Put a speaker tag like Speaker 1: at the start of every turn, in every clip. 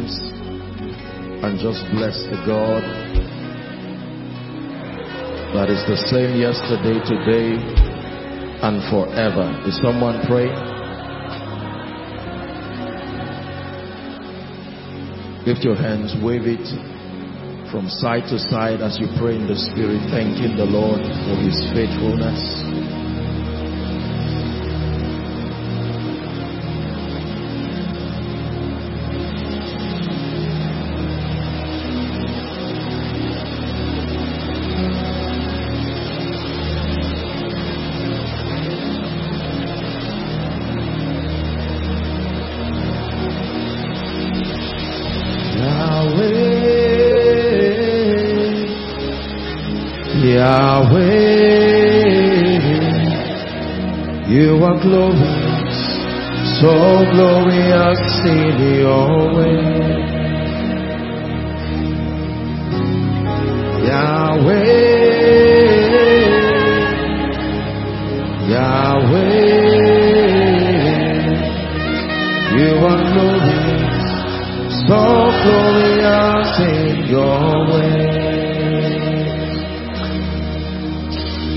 Speaker 1: hands and just bless the God that is the same yesterday, today, and forever. Is someone praying? Lift your hands, wave it from side to side as you pray in the Spirit, thanking the Lord for His faithfulness. Glorious, so glorious in your way. Yahweh, Yahweh, you are glorious, so glorious in your way.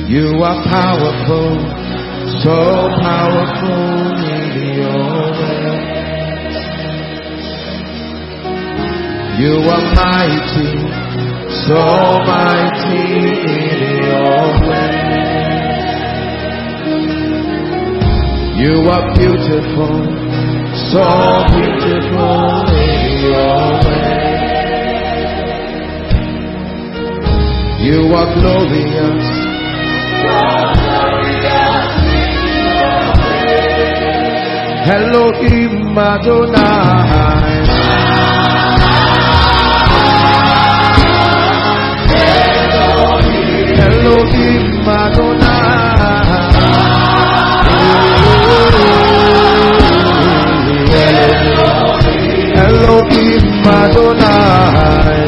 Speaker 1: You are powerful so powerful in your ways. You are mighty, so mighty in your ways. You are beautiful, so beautiful in your ways. You are glorious. Elohim Adonai. Elohim Adonai. Elohim Adonai.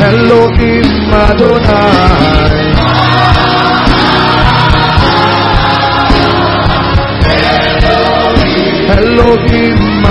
Speaker 1: Elohim Adonai.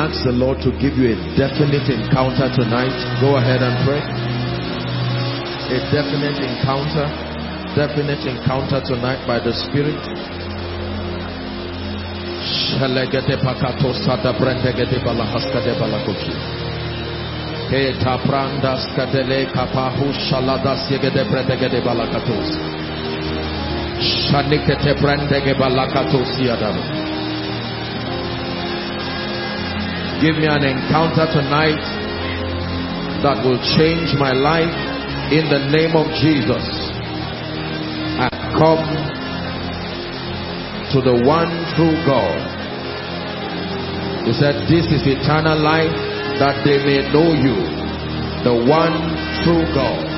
Speaker 1: ask the Lord to give you a definite encounter tonight, go ahead and pray. A definite encounter, definite encounter tonight by the Spirit. Keta prandas kadele kapahu shaladas yegede bredegede balakatos. Shanikete brendege balakatos yadam. Give me an encounter tonight that will change my life in the name of Jesus. I come to the one true God. He said, This is eternal life that they may know you, the one true God.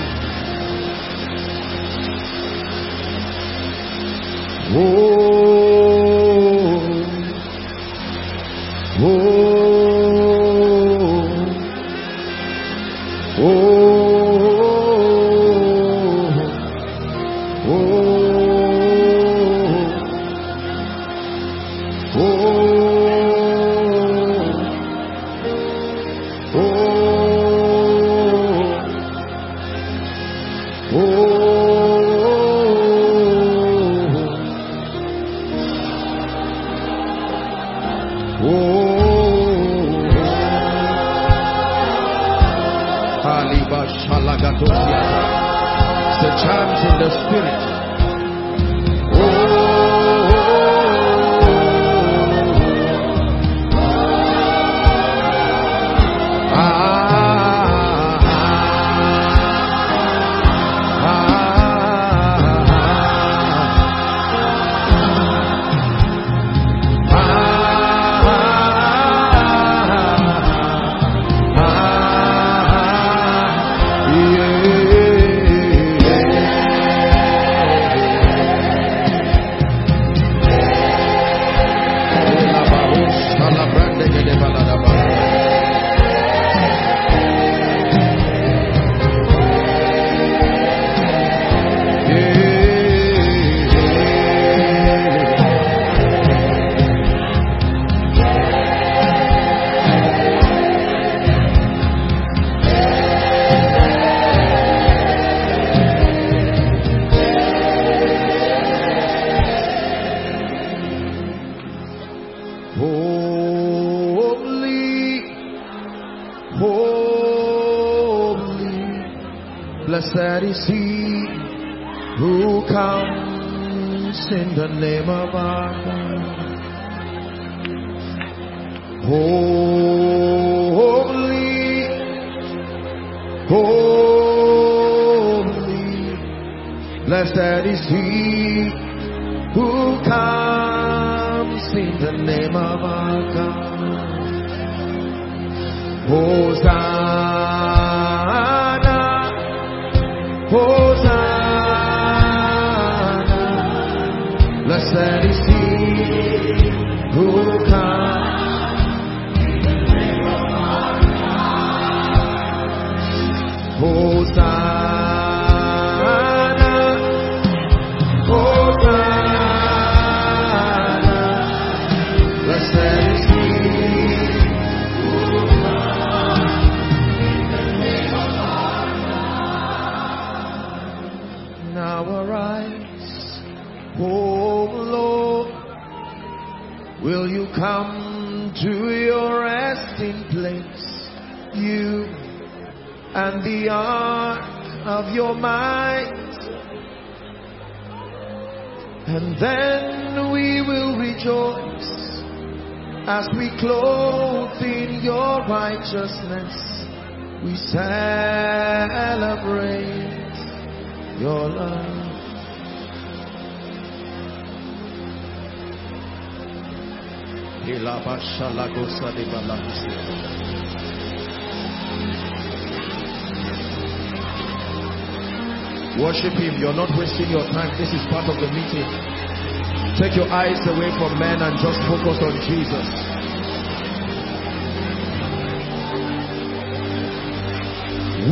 Speaker 1: Eyes away from men and just focus on Jesus.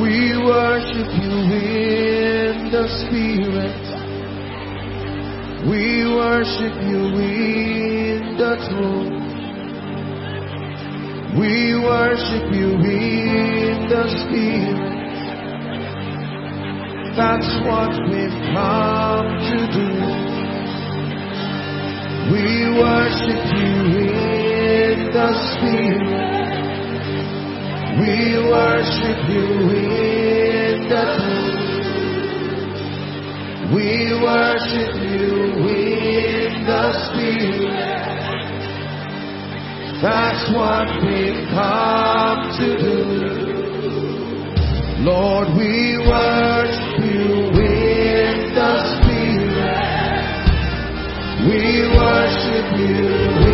Speaker 1: We worship you in the Spirit. We worship you in the truth. We worship you in the Spirit. That's what we've come to do. We worship you in the Spirit. We worship you in the truth. We worship you in the Spirit. That's what we've come to do. Lord, we worship you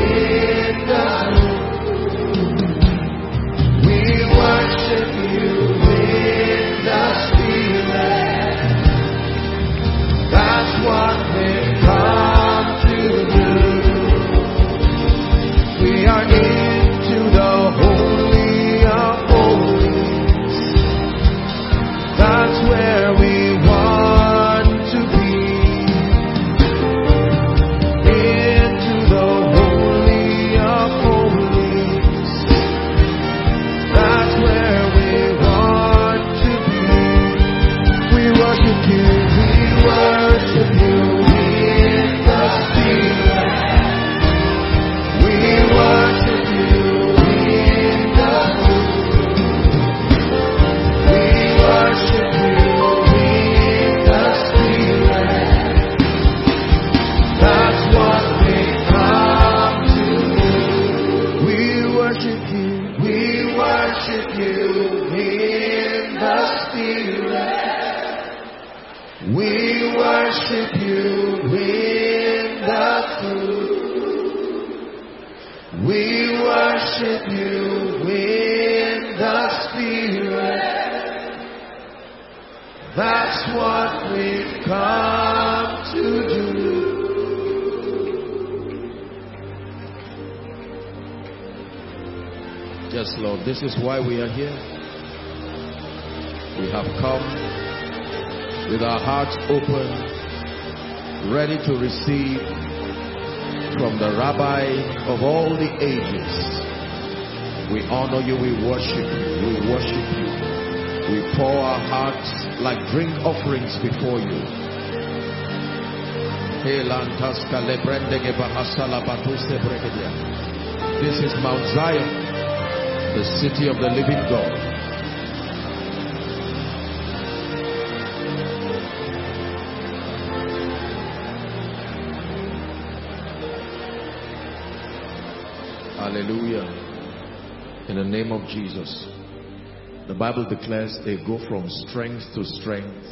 Speaker 1: We worship you in the truth. We worship you in the Spirit. That's what we've come to do. Yes, Lord, this is why we are here. We have come with our hearts open, ready to receive from the Rabbi of all the ages. We honor you, we worship you, we worship you. We pour our hearts like drink offerings before you. This is Mount Zion, the city of the living God. In the name of Jesus. The Bible declares they go from strength to strength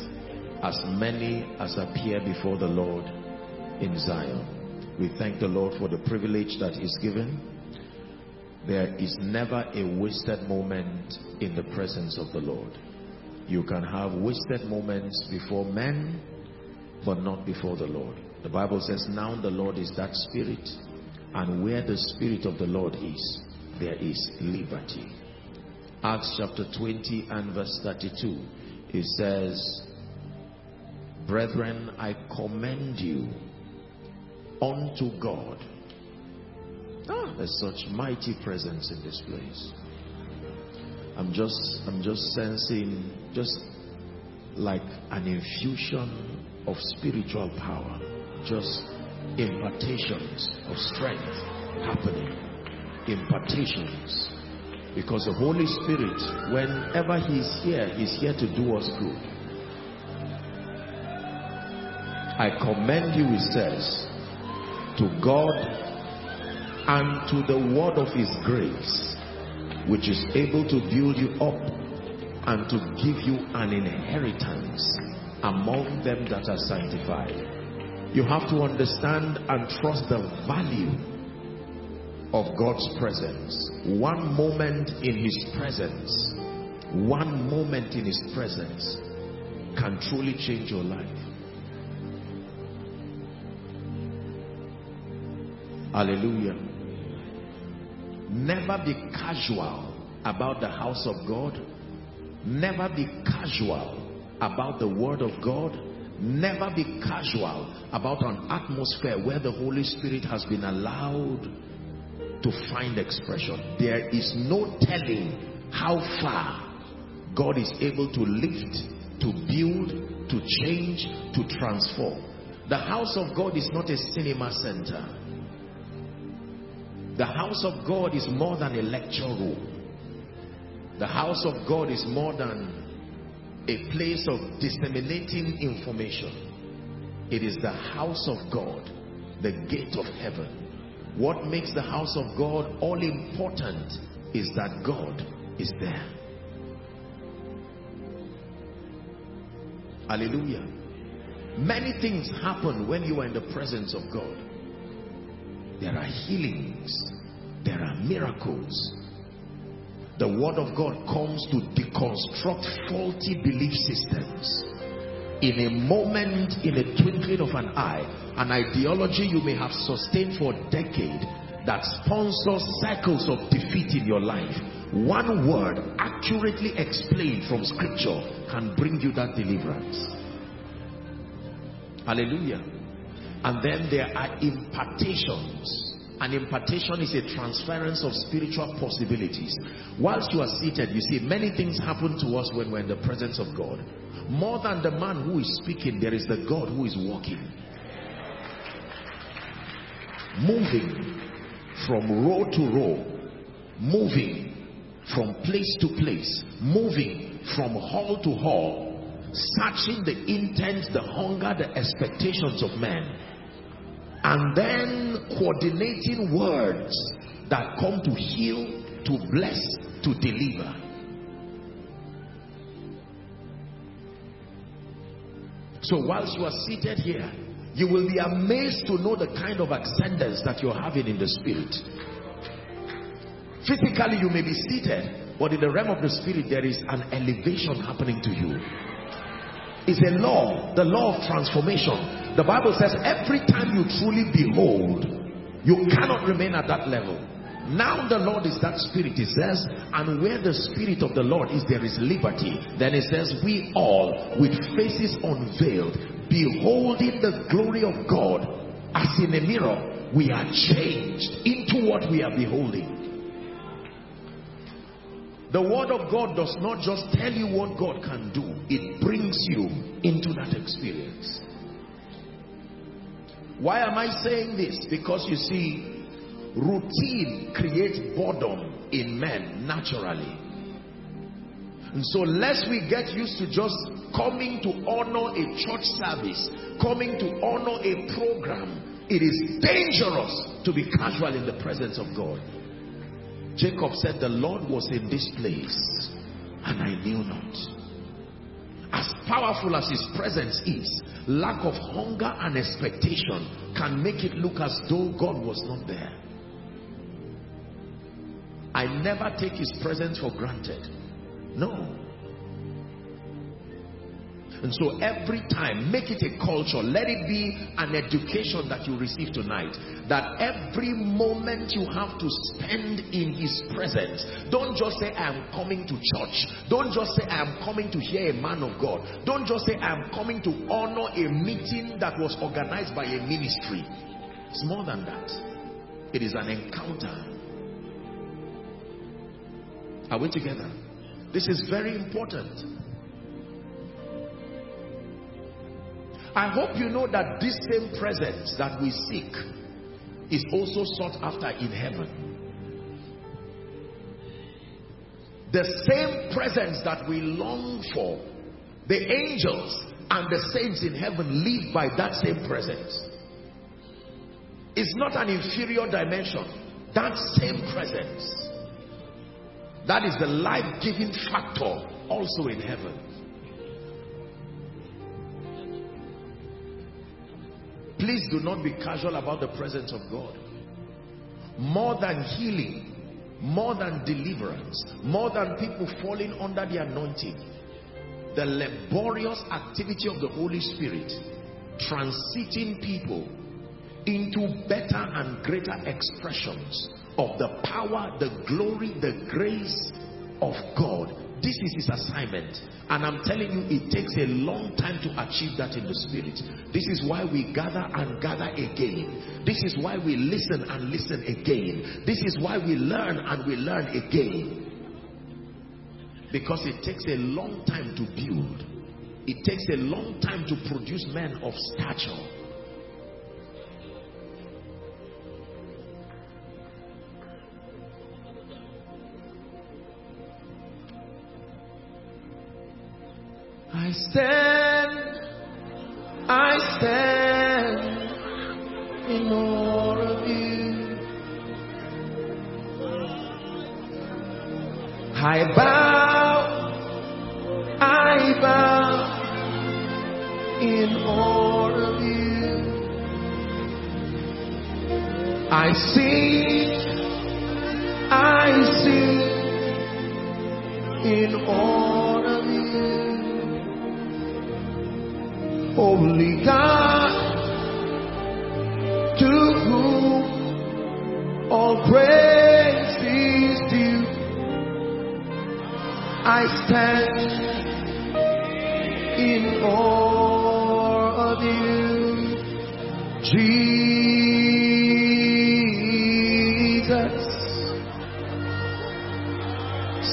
Speaker 1: as many as appear before the Lord in Zion. We thank the Lord for the privilege that is given. There is never a wasted moment in the presence of the Lord. You can have wasted moments before men, but not before the Lord. The Bible says, now the Lord is that spirit, and where the spirit of the Lord is, there is liberty. Acts chapter 20 and verse 32. It says, Brethren, I commend you unto God. Ah, there's such mighty presence in this place. I'm just, I'm just sensing just like an infusion of spiritual power, just impartations of strength happening, impartations because the Holy Spirit, whenever He's here, He's here to do us good. I commend you, He says, to God and to the word of His grace, which is able to build you up and to give you an inheritance among them that are sanctified. You have to understand and trust the value of God's presence. One moment in His presence, one moment in His presence can truly change your life. Hallelujah. Never be casual about the house of God. Never be casual about the word of God. Never be casual about an atmosphere where the Holy Spirit has been allowed to find expression. There is no telling how far God is able to lift, to build, to change, to transform. The house of God is not a cinema center. The house of God is more than a lecture room. The house of God is more than a place of disseminating information. It is the house of God, the gate of heaven what makes the house of God all important is that God is there. Hallelujah. Many things happen when you are in the presence of God. There are healings. There are miracles. The word of God comes to deconstruct faulty belief systems in a moment, in a twinkling of an eye, an ideology you may have sustained for a decade that sponsors cycles of defeat in your life. One word accurately explained from scripture can bring you that deliverance. Hallelujah. And then there are impartations. An impartation is a transference of spiritual possibilities. Whilst you are seated, you see many things happen to us when we're in the presence of God. More than the man who is speaking, there is the God who is walking. Moving from row to row. Moving from place to place. Moving from hall to hall. Searching the intent, the hunger, the expectations of men. And then coordinating words that come to heal, to bless, to deliver. So whilst you are seated here, you will be amazed to know the kind of ascendance that you're having in the spirit. Physically, you may be seated, but in the realm of the spirit, there is an elevation happening to you. It's a law, the law of transformation. The Bible says every time you truly behold, you cannot remain at that level. Now the Lord is that spirit, it says, and where the spirit of the Lord is, there is liberty. Then it says, we all with faces unveiled, beholding the glory of God as in a mirror, we are changed into what we are beholding. The word of God does not just tell you what God can do, it brings you into that experience. Why am I saying this? Because you see, routine creates boredom in men naturally. And so lest we get used to just coming to honor a church service, coming to honor a program, it is dangerous to be casual in the presence of God. Jacob said, the Lord was in this place and I knew not. As powerful as his presence is, lack of hunger and expectation can make it look as though God was not there. I never take his presence for granted. No. And so every time, make it a culture. Let it be an education that you receive tonight. That every moment you have to spend in his presence. Don't just say, I am coming to church. Don't just say, I am coming to hear a man of God. Don't just say, I am coming to honor a meeting that was organized by a ministry. It's more than that. It is an encounter. Are we together? This is very important. I hope you know that this same presence that we seek is also sought after in heaven. The same presence that we long for, the angels and the saints in heaven live by that same presence. It's not an inferior dimension. That same presence. That is the life-giving factor also in heaven. Please do not be casual about the presence of God. More than healing, more than deliverance, more than people falling under the anointing, the laborious activity of the Holy Spirit transiting people into better and greater expressions of the power, the glory, the grace of God this is his assignment. And I'm telling you, it takes a long time to achieve that in the spirit. This is why we gather and gather again. This is why we listen and listen again. This is why we learn and we learn again. Because it takes a long time to build. It takes a long time to produce men of stature. I stand, I stand in awe of you. I bow, I bow in awe of you. I sing, I sing in awe Holy God, to whom all praise is due. I stand in awe of you, Jesus.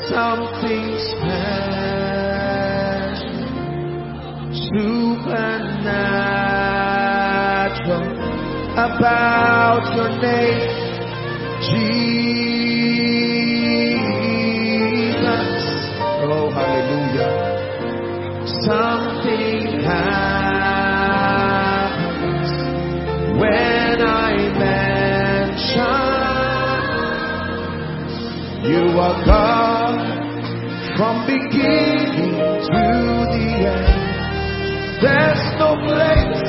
Speaker 1: Something special supernatural about your name, Jesus. Oh, hallelujah. Something happens when I mention you are God from beginning. There's no place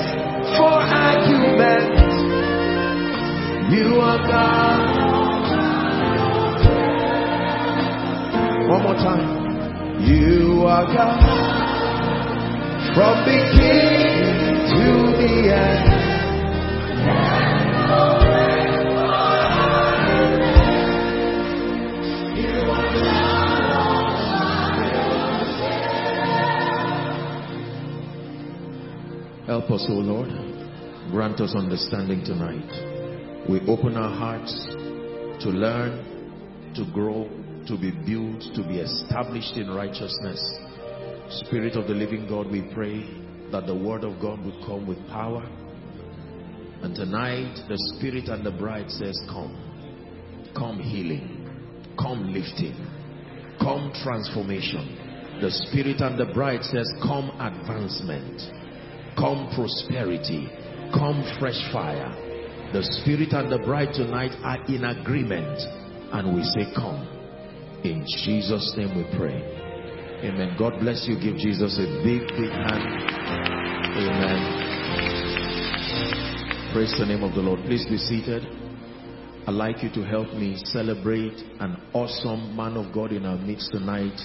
Speaker 1: for argument. You are God. One more time. You are God. From beginning to the end. Help us, O Lord. Grant us understanding tonight. We open our hearts to learn, to grow, to be built, to be established in righteousness. Spirit of the living God, we pray that the word of God would come with power. And tonight, the Spirit and the bride says, come. Come healing. Come lifting. Come transformation. The Spirit and the bride says, come advancement come prosperity, come fresh fire. The Spirit and the bride tonight are in agreement and we say, Come. In Jesus' name we pray. Amen. God bless you. Give Jesus a big, big hand. Amen. Praise the name of the Lord. Please be seated. I'd like you to help me celebrate an awesome man of God in our midst tonight.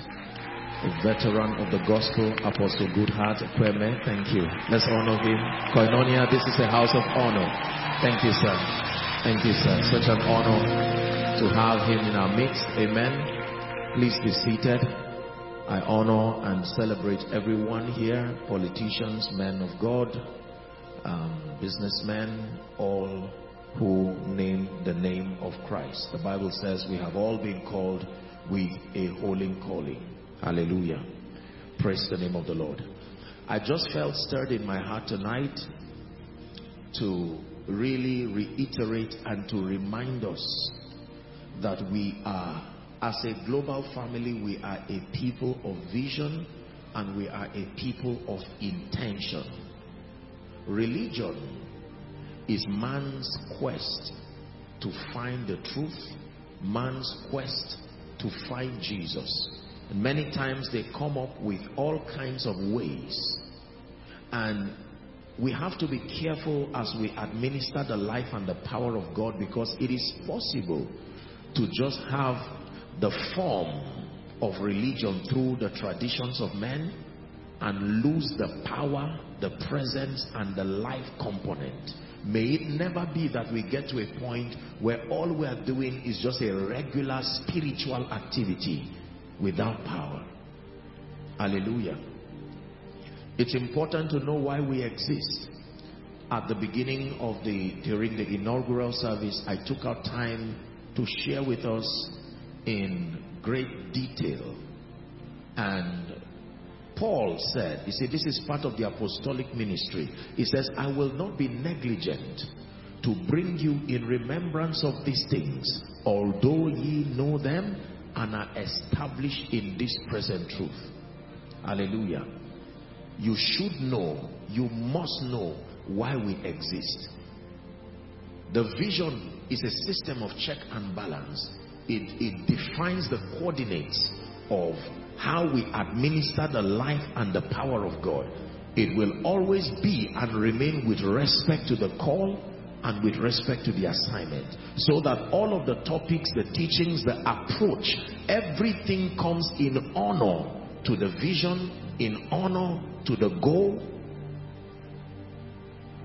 Speaker 1: A veteran of the gospel, Apostle Goodheart Kweme. Thank you. Let's honor him. Koinonia, this is a house of honor. Thank you, sir. Thank you, sir. Such an honor to have him in our midst. Amen. Please be seated. I honor and celebrate everyone here, politicians, men of God, um, businessmen, all who name the name of Christ. The Bible says we have all been called with a holy calling. Hallelujah. Praise the name of the Lord. I just felt stirred in my heart tonight to really reiterate and to remind us that we are, as a global family, we are a people of vision and we are a people of intention. Religion is man's quest to find the truth, man's quest to find Jesus. And many times they come up with all kinds of ways. And we have to be careful as we administer the life and the power of God because it is possible to just have the form of religion through the traditions of men and lose the power, the presence, and the life component. May it never be that we get to a point where all we are doing is just a regular spiritual activity without power. Hallelujah. It's important to know why we exist. At the beginning of the, during the inaugural service, I took out time to share with us in great detail. And Paul said, he said, this is part of the apostolic ministry. He says, I will not be negligent to bring you in remembrance of these things, although ye know them and are established in this present truth. Hallelujah. You should know, you must know why we exist. The vision is a system of check and balance. It, it defines the coordinates of how we administer the life and the power of God. It will always be and remain with respect to the call and with respect to the assignment. So that all of the topics, the teachings, the approach, everything comes in honor to the vision, in honor to the goal.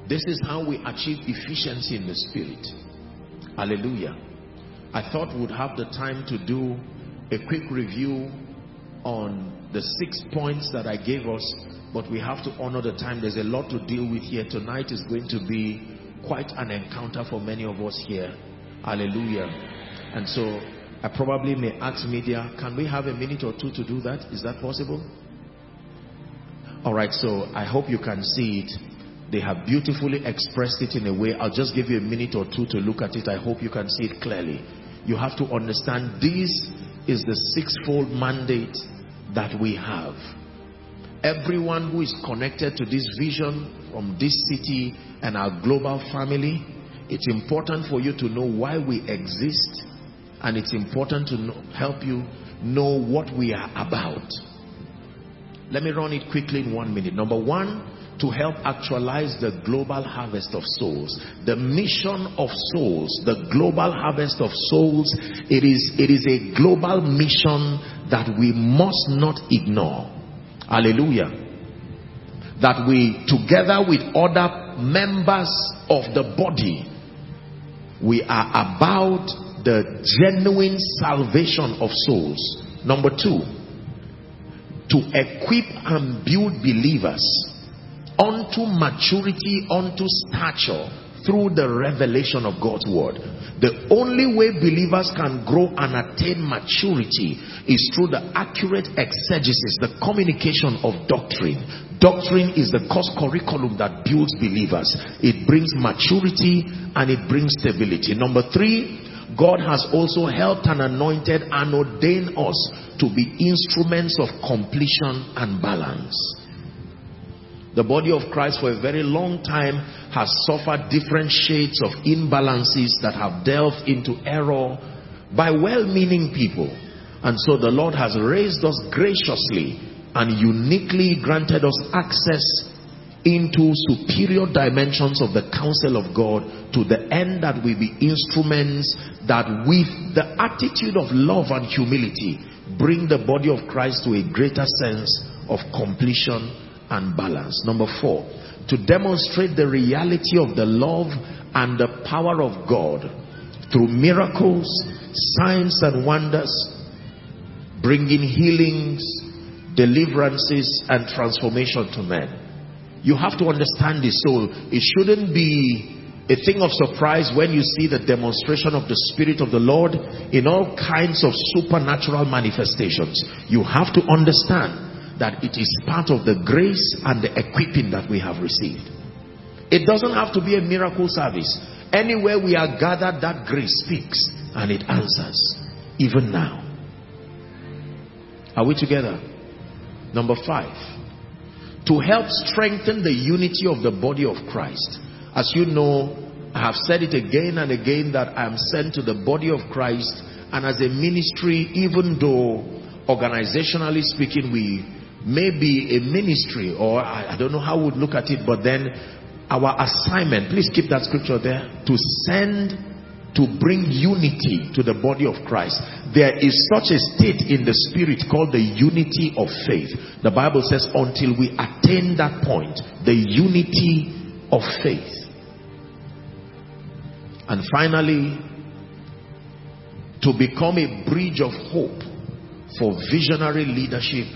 Speaker 1: This is how we achieve efficiency in the spirit. Hallelujah. I thought we'd have the time to do a quick review on the six points that I gave us, but we have to honor the time. There's a lot to deal with here. Tonight is going to be quite an encounter for many of us here. Hallelujah. And so I probably may ask media, can we have a minute or two to do that? Is that possible? All right, so I hope you can see it. They have beautifully expressed it in a way. I'll just give you a minute or two to look at it. I hope you can see it clearly. You have to understand this is the sixfold mandate that we have. Everyone who is connected to this vision from this city and our global family, it's important for you to know why we exist and it's important to know, help you know what we are about. Let me run it quickly in one minute. Number one, to help actualize the global harvest of souls. The mission of souls, the global harvest of souls, it is, it is a global mission that we must not ignore. Hallelujah. That we, together with other members of the body, we are about the genuine salvation of souls. Number two, to equip and build believers unto maturity, unto stature through the revelation of God's word. The only way believers can grow and attain maturity is through the accurate exegesis, the communication of doctrine. Doctrine is the course curriculum that builds believers. It brings maturity and it brings stability. Number three, God has also helped and anointed and ordained us to be instruments of completion and balance. The body of Christ for a very long time has suffered different shades of imbalances that have delved into error, by well-meaning people. And so the Lord has raised us graciously and uniquely granted us access into superior dimensions of the counsel of God to the end that we be instruments that with the attitude of love and humility bring the body of Christ to a greater sense of completion and balance. Number four, to demonstrate the reality of the love and the power of God through miracles, signs and wonders, bringing healings, deliverances and transformation to men. You have to understand this. So it shouldn't be a thing of surprise when you see the demonstration of the Spirit of the Lord in all kinds of supernatural manifestations. You have to understand that it is part of the grace and the equipping that we have received. It doesn't have to be a miracle service. Anywhere we are gathered, that grace speaks and it answers. Even now. Are we together? Number five. To help strengthen the unity of the body of Christ. As you know, I have said it again and again that I am sent to the body of Christ and as a ministry, even though organizationally speaking, we may be a ministry or I, I don't know how we would look at it, but then our assignment, please keep that scripture there, to send to bring unity to the body of Christ. There is such a state in the spirit called the unity of faith. The Bible says until we attain that point, the unity of faith. And finally, to become a bridge of hope for visionary leadership.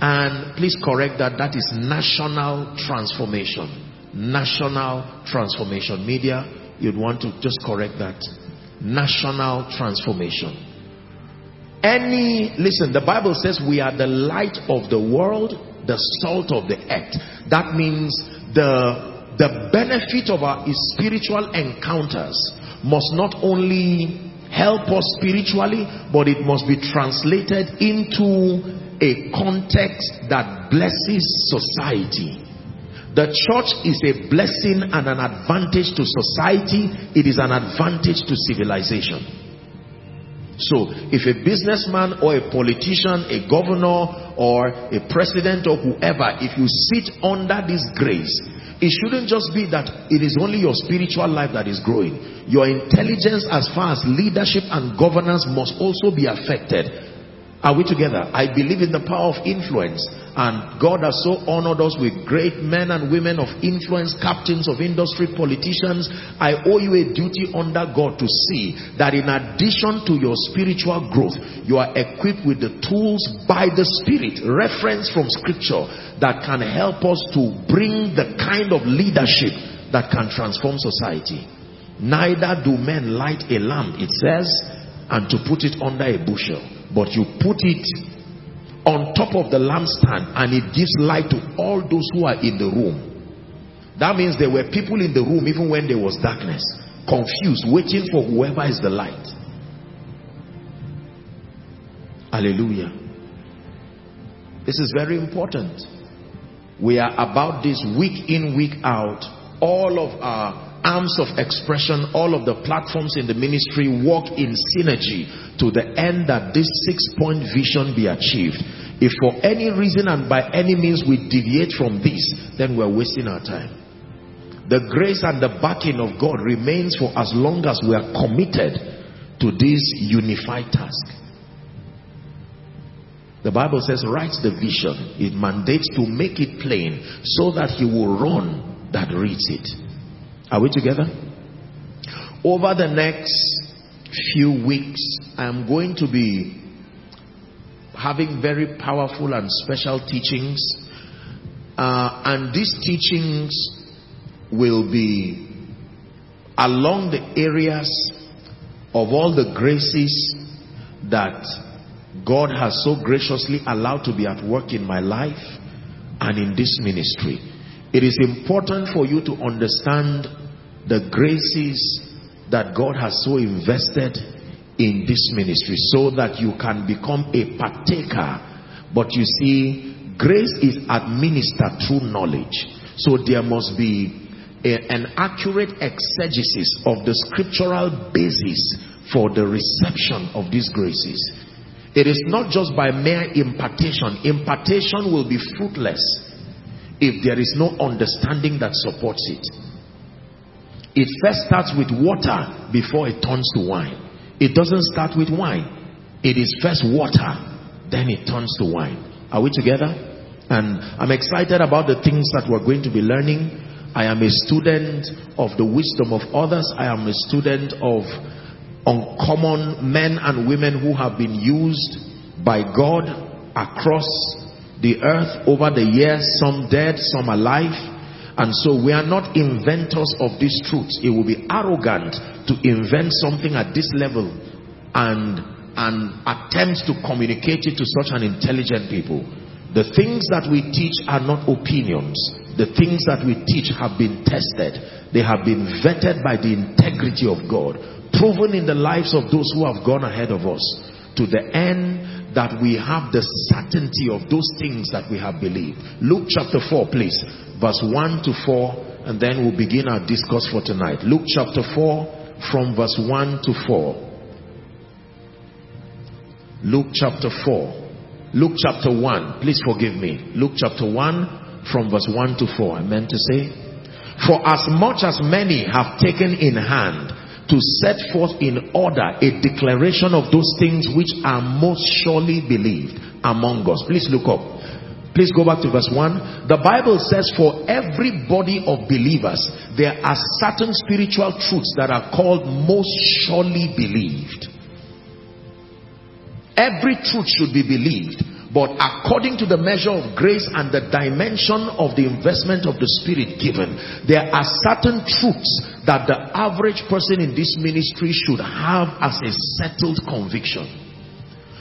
Speaker 1: And please correct that, that is national transformation. National transformation. Media, you'd want to just correct that. National transformation. Any, listen, the Bible says we are the light of the world, the salt of the earth. That means the, the benefit of our spiritual encounters must not only help us spiritually, but it must be translated into a context that blesses society. The church is a blessing and an advantage to society. It is an advantage to civilization. So, if a businessman or a politician, a governor or a president or whoever, if you sit under this grace, it shouldn't just be that it is only your spiritual life that is growing. Your intelligence as far as leadership and governance must also be affected. Are we together? I believe in the power of influence. And God has so honored us with great men and women of influence, captains of industry, politicians. I owe you a duty under God to see that in addition to your spiritual growth, you are equipped with the tools by the Spirit, reference from scripture, that can help us to bring the kind of leadership that can transform society. Neither do men light a lamp, it says, and to put it under a bushel but you put it on top of the lampstand and it gives light to all those who are in the room. That means there were people in the room even when there was darkness, confused, waiting for whoever is the light. Hallelujah. This is very important. We are about this week in, week out. All of our arms of expression, all of the platforms in the ministry work in synergy to the end that this six-point vision be achieved. If for any reason and by any means we deviate from this, then we're wasting our time. The grace and the backing of God remains for as long as we are committed to this unified task. The Bible says, writes the vision. It mandates to make it plain so that he will run that reads it. Are we together? Over the next few weeks, I am going to be having very powerful and special teachings. Uh, and these teachings will be along the areas of all the graces that God has so graciously allowed to be at work in my life and in this ministry. It is important for you to understand the graces that God has so invested in this ministry so that you can become a partaker. But you see, grace is administered through knowledge. So there must be a, an accurate exegesis of the scriptural basis for the reception of these graces. It is not just by mere impartation. Impartation will be fruitless if there is no understanding that supports it. It first starts with water before it turns to wine. It doesn't start with wine. It is first water, then it turns to wine. Are we together? And I'm excited about the things that we're going to be learning. I am a student of the wisdom of others. I am a student of uncommon men and women who have been used by God across the earth over the years, some dead, some alive. And so we are not inventors of these truths. It will be arrogant to invent something at this level and, and attempt to communicate it to such an intelligent people. The things that we teach are not opinions. The things that we teach have been tested. They have been vetted by the integrity of God. Proven in the lives of those who have gone ahead of us. To the end that we have the certainty of those things that we have believed. Luke chapter 4 please. Verse 1 to 4 and then we'll begin our discourse for tonight. Luke chapter 4 from verse 1 to 4. Luke chapter 4. Luke chapter 1. Please forgive me. Luke chapter 1 from verse 1 to 4. I meant to say. For as much as many have taken in hand to set forth in order a declaration of those things which are most surely believed among us. Please look up. Please go back to verse 1. The Bible says for every body of believers, there are certain spiritual truths that are called most surely believed. Every truth should be believed. But according to the measure of grace and the dimension of the investment of the Spirit given, there are certain truths that the average person in this ministry should have as a settled conviction.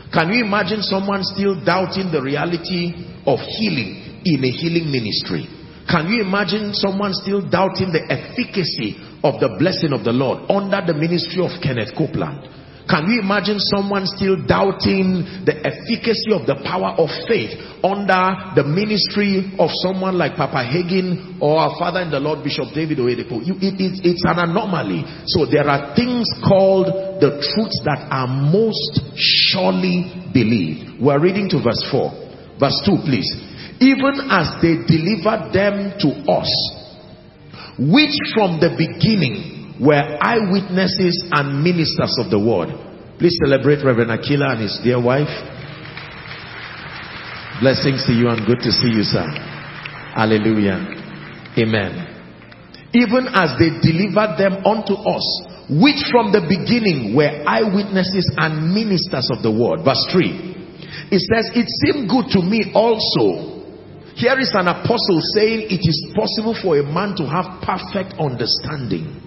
Speaker 1: Can you imagine someone still doubting the reality of healing in a healing ministry? Can you imagine someone still doubting the efficacy of the blessing of the Lord under the ministry of Kenneth Copeland? Can you imagine someone still doubting the efficacy of the power of faith under the ministry of someone like Papa Hagin or our father in the Lord Bishop David Oyedepo? You, it, it, it's an anomaly. So there are things called the truths that are most surely believed. We're reading to verse 4. Verse 2 please. Even as they delivered them to us, which from the beginning were eyewitnesses and ministers of the word. Please celebrate Reverend Aquila and his dear wife. Blessings to you and good to see you, sir. Hallelujah. Amen. Even as they delivered them unto us, which from the beginning were eyewitnesses and ministers of the word. Verse 3. It says, It seemed good to me also. Here is an apostle saying it is possible for a man to have perfect understanding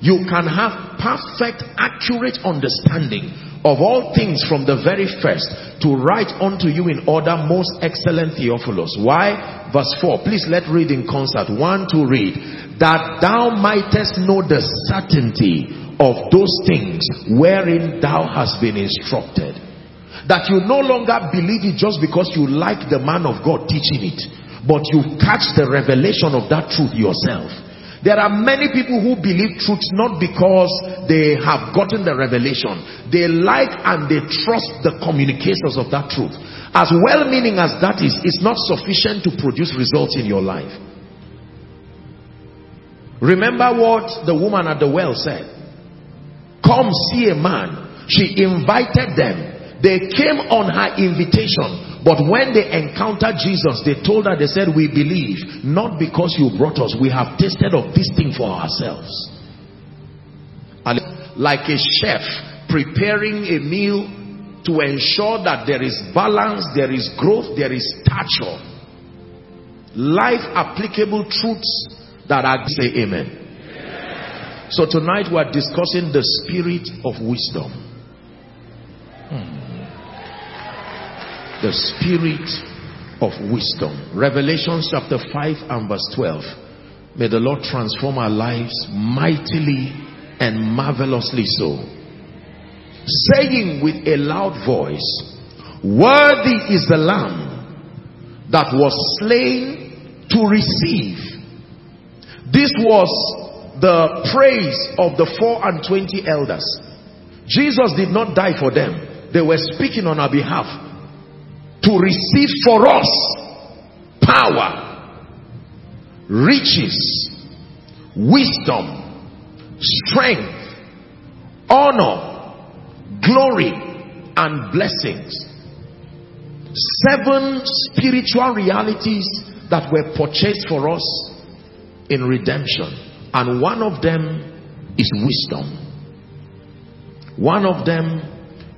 Speaker 1: you can have perfect, accurate understanding of all things from the very first to write unto you in order most excellent Theophilus. Why? Verse 4. Please let read in concert. One to read. That thou mightest know the certainty of those things wherein thou hast been instructed. That you no longer believe it just because you like the man of God teaching it. But you catch the revelation of that truth yourself there are many people who believe truths not because they have gotten the revelation. They like and they trust the communicators of that truth. As well-meaning as that is, it's not sufficient to produce results in your life. Remember what the woman at the well said. Come see a man. She invited them. They came on her invitation but when they encountered Jesus, they told her, they said, we believe, not because you brought us. We have tasted of this thing for ourselves. And Like a chef preparing a meal to ensure that there is balance, there is growth, there is stature. Life applicable truths that are say amen. So tonight we are discussing the spirit of wisdom. Hmm the spirit of wisdom. Revelation chapter 5 and verse 12. May the Lord transform our lives mightily and marvelously so. Saying with a loud voice, Worthy is the Lamb that was slain to receive. This was the praise of the four and twenty elders Jesus did not die for them. They were speaking on our behalf to receive for us power, riches, wisdom, strength, honor, glory, and blessings. Seven spiritual realities that were purchased for us in redemption. And one of them is wisdom. One of them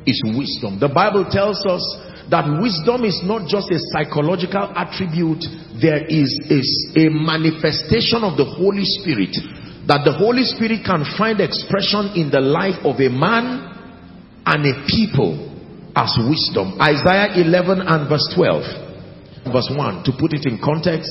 Speaker 1: is wisdom. The Bible tells us that wisdom is not just a psychological attribute, there is a, manifestation of the Holy Spirit. That the Holy Spirit can find expression in the life of a man and a people as wisdom. Isaiah 11 and verse 12. Verse 1, to put it in context,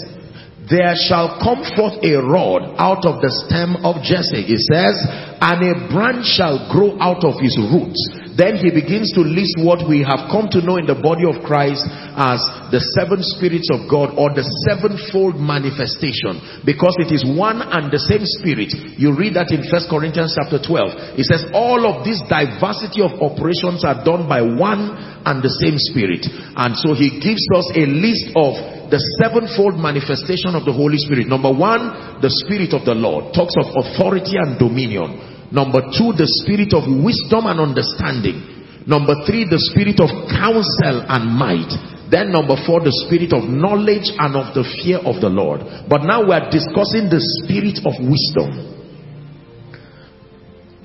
Speaker 1: there shall come forth a rod out of the stem of Jesse. It says, and a branch shall grow out of his roots. Then he begins to list what we have come to know in the body of Christ as the seven spirits of God or the sevenfold manifestation because it is one and the same spirit. You read that in First Corinthians chapter 12. It says all of this diversity of operations are done by one and the same spirit. And so he gives us a list of the sevenfold manifestation of the Holy Spirit. Number one, the Spirit of the Lord talks of authority and dominion. Number two, the spirit of wisdom and understanding. Number three, the spirit of counsel and might. Then number four, the spirit of knowledge and of the fear of the Lord. But now we are discussing the spirit of wisdom.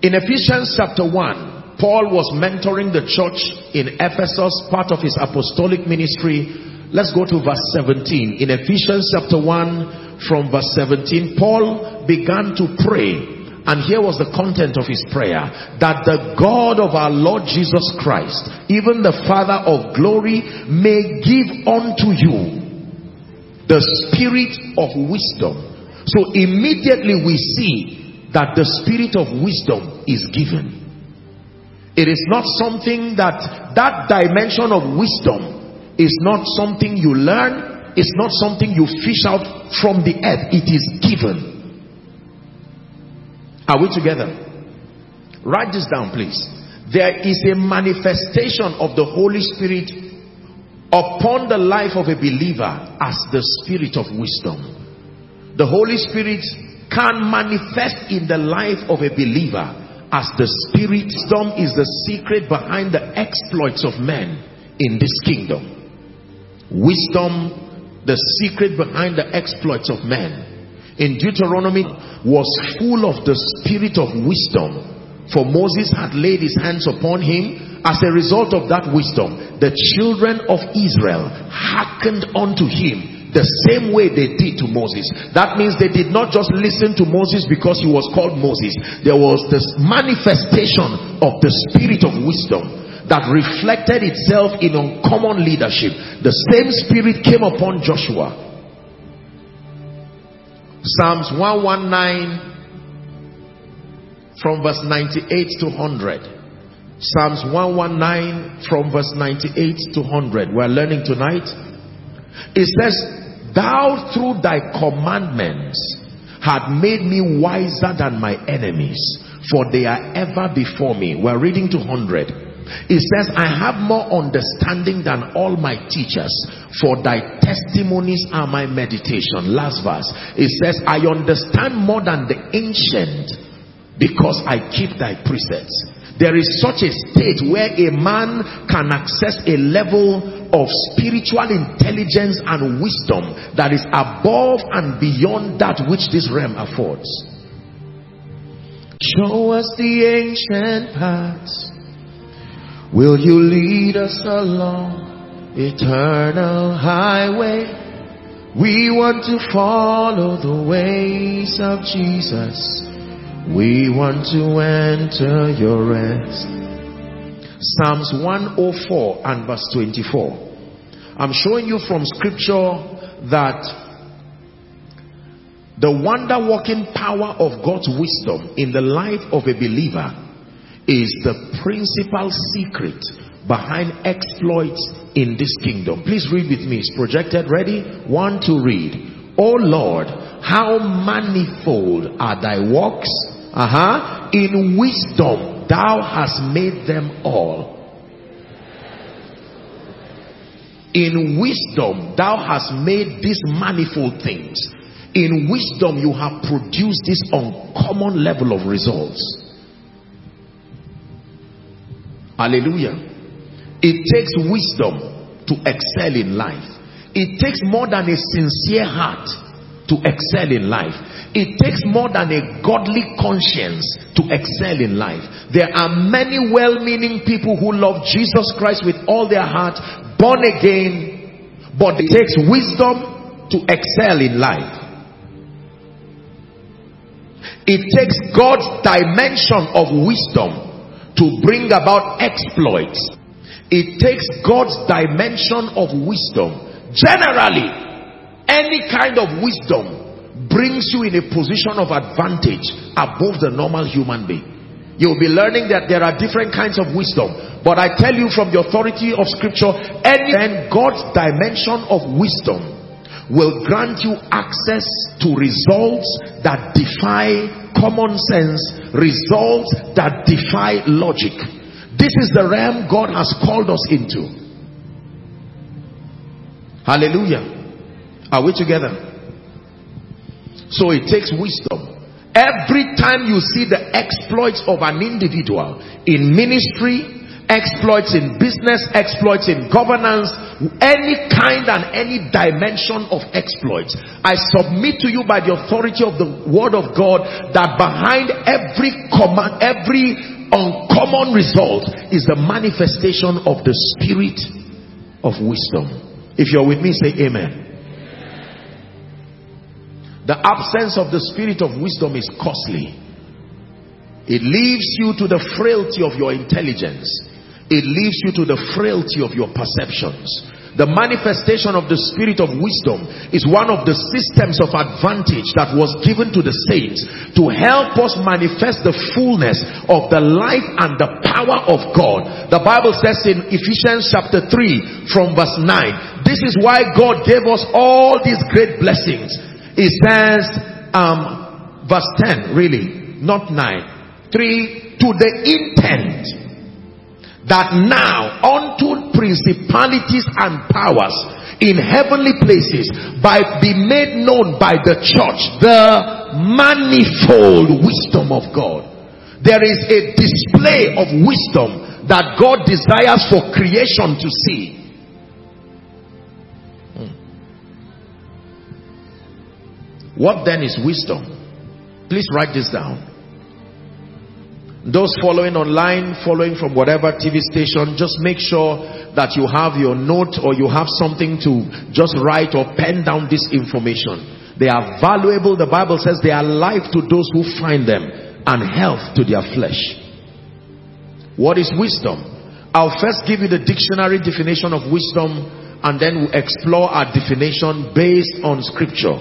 Speaker 1: In Ephesians chapter 1, Paul was mentoring the church in Ephesus, part of his apostolic ministry. Let's go to verse 17. In Ephesians chapter 1, from verse 17, Paul began to pray and here was the content of his prayer. That the God of our Lord Jesus Christ, even the Father of glory, may give unto you the spirit of wisdom. So immediately we see that the spirit of wisdom is given. It is not something that, that dimension of wisdom is not something you learn. It's not something you fish out from the earth. It is given. Are we together? Write this down, please. There is a manifestation of the Holy Spirit upon the life of a believer as the spirit of wisdom. The Holy Spirit can manifest in the life of a believer as the spirit. Wisdom is the secret behind the exploits of men in this kingdom. Wisdom, the secret behind the exploits of men in Deuteronomy was full of the spirit of wisdom. For Moses had laid his hands upon him. As a result of that wisdom, the children of Israel hearkened unto him the same way they did to Moses. That means they did not just listen to Moses because he was called Moses. There was this manifestation of the spirit of wisdom that reflected itself in uncommon leadership. The same spirit came upon Joshua Psalms 119 from verse 98 to 100. Psalms 119 from verse 98 to 100. We're learning tonight. It says, Thou through thy commandments had made me wiser than my enemies, for they are ever before me. We're reading to 100. It says, I have more understanding than all my teachers, for thy testimonies are my meditation. Last verse. It says, I understand more than the ancient because I keep thy precepts. There is such a state where a man can access a level of spiritual intelligence and wisdom that is above and beyond that which this realm affords. Show us the ancient paths Will you lead us along eternal highway? We want to follow the ways of Jesus. We want to enter your rest. Psalms 104 and verse 24. I'm showing you from scripture that the wonder working power of God's wisdom in the life of a believer is the principal secret behind exploits in this kingdom. Please read with me. It's projected. Ready? One to read. Oh Lord, how manifold are thy works. Uh-huh. In wisdom thou hast made them all. In wisdom, thou hast made these manifold things. In wisdom, you have produced this uncommon level of results. Hallelujah. It takes wisdom to excel in life. It takes more than a sincere heart to excel in life. It takes more than a godly conscience to excel in life. There are many well-meaning people who love Jesus Christ with all their heart, born again, but it takes wisdom to excel in life. It takes God's dimension of wisdom to bring about exploits. It takes God's dimension of wisdom. Generally, any kind of wisdom brings you in a position of advantage above the normal human being. You'll be learning that there are different kinds of wisdom. But I tell you from the authority of scripture, any and God's dimension of wisdom will grant you access to results that defy common sense, results that defy logic. This is the realm God has called us into. Hallelujah. Are we together? So it takes wisdom. Every time you see the exploits of an individual in ministry, exploits in business, exploits in governance, any kind and any dimension of exploits. I submit to you by the authority of the word of God that behind every command, every uncommon result is the manifestation of the spirit of wisdom. If you're with me, say amen. The absence of the spirit of wisdom is costly. It leaves you to the frailty of your intelligence. It leaves you to the frailty of your perceptions. The manifestation of the spirit of wisdom is one of the systems of advantage that was given to the saints to help us manifest the fullness of the life and the power of God. The Bible says in Ephesians chapter 3 from verse 9, this is why God gave us all these great blessings. It says, um, verse 10 really, not 9, 3, to the intent that now unto principalities and powers in heavenly places by be made known by the church the manifold wisdom of God. There is a display of wisdom that God desires for creation to see. Hmm. What then is wisdom? Please write this down. Those following online, following from whatever TV station, just make sure that you have your note or you have something to just write or pen down this information. They are valuable. The Bible says they are life to those who find them and health to their flesh. What is wisdom? I'll first give you the dictionary definition of wisdom and then we'll explore our definition based on scripture.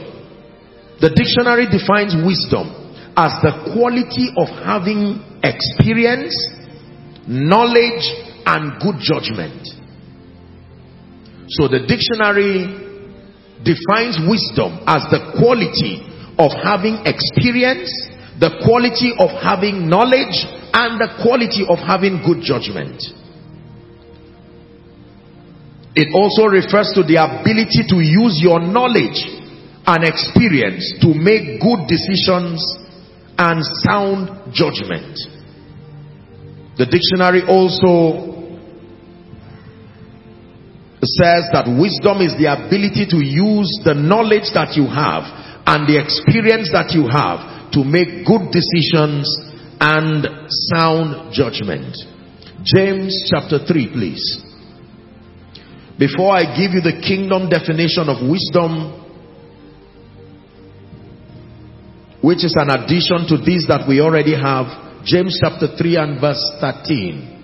Speaker 1: The dictionary defines wisdom as the quality of having experience, knowledge, and good judgment. So the dictionary defines wisdom as the quality of having experience, the quality of having knowledge, and the quality of having good judgment. It also refers to the ability to use your knowledge and experience to make good decisions and sound judgment. The dictionary also says that wisdom is the ability to use the knowledge that you have and the experience that you have to make good decisions and sound judgment. James chapter 3 please. Before I give you the kingdom definition of wisdom, which is an addition to these that we already have. James chapter 3 and verse 13.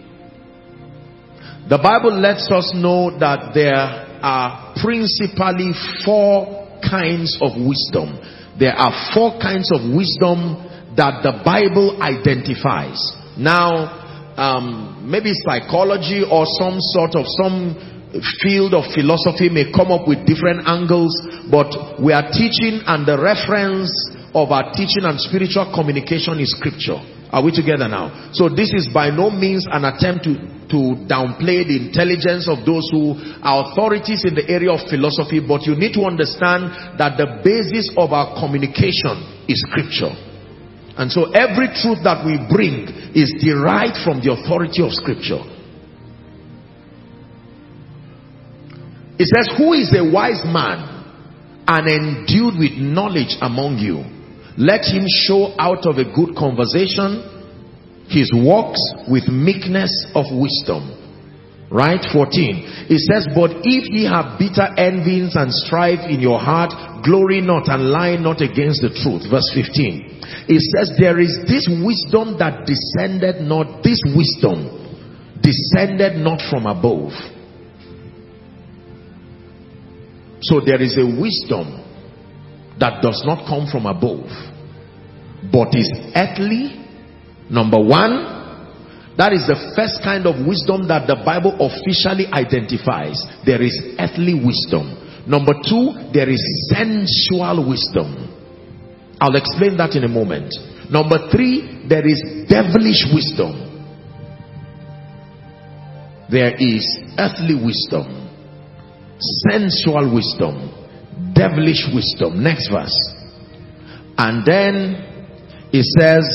Speaker 1: The Bible lets us know that there are principally four kinds of wisdom. There are four kinds of wisdom that the Bible identifies. Now, um, maybe psychology or some sort of some field of philosophy may come up with different angles, but we are teaching and the reference of our teaching and spiritual communication is scripture. Are we together now? So this is by no means an attempt to, to downplay the intelligence of those who are authorities in the area of philosophy, but you need to understand that the basis of our communication is scripture. And so every truth that we bring is derived from the authority of scripture. It says, who is a wise man and endued with knowledge among you? Let him show out of a good conversation his works with meekness of wisdom. Right? 14. It says, But if ye have bitter envyings and strife in your heart, glory not and lie not against the truth. Verse 15. It says, There is this wisdom that descended not, this wisdom descended not from above. So there is a wisdom that does not come from above, but is earthly. Number one, that is the first kind of wisdom that the Bible officially identifies. There is earthly wisdom. Number two, there is sensual wisdom. I'll explain that in a moment. Number three, there is devilish wisdom. There is earthly wisdom, sensual wisdom, devilish wisdom. Next verse. And then it says,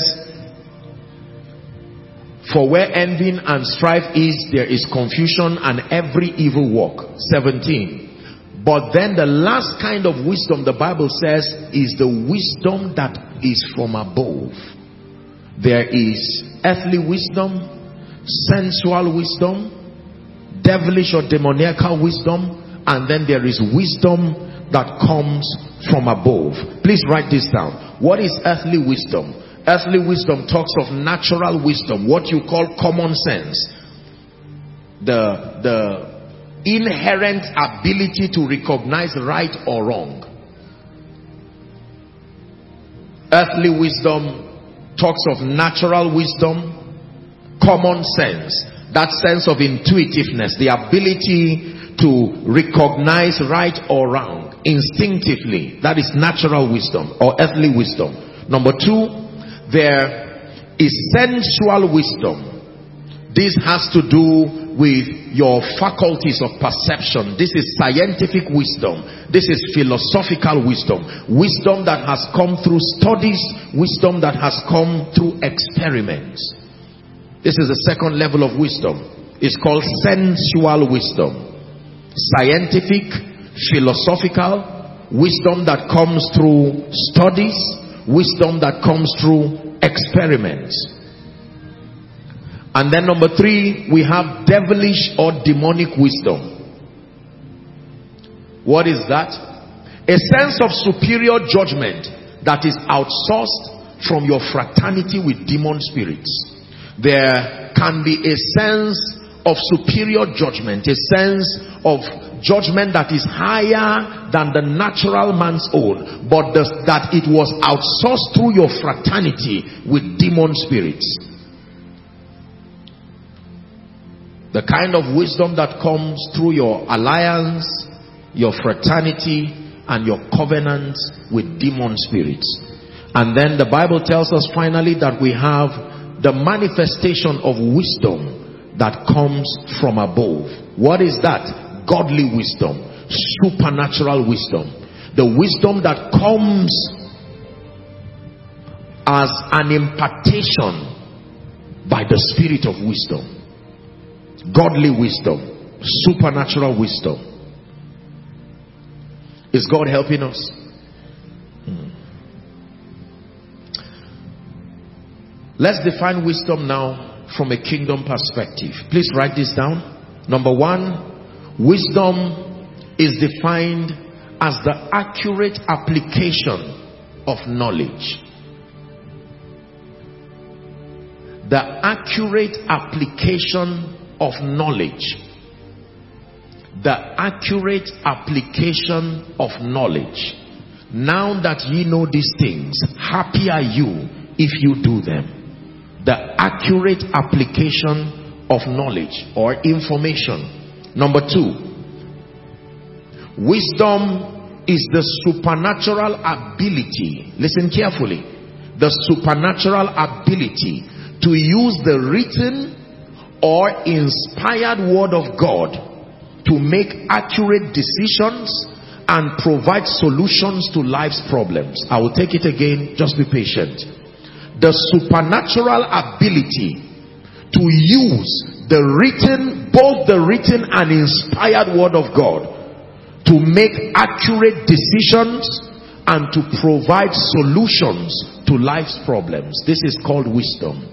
Speaker 1: For where envy and strife is, there is confusion and every evil work. 17. But then the last kind of wisdom the Bible says is the wisdom that is from above. There is earthly wisdom, sensual wisdom, devilish or demoniacal wisdom, and then there is wisdom that comes from above. Please write this down. What is earthly wisdom? Earthly wisdom talks of natural wisdom, what you call common sense. The, the inherent ability to recognize right or wrong. Earthly wisdom talks of natural wisdom, common sense, that sense of intuitiveness, the ability to recognize right or wrong instinctively. That is natural wisdom or earthly wisdom. Number two, there is sensual wisdom. This has to do with your faculties of perception. This is scientific wisdom. This is philosophical wisdom. Wisdom that has come through studies. Wisdom that has come through experiments. This is the second level of wisdom. It's called sensual wisdom. Scientific, philosophical, wisdom that comes through studies, wisdom that comes through experiments. And then number three, we have devilish or demonic wisdom. What is that? A sense of superior judgment that is outsourced from your fraternity with demon spirits. There can be a sense of superior judgment, a sense of judgment that is higher than the natural man's own, but the, that it was outsourced through your fraternity with demon spirits. The kind of wisdom that comes through your alliance, your fraternity, and your covenant with demon spirits. And then the Bible tells us finally that we have the manifestation of wisdom that comes from above. What is that? Godly wisdom, supernatural wisdom, the wisdom that comes as an impartation by the spirit of wisdom, godly wisdom, supernatural wisdom. Is God helping us? Hmm. Let's define wisdom now from a kingdom perspective. Please write this down. Number one, Wisdom is defined as the accurate application of knowledge. The accurate application of knowledge. The accurate application of knowledge. Now that ye know these things, happy are you if you do them. The accurate application of knowledge or information Number two, wisdom is the supernatural ability, listen carefully, the supernatural ability to use the written or inspired word of God to make accurate decisions and provide solutions to life's problems. I will take it again, just be patient. The supernatural ability to use the written, both the written and inspired word of God to make accurate decisions and to provide solutions to life's problems. This is called wisdom.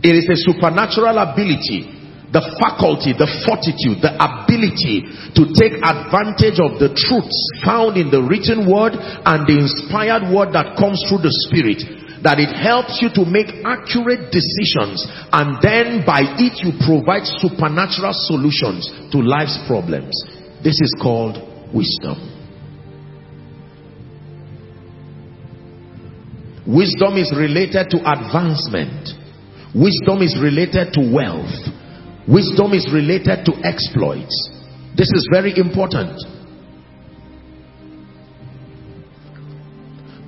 Speaker 1: It is a supernatural ability, the faculty, the fortitude, the ability to take advantage of the truths found in the written word and the inspired word that comes through the spirit that it helps you to make accurate decisions and then by it you provide supernatural solutions to life's problems. This is called wisdom. Wisdom is related to advancement. Wisdom is related to wealth. Wisdom is related to exploits. This is very important.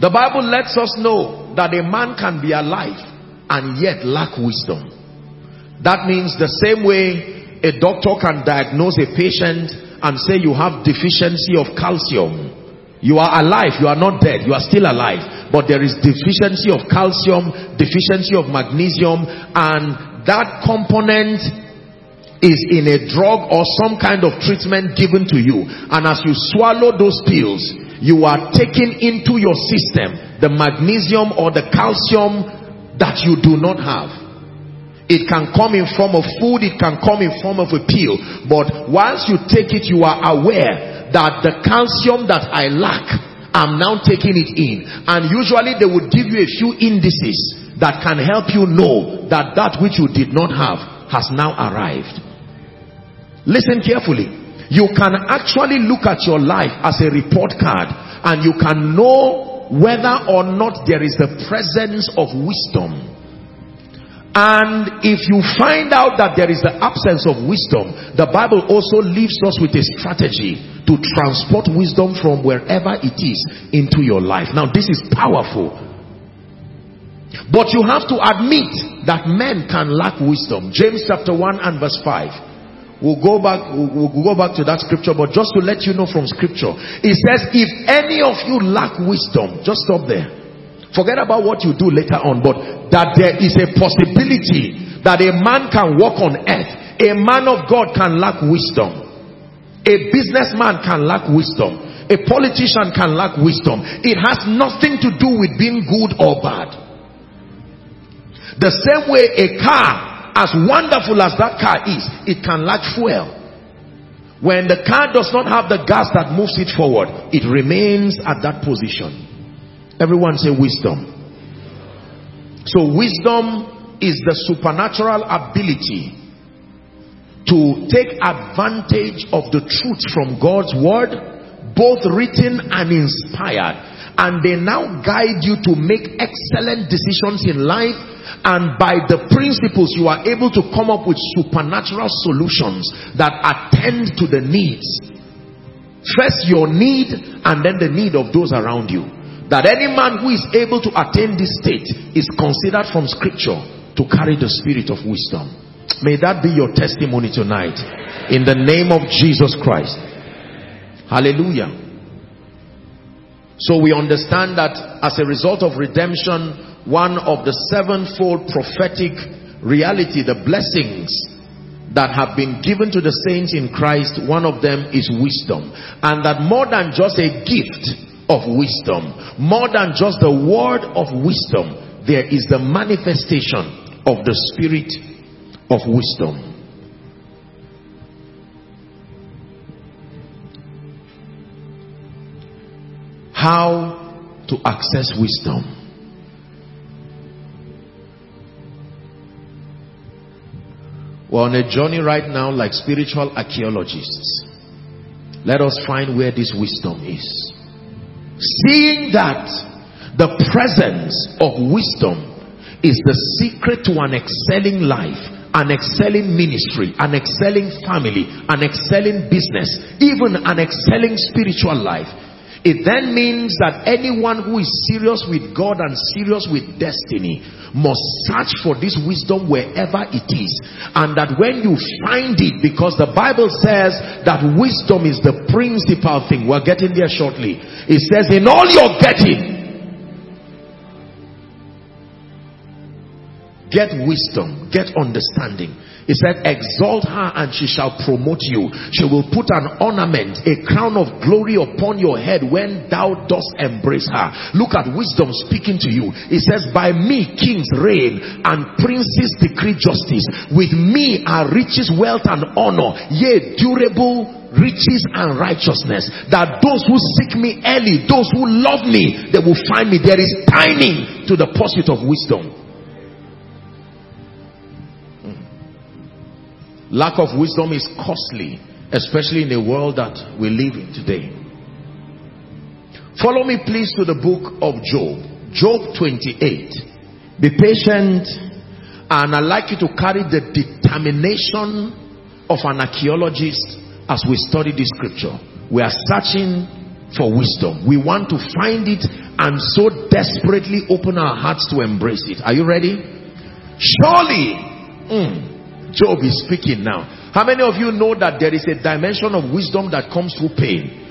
Speaker 1: The Bible lets us know that a man can be alive and yet lack wisdom. That means the same way a doctor can diagnose a patient and say you have deficiency of calcium. You are alive, you are not dead, you are still alive. But there is deficiency of calcium, deficiency of magnesium, and that component is in a drug or some kind of treatment given to you. And as you swallow those pills, you are taking into your system the magnesium or the calcium that you do not have. It can come in form of food, it can come in form of a pill. But once you take it, you are aware that the calcium that I lack, I'm now taking it in. And usually they would give you a few indices that can help you know that that which you did not have has now arrived. Listen carefully you can actually look at your life as a report card and you can know whether or not there is the presence of wisdom. And if you find out that there is the absence of wisdom, the Bible also leaves us with a strategy to transport wisdom from wherever it is into your life. Now this is powerful. But you have to admit that men can lack wisdom. James chapter 1 and verse 5. We'll go back, we'll, go back to that scripture, but just to let you know from scripture, it says, if any of you lack wisdom, just stop there. Forget about what you do later on, but that there is a possibility that a man can walk on earth. A man of God can lack wisdom. A businessman can lack wisdom. A politician can lack wisdom. It has nothing to do with being good or bad. The same way a car as wonderful as that car is, it can lack fuel. When the car does not have the gas that moves it forward, it remains at that position. Everyone say wisdom. So wisdom is the supernatural ability to take advantage of the truth from God's word, both written and inspired. And they now guide you to make excellent decisions in life and by the principles you are able to come up with supernatural solutions that attend to the needs. First your need and then the need of those around you. That any man who is able to attain this state is considered from scripture to carry the spirit of wisdom. May that be your testimony tonight. In the name of jesus christ. Hallelujah. So we understand that as a result of redemption one of the sevenfold prophetic reality, the blessings that have been given to the saints in Christ, one of them is wisdom. And that more than just a gift of wisdom, more than just the word of wisdom, there is the manifestation of the spirit of wisdom. How to access wisdom? We're on a journey right now like spiritual archaeologists. Let us find where this wisdom is. Seeing that the presence of wisdom is the secret to an excelling life, an excelling ministry, an excelling family, an excelling business, even an excelling spiritual life. It then means that anyone who is serious with God and serious with destiny must search for this wisdom wherever it is. And that when you find it, because the Bible says that wisdom is the principal thing. We're getting there shortly. It says, in all you're getting, get wisdom, get understanding. He said, exalt her and she shall promote you. She will put an ornament, a crown of glory upon your head when thou dost embrace her. Look at wisdom speaking to you. He says, by me kings reign and princes decree justice. With me are riches, wealth and honor, yea, durable riches and righteousness. That those who seek me early, those who love me, they will find me. There is timing to the pursuit of wisdom. Lack of wisdom is costly, especially in the world that we live in today. Follow me please to the book of Job. Job 28. Be patient and I'd like you to carry the determination of an archaeologist as we study this scripture. We are searching for wisdom. We want to find it and so desperately open our hearts to embrace it. Are you ready? Surely, mm, Job is speaking now. How many of you know that there is a dimension of wisdom that comes through pain?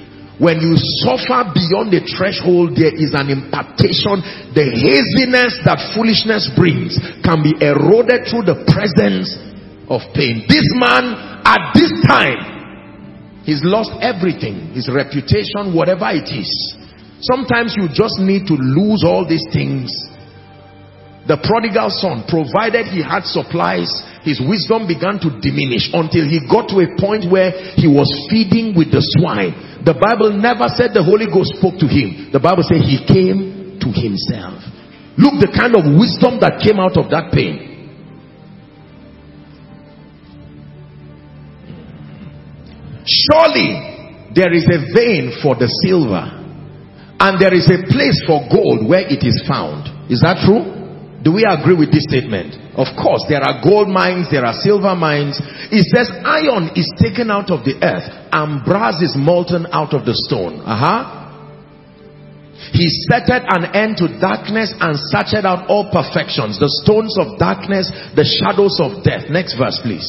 Speaker 1: When you suffer beyond the threshold, there is an impartation. The haziness that foolishness brings can be eroded through the presence of pain. This man, at this time, he's lost everything. His reputation, whatever it is. Sometimes you just need to lose all these things. The prodigal son, provided he had supplies, his wisdom began to diminish until he got to a point where he was feeding with the swine. The Bible never said the Holy Ghost spoke to him. The Bible said he came to himself. Look the kind of wisdom that came out of that pain. Surely there is a vein for the silver and there is a place for gold where it is found. Is that true? Do we agree with this statement? Of course, there are gold mines, there are silver mines. It says iron is taken out of the earth and brass is molten out of the stone. Uh-huh. He setteth an end to darkness and searched out all perfections, the stones of darkness, the shadows of death. Next verse, please.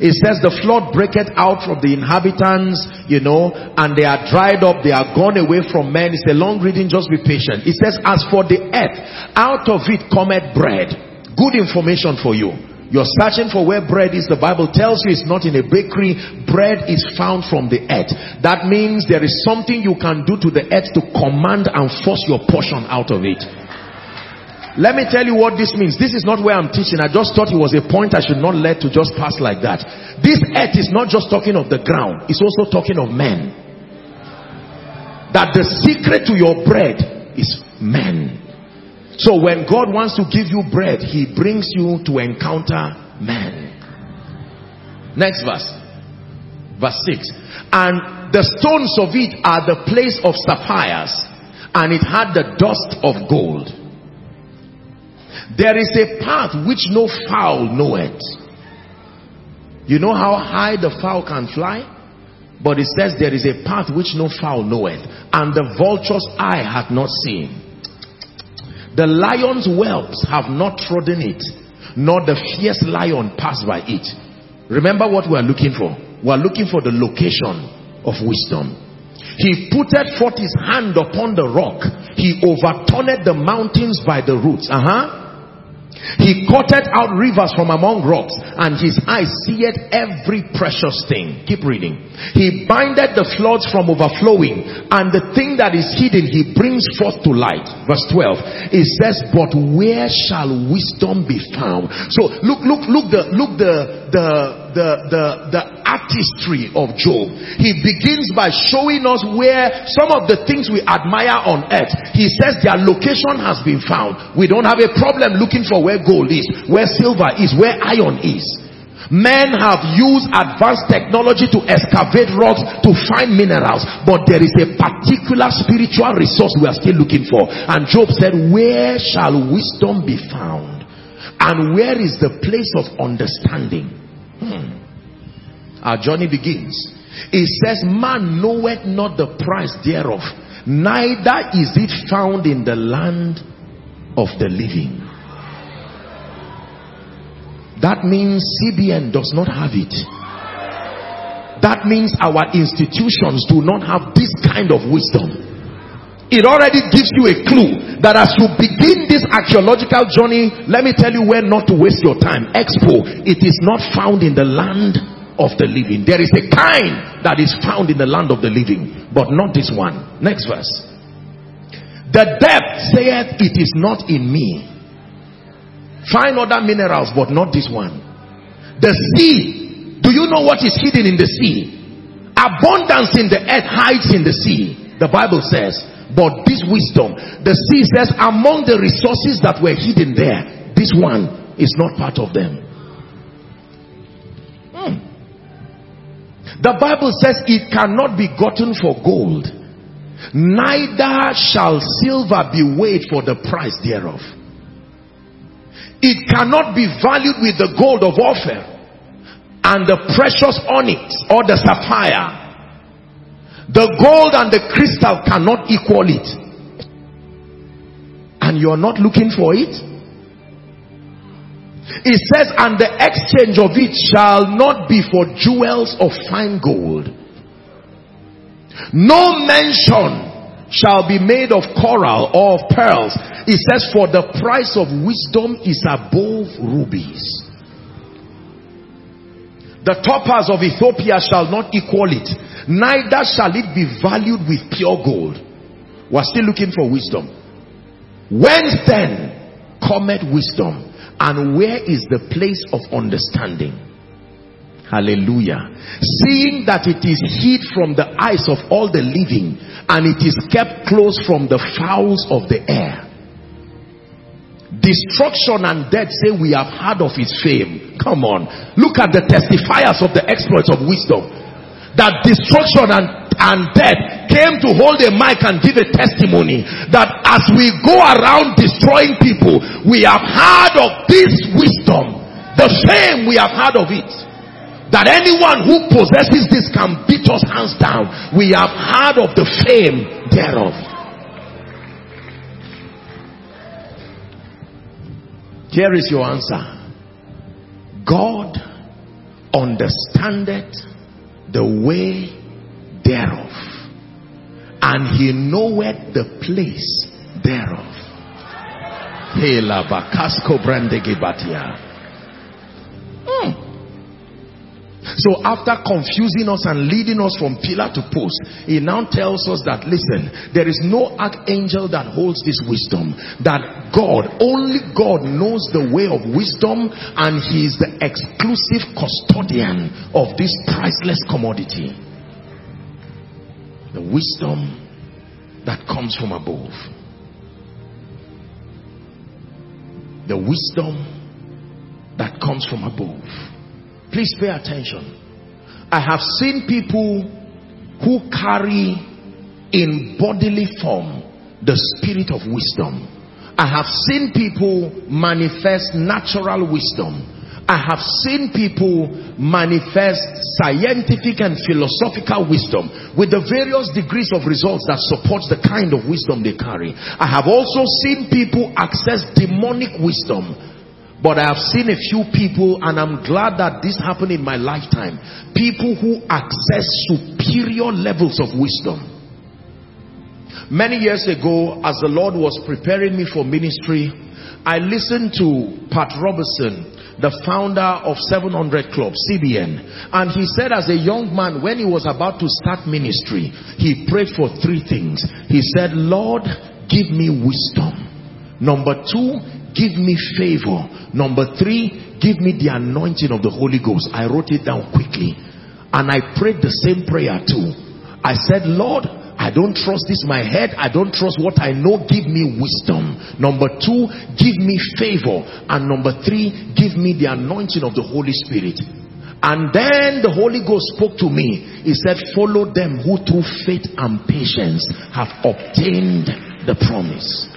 Speaker 1: It says the flood breaketh out from the inhabitants, you know, and they are dried up, they are gone away from men. It's a long reading, just be patient. It says, as for the earth, out of it cometh bread. Good information for you. You're searching for where bread is. The Bible tells you it's not in a bakery. Bread is found from the earth. That means there is something you can do to the earth to command and force your portion out of it. Let me tell you what this means. This is not where I'm teaching. I just thought it was a point I should not let to just pass like that. This earth is not just talking of the ground. It's also talking of men. That the secret to your bread is men. So when God wants to give you bread, he brings you to encounter man. Next verse. Verse 6. And the stones of it are the place of sapphires, and it had the dust of gold. There is a path which no fowl knoweth. You know how high the fowl can fly? But it says there is a path which no fowl knoweth, and the vulture's eye hath not seen the lion's whelps have not trodden it, nor the fierce lion passed by it. Remember what we are looking for. We are looking for the location of wisdom. He putteth forth his hand upon the rock. He overturned the mountains by the roots. Uh-huh. He cutteth out rivers from among rocks, and his eyes seeth every precious thing. Keep reading. He bindeth the floods from overflowing, and the thing that is hidden he brings forth to light. Verse 12. It says, But where shall wisdom be found? So look, look, look the look the the the the, the artistry of Job. He begins by showing us where some of the things we admire on earth, he says their location has been found. We don't have a problem looking for where gold is, where silver is, where iron is. Men have used advanced technology to excavate rocks to find minerals, but there is a particular spiritual resource we are still looking for. And Job said, Where shall wisdom be found? And where is the place of understanding? Hmm our journey begins. It says, Man knoweth not the price thereof, neither is it found in the land of the living. That means CBN does not have it. That means our institutions do not have this kind of wisdom. It already gives you a clue that as you begin this archaeological journey, let me tell you where not to waste your time. Expo, it is not found in the land of the living. There is a kind that is found in the land of the living, but not this one. Next verse. The depth saith, It is not in me. Find other minerals, but not this one. The sea. Do you know what is hidden in the sea? Abundance in the earth hides in the sea. The Bible says, but this wisdom, the sea says, among the resources that were hidden there, this one is not part of them. Hmm. The Bible says it cannot be gotten for gold, neither shall silver be weighed for the price thereof. It cannot be valued with the gold of Ophir and the precious onyx or the sapphire. The gold and the crystal cannot equal it. And you're not looking for it. It says, and the exchange of it shall not be for jewels of fine gold. No mention shall be made of coral or of pearls it says, For the price of wisdom is above rubies. The topaz of Ethiopia shall not equal it, neither shall it be valued with pure gold. We're still looking for wisdom. Whence then cometh wisdom? And where is the place of understanding? Hallelujah. Seeing that it is hid from the eyes of all the living, and it is kept close from the fowls of the air. Destruction and death say we have heard of his fame. Come on. Look at the testifiers of the exploits of wisdom. That destruction and, and death came to hold a mic and give a testimony that as we go around destroying people, we have heard of this wisdom. The fame we have heard of it. That anyone who possesses this can beat us hands down. We have heard of the fame thereof. Here is your answer. God understandeth the way thereof, and he knoweth the place thereof. Hela bakasko Hmm. So after confusing us and leading us from pillar to post, he now tells us that, listen, there is no archangel that holds this wisdom. That God, only God knows the way of wisdom and he is the exclusive custodian of this priceless commodity. The wisdom that comes from above. The wisdom that comes from above. Please pay attention. I have seen people who carry in bodily form the spirit of wisdom. I have seen people manifest natural wisdom. I have seen people manifest scientific and philosophical wisdom with the various degrees of results that supports the kind of wisdom they carry. I have also seen people access demonic wisdom but I have seen a few people, and I'm glad that this happened in my lifetime. People who access superior levels of wisdom. Many years ago, as the Lord was preparing me for ministry, I listened to Pat Robertson, the founder of 700 Club, CBN. And he said as a young man, when he was about to start ministry, he prayed for three things. He said, Lord, give me wisdom. Number two, give me favor. Number three, give me the anointing of the Holy Ghost. I wrote it down quickly. And I prayed the same prayer too. I said, Lord, I don't trust this my head. I don't trust what I know. Give me wisdom. Number two, give me favor. And number three, give me the anointing of the Holy Spirit. And then the Holy Ghost spoke to me. He said, follow them who through faith and patience have obtained the promise.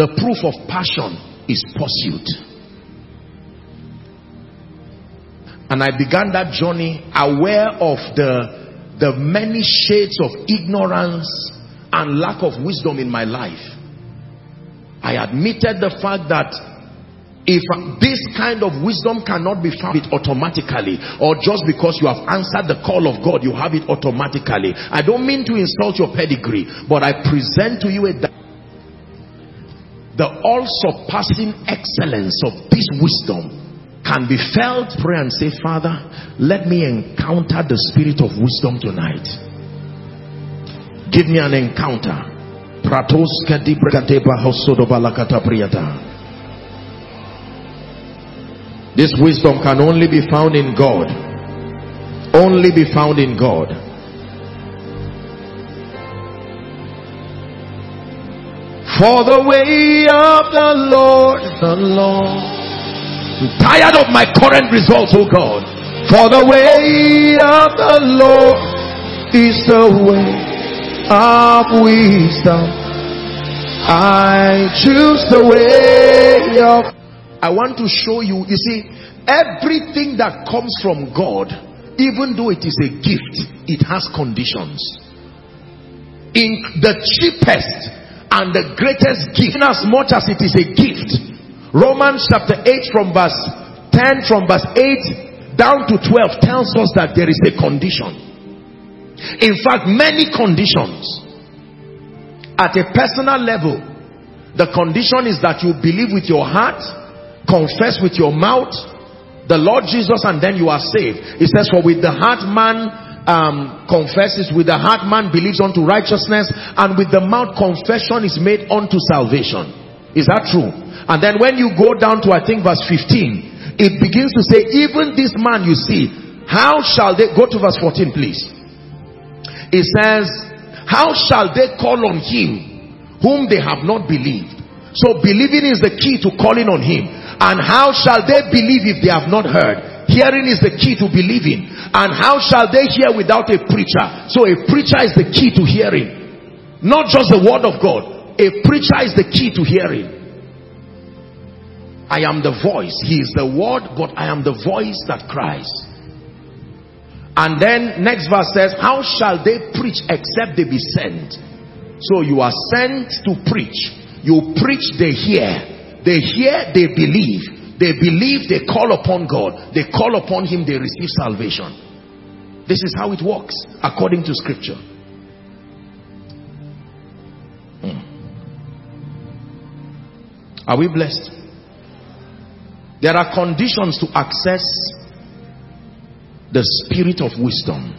Speaker 1: The proof of passion is pursuit. And I began that journey aware of the the many shades of ignorance and lack of wisdom in my life. I admitted the fact that if this kind of wisdom cannot be found automatically or just because you have answered the call of God you have it automatically I don't mean to insult your pedigree but I present to you a the all-surpassing excellence of this wisdom can be felt pray and say father let me encounter the spirit of wisdom tonight give me an encounter this wisdom can only be found in God. Only be found in God. For the way of the Lord, the Lord. I'm tired of my current results, oh God. For the way of the Lord is the way of wisdom. I choose the way of I want to show you, you see, everything that comes from God, even though it is a gift, it has conditions. In the cheapest and the greatest gift, in as much as it is a gift, Romans chapter 8 from verse 10 from verse 8 down to 12 tells us that there is a condition. In fact, many conditions. At a personal level, the condition is that you believe with your heart confess with your mouth the Lord Jesus and then you are saved. It says, for with the heart man um, confesses, with the heart man believes unto righteousness, and with the mouth confession is made unto salvation. Is that true? And then when you go down to, I think, verse 15, it begins to say, even this man you see, how shall they, go to verse 14 please. It says, how shall they call on him whom they have not believed? So believing is the key to calling on him. And how shall they believe if they have not heard? Hearing is the key to believing. And how shall they hear without a preacher? So a preacher is the key to hearing. Not just the word of God. A preacher is the key to hearing. I am the voice. He is the word, but I am the voice that cries. And then next verse says, how shall they preach except they be sent? So you are sent to preach. You preach, they hear. They hear, they believe. They believe, they call upon God. They call upon Him, they receive salvation. This is how it works according to scripture. Hmm. Are we blessed? There are conditions to access the spirit of wisdom.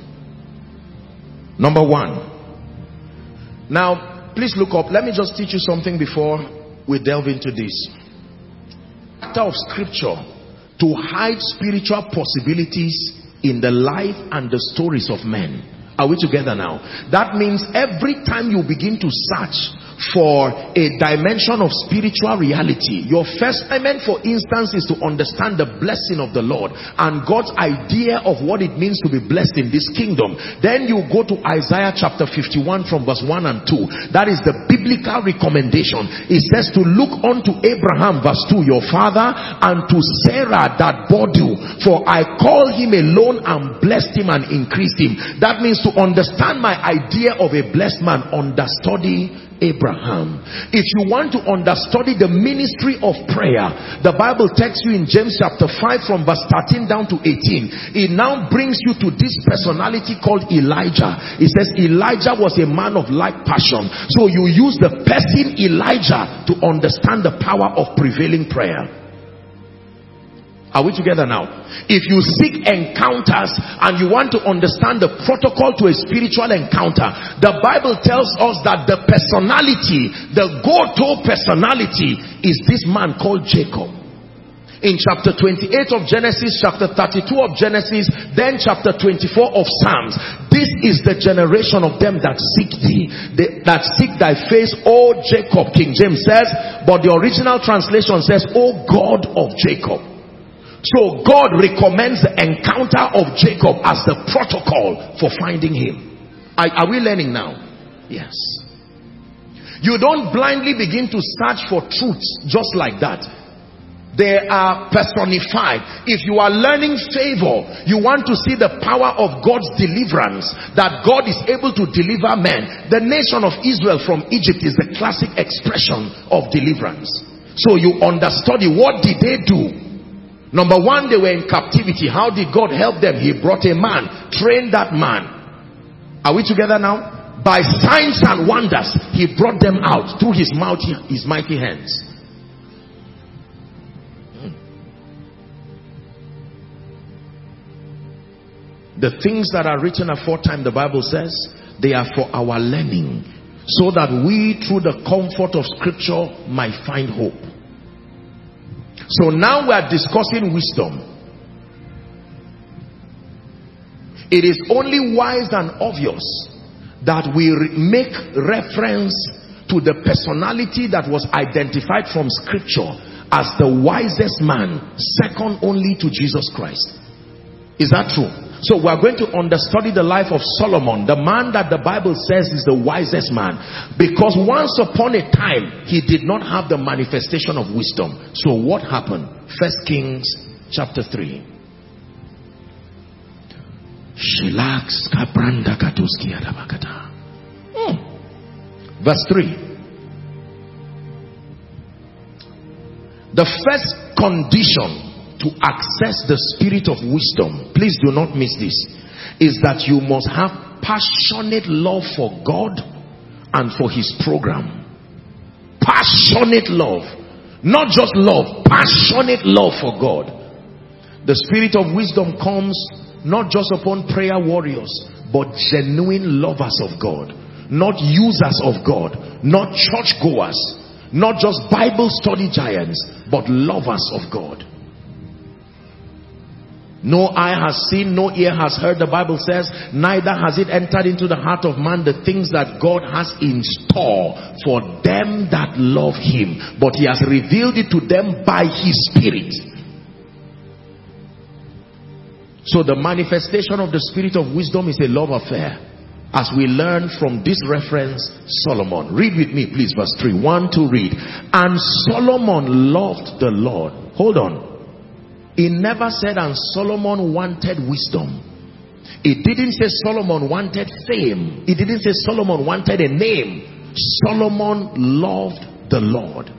Speaker 1: Number one. Now, please look up. Let me just teach you something before we delve into this. Factor of scripture to hide spiritual possibilities in the life and the stories of men. Are we together now? That means every time you begin to search for a dimension of spiritual reality. Your first element, for instance, is to understand the blessing of the Lord and God's idea of what it means to be blessed in this kingdom. Then you go to Isaiah chapter 51 from verse 1 and 2. That is the biblical recommendation. It says to look unto Abraham, verse 2, your father, and to Sarah that bore you. For I called him alone and blessed him and increased him. That means to understand my idea of a blessed man, understudy Abraham. If you want to understudy the ministry of prayer, the Bible takes you in James chapter 5 from verse 13 down to 18. It now brings you to this personality called Elijah. It says Elijah was a man of like passion. So you use the person Elijah to understand the power of prevailing prayer. Are we together now? If you seek encounters and you want to understand the protocol to a spiritual encounter, the Bible tells us that the personality, the go-to personality is this man called Jacob. In chapter 28 of Genesis, chapter 32 of Genesis, then chapter 24 of Psalms. This is the generation of them that seek thee, that seek thy face, O Jacob, King James says, but the original translation says, O God of Jacob. So God recommends the encounter of Jacob as the protocol for finding him. Are, are, we learning now? Yes. You don't blindly begin to search for truths just like that. They are personified. If you are learning favor, you want to see the power of God's deliverance, that God is able to deliver men. The nation of Israel from Egypt is the classic expression of deliverance. So you understudy, what did they do? Number one, they were in captivity. How did God help them? He brought a man, trained that man. Are we together now? By signs and wonders, he brought them out through his mighty, his mighty hands. Hmm. The things that are written aforetime, the Bible says, they are for our learning. So that we, through the comfort of scripture, might find hope. So now we are discussing wisdom. It is only wise and obvious that we make reference to the personality that was identified from scripture as the wisest man, second only to Jesus Christ. Is that true? So we are going to understudy the life of Solomon, the man that the Bible says is the wisest man. Because once upon a time, he did not have the manifestation of wisdom. So what happened? First Kings chapter 3. Hmm. Verse 3. The first condition to access the spirit of wisdom, please do not miss this, is that you must have passionate love for God and for his program. Passionate love. Not just love, passionate love for God. The spirit of wisdom comes not just upon prayer warriors, but genuine lovers of God. Not users of God, not churchgoers, not just Bible study giants, but lovers of God. No eye has seen, no ear has heard, the Bible says, neither has it entered into the heart of man the things that God has in store for them that love him. But he has revealed it to them by his spirit. So the manifestation of the spirit of wisdom is a love affair. As we learn from this reference, Solomon. Read with me, please, verse 3. One to read. And Solomon loved the Lord. Hold on. He never said, and Solomon wanted wisdom. It didn't say Solomon wanted fame. It didn't say Solomon wanted a name. Solomon loved the Lord.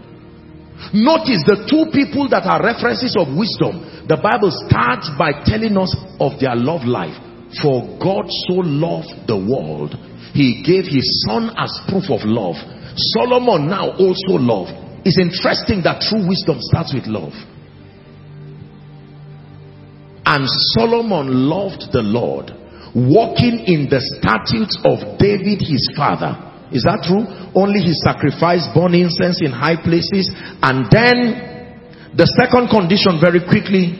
Speaker 1: Notice the two people that are references of wisdom. The Bible starts by telling us of their love life. For God so loved the world, he gave his son as proof of love. Solomon now also loved. It's interesting that true wisdom starts with love. And Solomon loved the Lord, walking in the statutes of David his father. Is that true? Only he sacrificed burn incense in high places. And then the second condition very quickly.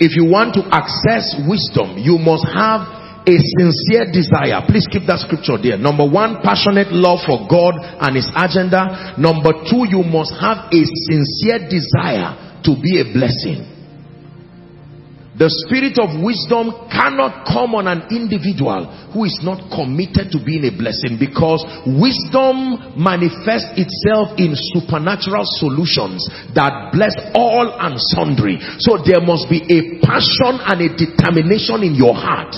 Speaker 1: If you want to access wisdom, you must have a sincere desire. Please keep that scripture there. Number one, passionate love for God and his agenda. Number two, you must have a sincere desire to be a blessing. The spirit of wisdom cannot come on an individual who is not committed to being a blessing because wisdom manifests itself in supernatural solutions that bless all and sundry. So there must be a passion and a determination in your heart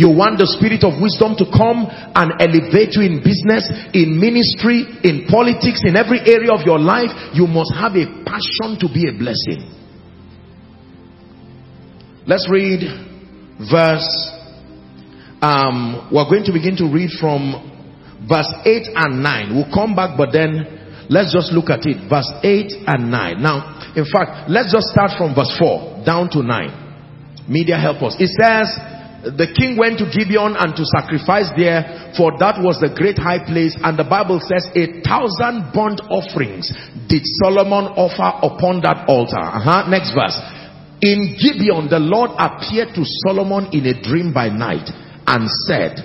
Speaker 1: you want the spirit of wisdom to come and elevate you in business, in ministry, in politics, in every area of your life. You must have a passion to be a blessing. Let's read verse. Um, we're going to begin to read from verse 8 and 9. We'll come back, but then let's just look at it. Verse 8 and 9. Now, in fact, let's just start from verse 4 down to 9. Media help us. It says, the king went to Gibeon and to sacrifice there for that was the great high place and the Bible says a thousand burnt offerings did Solomon offer upon that altar. Uh -huh. Next verse. In Gibeon the Lord appeared to Solomon in a dream by night and said,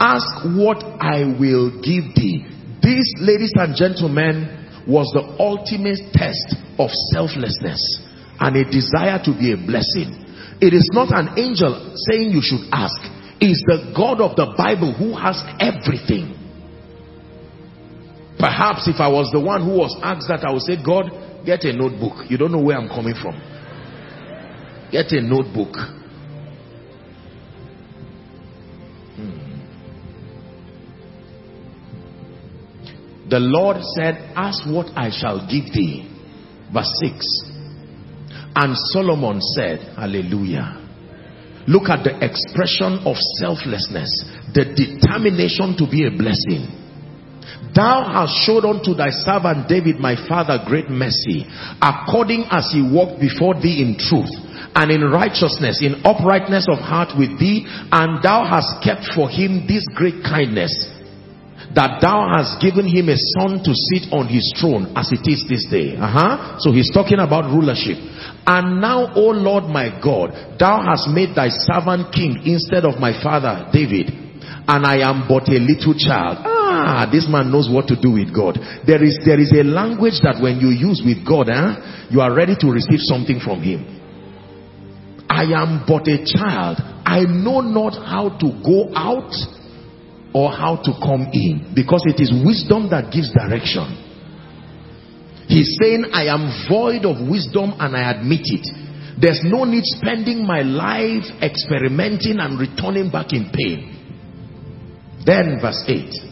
Speaker 1: ask what I will give thee. This, ladies and gentlemen, was the ultimate test of selflessness and a desire to be a blessing. It is not an angel saying you should ask. It is the God of the Bible who has everything. Perhaps if I was the one who was asked that, I would say, God, get a notebook. You don't know where I'm coming from. Get a notebook. Hmm. The Lord said, ask what I shall give thee. Verse 6. And Solomon said, hallelujah. Look at the expression of selflessness, the determination to be a blessing. Thou hast showed unto thy servant David my father great mercy, according as he walked before thee in truth and in righteousness, in uprightness of heart with thee, and thou hast kept for him this great kindness, that thou hast given him a son to sit on his throne as it is this day. Uh-huh. So he's talking about rulership. And now, O Lord my God, thou hast made thy servant king instead of my father David, and I am but a little child. Ah, this man knows what to do with God. There is, there is a language that when you use with God, eh, you are ready to receive something from him. I am but a child. I know not how to go out or how to come in because it is wisdom that gives direction. He's saying, I am void of wisdom and I admit it. There's no need spending my life experimenting and returning back in pain. Then verse 8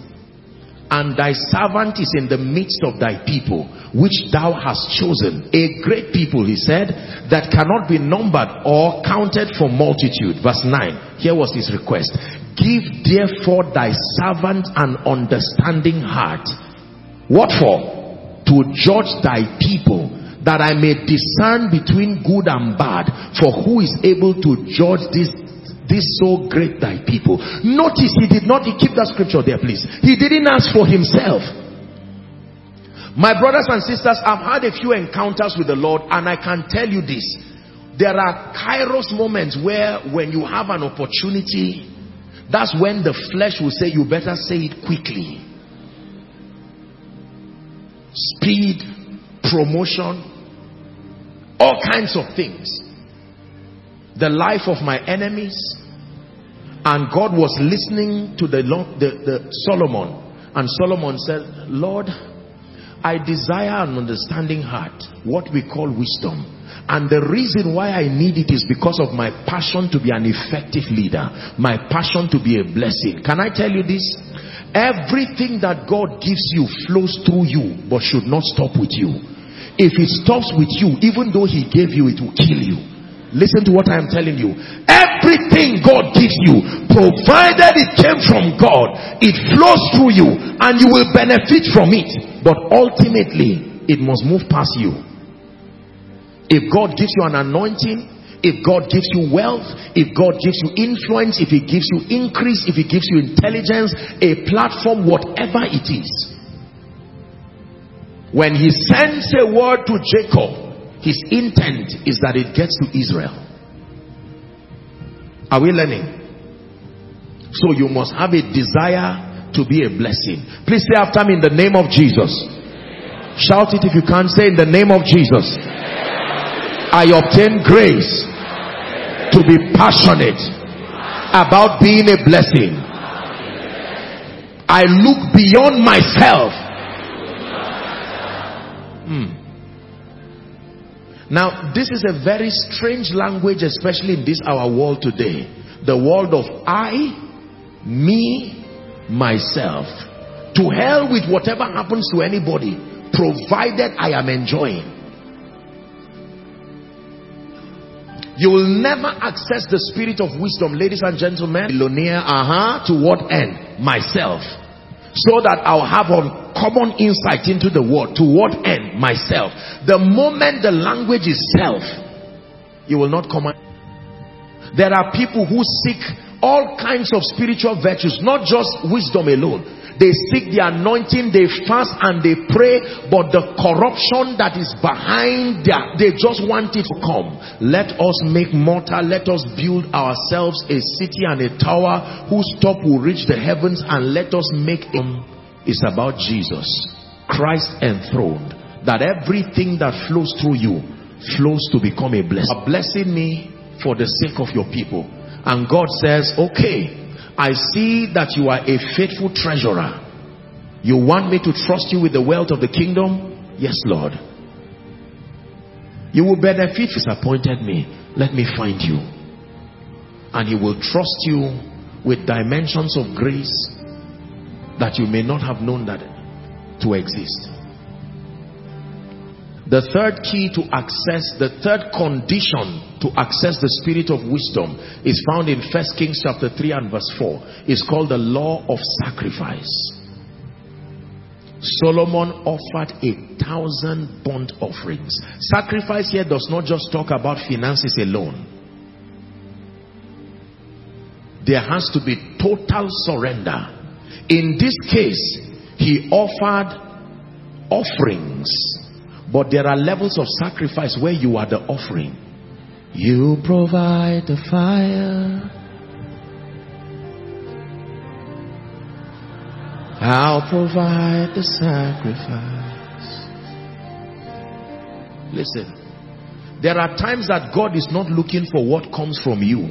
Speaker 1: and thy servant is in the midst of thy people which thou hast chosen a great people he said that cannot be numbered or counted for multitude verse 9 here was his request give therefore thy servant an understanding heart what for to judge thy people that I may discern between good and bad for who is able to judge this this so great thy people. Notice he did not, he keep that scripture there please. He didn't ask for himself. My brothers and sisters, I've had a few encounters with the Lord and I can tell you this. There are kairos moments where when you have an opportunity, that's when the flesh will say you better say it quickly. Speed, promotion, all kinds of things. The life of my enemies. And God was listening to the, the, the Solomon. And Solomon said Lord I desire an understanding heart what we call wisdom. And the reason why I need it is because of my passion to be an effective leader my passion to be a blessing. Can I tell you this everything that God gives you flows through you but should not stop with you if it stops with you even though he gave you it will kill you Listen to what I am telling you. Everything God gives you, provided it came from God, it flows through you and you will benefit from it. But ultimately, it must move past you. If God gives you an anointing, if God gives you wealth, if God gives you influence, if He gives you increase, if He gives you intelligence, a platform, whatever it is. When He sends a word to Jacob, his intent is that it gets to Israel. Are we learning? So you must have a desire to be a blessing. Please say after me in the name of Jesus. Shout it if you can't say in the name of Jesus. I obtain grace to be passionate about being a blessing. I look beyond myself. Hmm. Now, this is a very strange language, especially in this our world today. The world of I, me, myself. To hell with whatever happens to anybody, provided I am enjoying. You will never access the spirit of wisdom, ladies and gentlemen. Millionaire, uh-huh, to what end? Myself so that I'll have uncommon insight into the word. To what end? Myself. The moment the language is self, you will not come. There are people who seek all kinds of spiritual virtues, not just wisdom alone. They seek the anointing, they fast and they pray, but the corruption that is behind there, they just want it to come. Let us make mortar, let us build ourselves a city and a tower whose top will reach the heavens and let us make it is about Jesus, Christ enthroned. That everything that flows through you flows to become a blessing. A blessing me for the sake of your people. And God says, okay, I see that you are a faithful treasurer. You want me to trust you with the wealth of the kingdom? Yes, Lord. You will benefit disappointed me. Let me find you. And he will trust you with dimensions of grace that you may not have known that to exist. The third key to access, the third condition to access the spirit of wisdom is found in First Kings chapter 3 and verse 4. It's called the law of sacrifice. Solomon offered a thousand burnt offerings. Sacrifice here does not just talk about finances alone. There has to be total surrender. In this case, he offered offerings but there are levels of sacrifice where you are the offering. You provide the fire. I'll provide the sacrifice. Listen. There are times that God is not looking for what comes from you.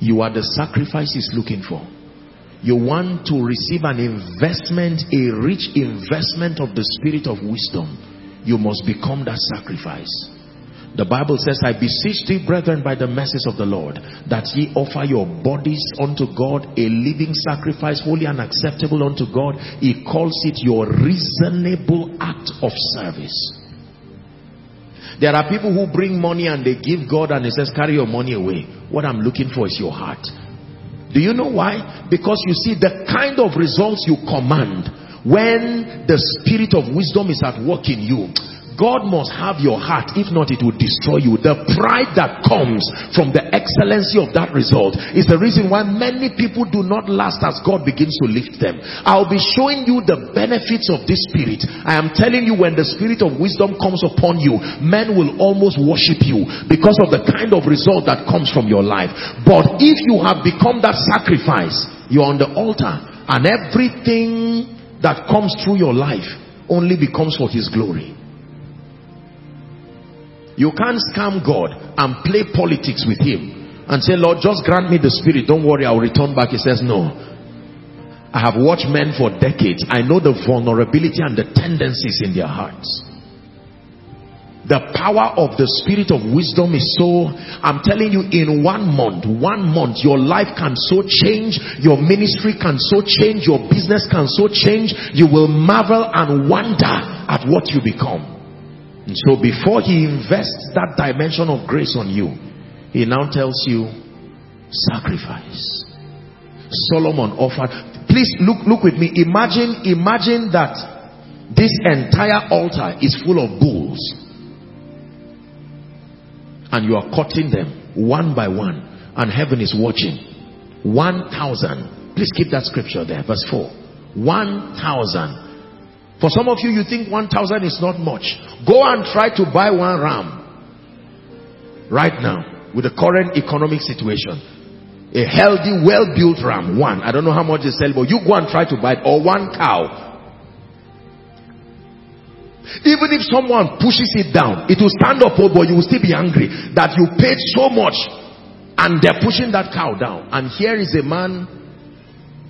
Speaker 1: You are the sacrifice he's looking for. You want to receive an investment, a rich investment of the spirit of wisdom you must become that sacrifice. The Bible says, I beseech thee, brethren, by the mercies of the Lord, that ye offer your bodies unto God, a living sacrifice, holy and acceptable unto God. He calls it your reasonable act of service. There are people who bring money and they give God and he says, carry your money away. What I'm looking for is your heart. Do you know why? Because you see the kind of results you command when the spirit of wisdom is at work in you, God must have your heart. If not, it will destroy you. The pride that comes from the excellency of that result is the reason why many people do not last as God begins to lift them. I'll be showing you the benefits of this spirit. I am telling you when the spirit of wisdom comes upon you, men will almost worship you because of the kind of result that comes from your life. But if you have become that sacrifice, you're on the altar and everything that comes through your life only becomes for his glory. You can't scam God and play politics with him and say, Lord, just grant me the spirit. Don't worry, I'll return back. He says, no. I have watched men for decades. I know the vulnerability and the tendencies in their hearts the power of the spirit of wisdom is so i'm telling you in one month one month your life can so change your ministry can so change your business can so change you will marvel and wonder at what you become. And so before he invests that dimension of grace on you he now tells you sacrifice. Solomon offered please look look with me. Imagine imagine that this entire altar is full of bulls and you are cutting them one by one and heaven is watching. 1000 please keep that scripture there. Verse 4 1000 for some of you you think 1000 is not much. Go and try to buy one ram right now with the current economic situation. A healthy well-built ram one. I don't know how much they sell but you go and try to buy it or one cow even if someone pushes it down, it will stand up, oh, but you will still be angry that you paid so much and they're pushing that cow down. And here is a man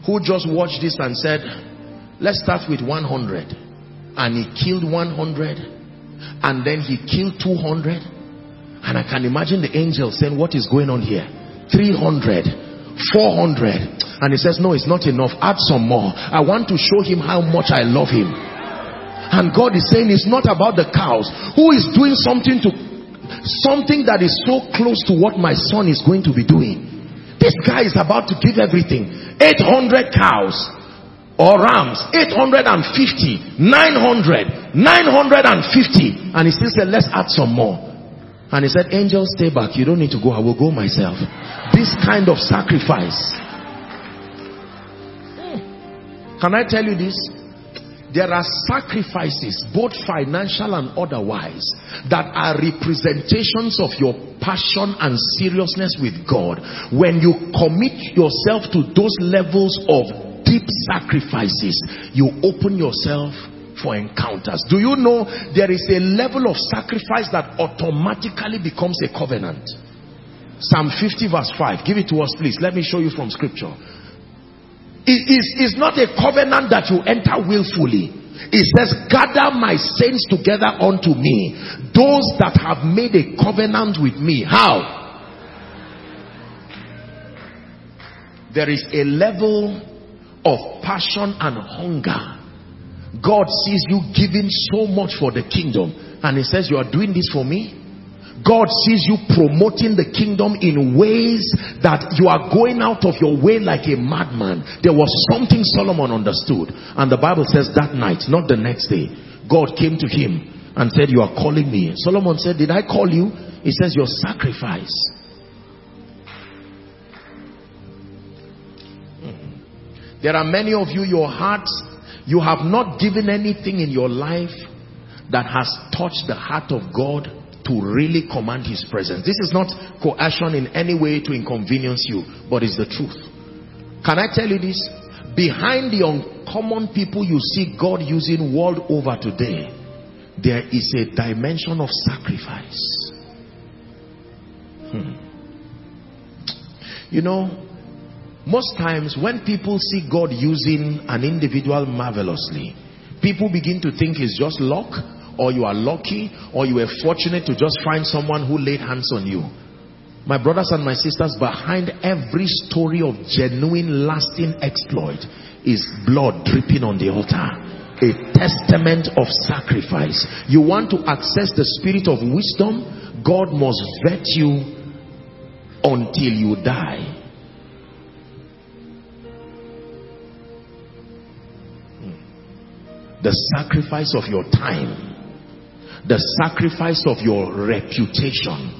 Speaker 1: who just watched this and said, let's start with 100. And he killed 100 and then he killed 200. And I can imagine the angel saying, what is going on here? 300, 400. And he says, no, it's not enough. Add some more. I want to show him how much I love him. And God is saying it's not about the cows. Who is doing something to something that is so close to what my son is going to be doing? This guy is about to give everything. 800 cows or rams, 850, 900, 950. And he still said, let's add some more. And he said, angels, stay back. You don't need to go. I will go myself. This kind of sacrifice. Hmm. Can I tell you this? There are sacrifices both financial and otherwise that are representations of your passion and seriousness with God. When you commit yourself to those levels of deep sacrifices you open yourself for encounters. Do you know there is a level of sacrifice that automatically becomes a covenant? Psalm 50 verse 5 give it to us please. Let me show you from scripture It is it's not a covenant that you enter willfully. It says, gather my saints together unto me. Those that have made a covenant with me. How? There is a level of passion and hunger. God sees you giving so much for the kingdom and he says, you are doing this for me? God sees you promoting the kingdom in ways that you are going out of your way like a madman. There was something Solomon understood. And the Bible says that night, not the next day, God came to him and said, you are calling me. Solomon said, did I call you? He says, your sacrifice. Hmm. There are many of you, your hearts, you have not given anything in your life that has touched the heart of God to really command his presence. This is not coercion in any way to inconvenience you, but it's the truth. Can I tell you this? Behind the uncommon people you see God using world over today, there is a dimension of sacrifice. Hmm. You know, most times when people see God using an individual marvelously, people begin to think it's just luck or you are lucky or you were fortunate to just find someone who laid hands on you. My brothers and my sisters, behind every story of genuine lasting exploit is blood dripping on the altar. A testament of sacrifice. You want to access the spirit of wisdom, God must vet you until you die. Hmm. The sacrifice of your time the sacrifice of your reputation,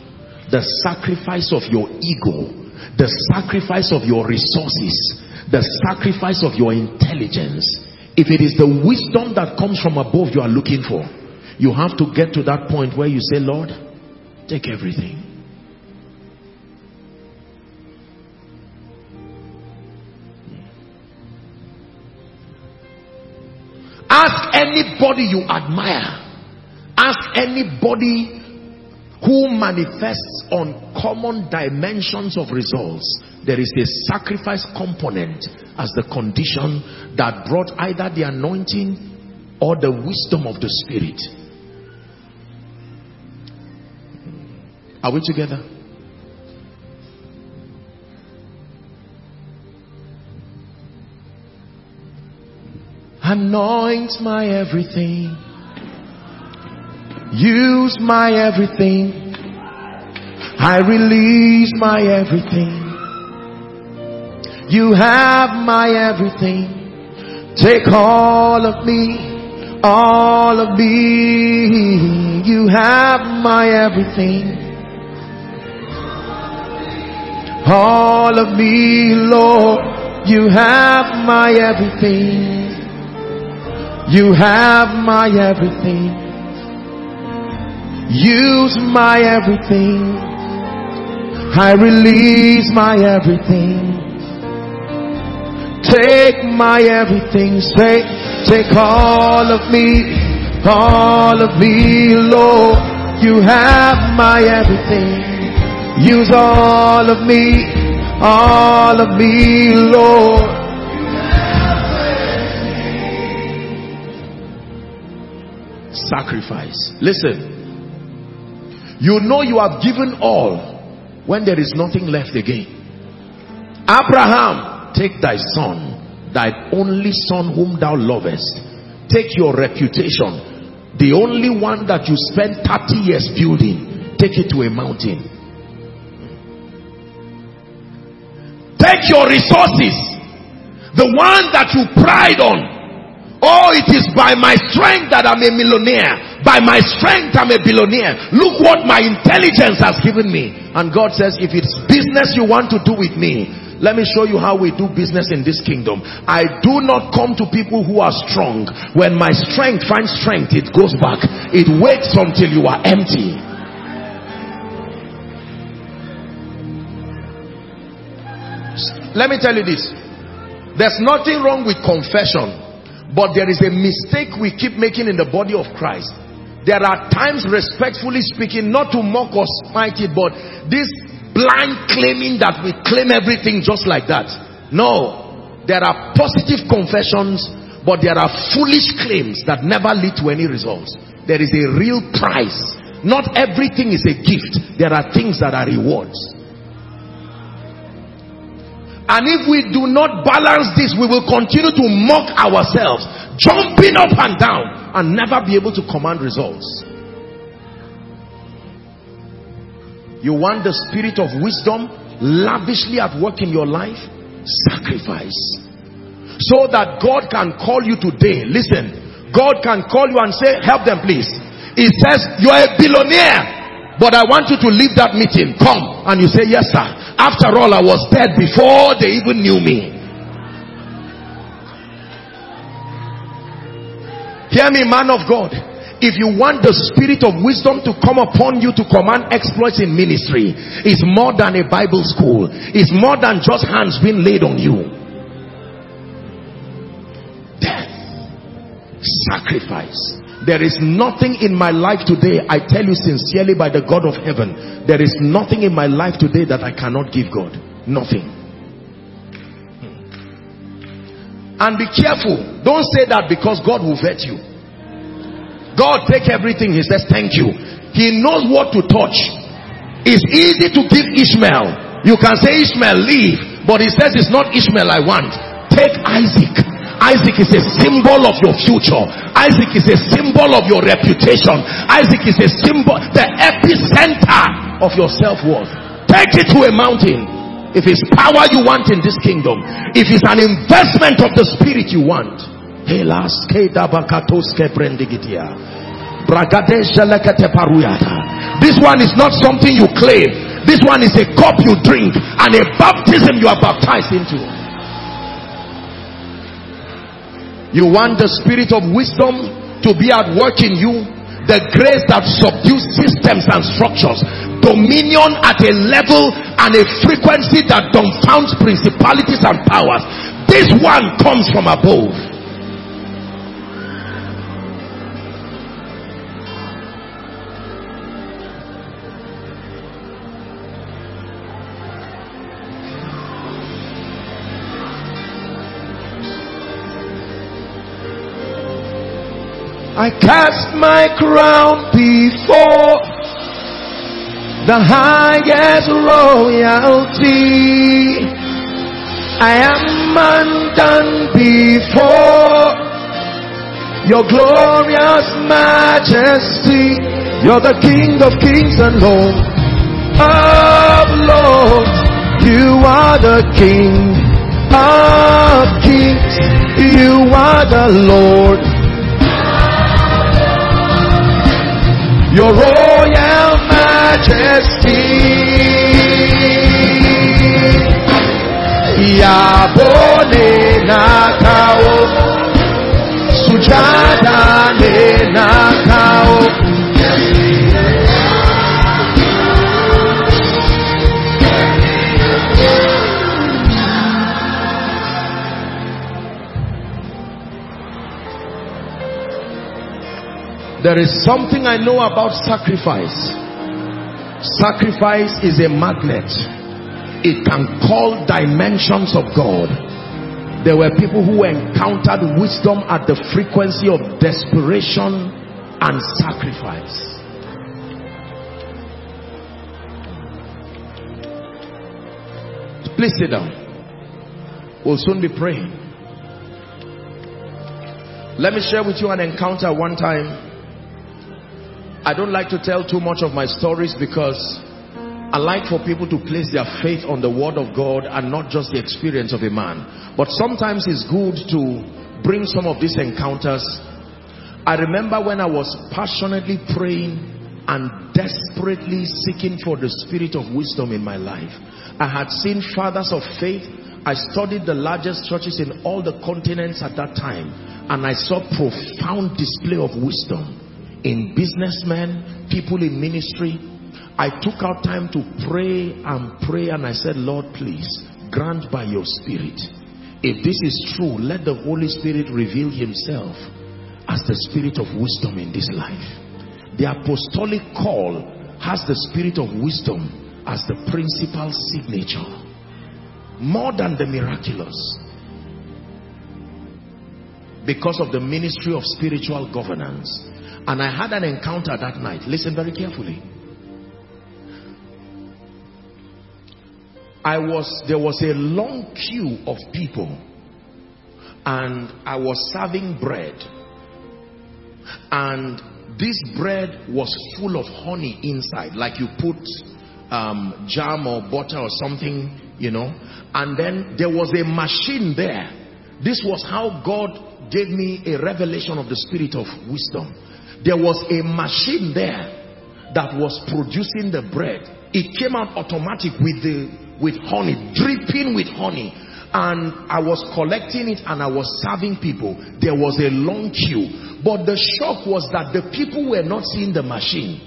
Speaker 1: the sacrifice of your ego, the sacrifice of your resources, the sacrifice of your intelligence. If it is the wisdom that comes from above you are looking for, you have to get to that point where you say, Lord, take everything. Ask anybody you admire Ask anybody who manifests on common dimensions of results. There is a sacrifice component as the condition that brought either the anointing or the wisdom of the Spirit. Are we together? Anoint my everything Use my everything. I release my everything. You have my everything. Take all of me, all of me. You have my everything. All of me, Lord. You have my everything. You have my everything. Use my everything. I release my everything. Take my everything. Say, take all of me, all of me, Lord. You have my everything. Use all of me, all of me, Lord. Sacrifice. Listen. You know you have given all when there is nothing left again. Abraham, take thy son, thy only son whom thou lovest. Take your reputation, the only one that you spent 30 years building, take it to a mountain. Take your resources, the one that you pride on, Oh, it is by my strength that I'm a millionaire. By my strength, I'm a billionaire. Look what my intelligence has given me. And God says, if it's business you want to do with me, let me show you how we do business in this kingdom. I do not come to people who are strong. When my strength finds strength, it goes back. It waits until you are empty. Let me tell you this. There's nothing wrong with confession. But there is a mistake we keep making in the body of Christ. There are times, respectfully speaking, not to mock or smite it, but this blind claiming that we claim everything just like that. No. There are positive confessions, but there are foolish claims that never lead to any results. There is a real price. Not everything is a gift. There are things that are rewards. And if we do not balance this, we will continue to mock ourselves, jumping up and down, and never be able to command results. You want the spirit of wisdom lavishly at work in your life? Sacrifice. So that God can call you today. Listen, God can call you and say, help them please. He says, you're a billionaire, but I want you to leave that meeting. Come. And you say, yes sir. After all, I was dead before they even knew me. Hear me, man of God. If you want the spirit of wisdom to come upon you to command exploits in ministry it's more than a bible school. It's more than just hands being laid on you. Death. Sacrifice. There is nothing in my life today i tell you sincerely by the god of heaven there is nothing in my life today that i cannot give god. Nothing and be careful don't say that because god will vet you God take everything. He says, thank you. He knows what to touch. It's easy to give Ishmael. You can say, Ishmael, leave. But he says, it's not Ishmael I want. Take Isaac. Isaac is a symbol of your future. Isaac is a symbol of your reputation. Isaac is a symbol, the epicenter of your self-worth. Take it to a mountain. If it's power you want in this kingdom, if it's an investment of the spirit you want, this one is not something you claim. This one is a cup you drink and a baptism you are baptized into. You want the spirit of wisdom to be at work in you. The grace that subdues systems and structures. Dominion at a level and a frequency that dumbfounds principalities and powers. This one comes from above. I cast my crown before the highest royalty. I am undone before your glorious majesty. You're the King of kings and Lord of lords. You are the King of kings. You are the Lord your royal majesty. Yabone nakao, sujada ne nakao. There is something I know about sacrifice. Sacrifice is a magnet. It can call dimensions of God. There were people who encountered wisdom at the frequency of desperation and sacrifice. Please sit down. We'll soon be praying. Let me share with you an encounter one time I don't like to tell too much of my stories because I like for people to place their faith on the word of God and not just the experience of a man. But sometimes it's good to bring some of these encounters. I remember when I was passionately praying and desperately seeking for the spirit of wisdom in my life. I had seen fathers of faith. I studied the largest churches in all the continents at that time and I saw profound display of wisdom in businessmen, people in ministry. I took out time to pray and pray and I said, Lord, please grant by your spirit. If this is true, let the Holy Spirit reveal himself as the spirit of wisdom in this life. The apostolic call has the spirit of wisdom as the principal signature. More than the miraculous. because of the ministry of spiritual governance. And I had an encounter that night. Listen very carefully. I was, there was a long queue of people. And I was serving bread. And this bread was full of honey inside. Like you put um, jam or butter or something you know. And then there was a machine there. This was how God gave me a revelation of the spirit of wisdom there was a machine there that was producing the bread it came out automatic with the with honey dripping with honey and I was collecting it and I was serving people. There was a long queue. But the shock was that the people were not seeing the machine.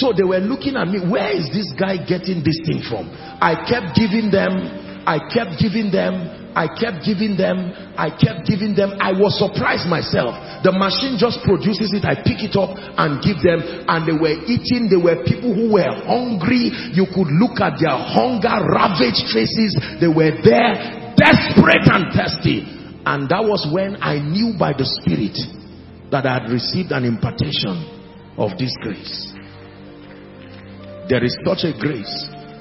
Speaker 1: So they were looking at me, where is this guy getting this thing from? I kept giving them, I kept giving them, I kept giving them, I kept giving them. I was surprised myself. The machine just produces it. I pick it up and give them. And they were eating. They were people who were hungry. You could look at their hunger ravaged faces. They were there, desperate and thirsty. And that was when I knew by the Spirit that I had received an impartation of this grace. There is such a grace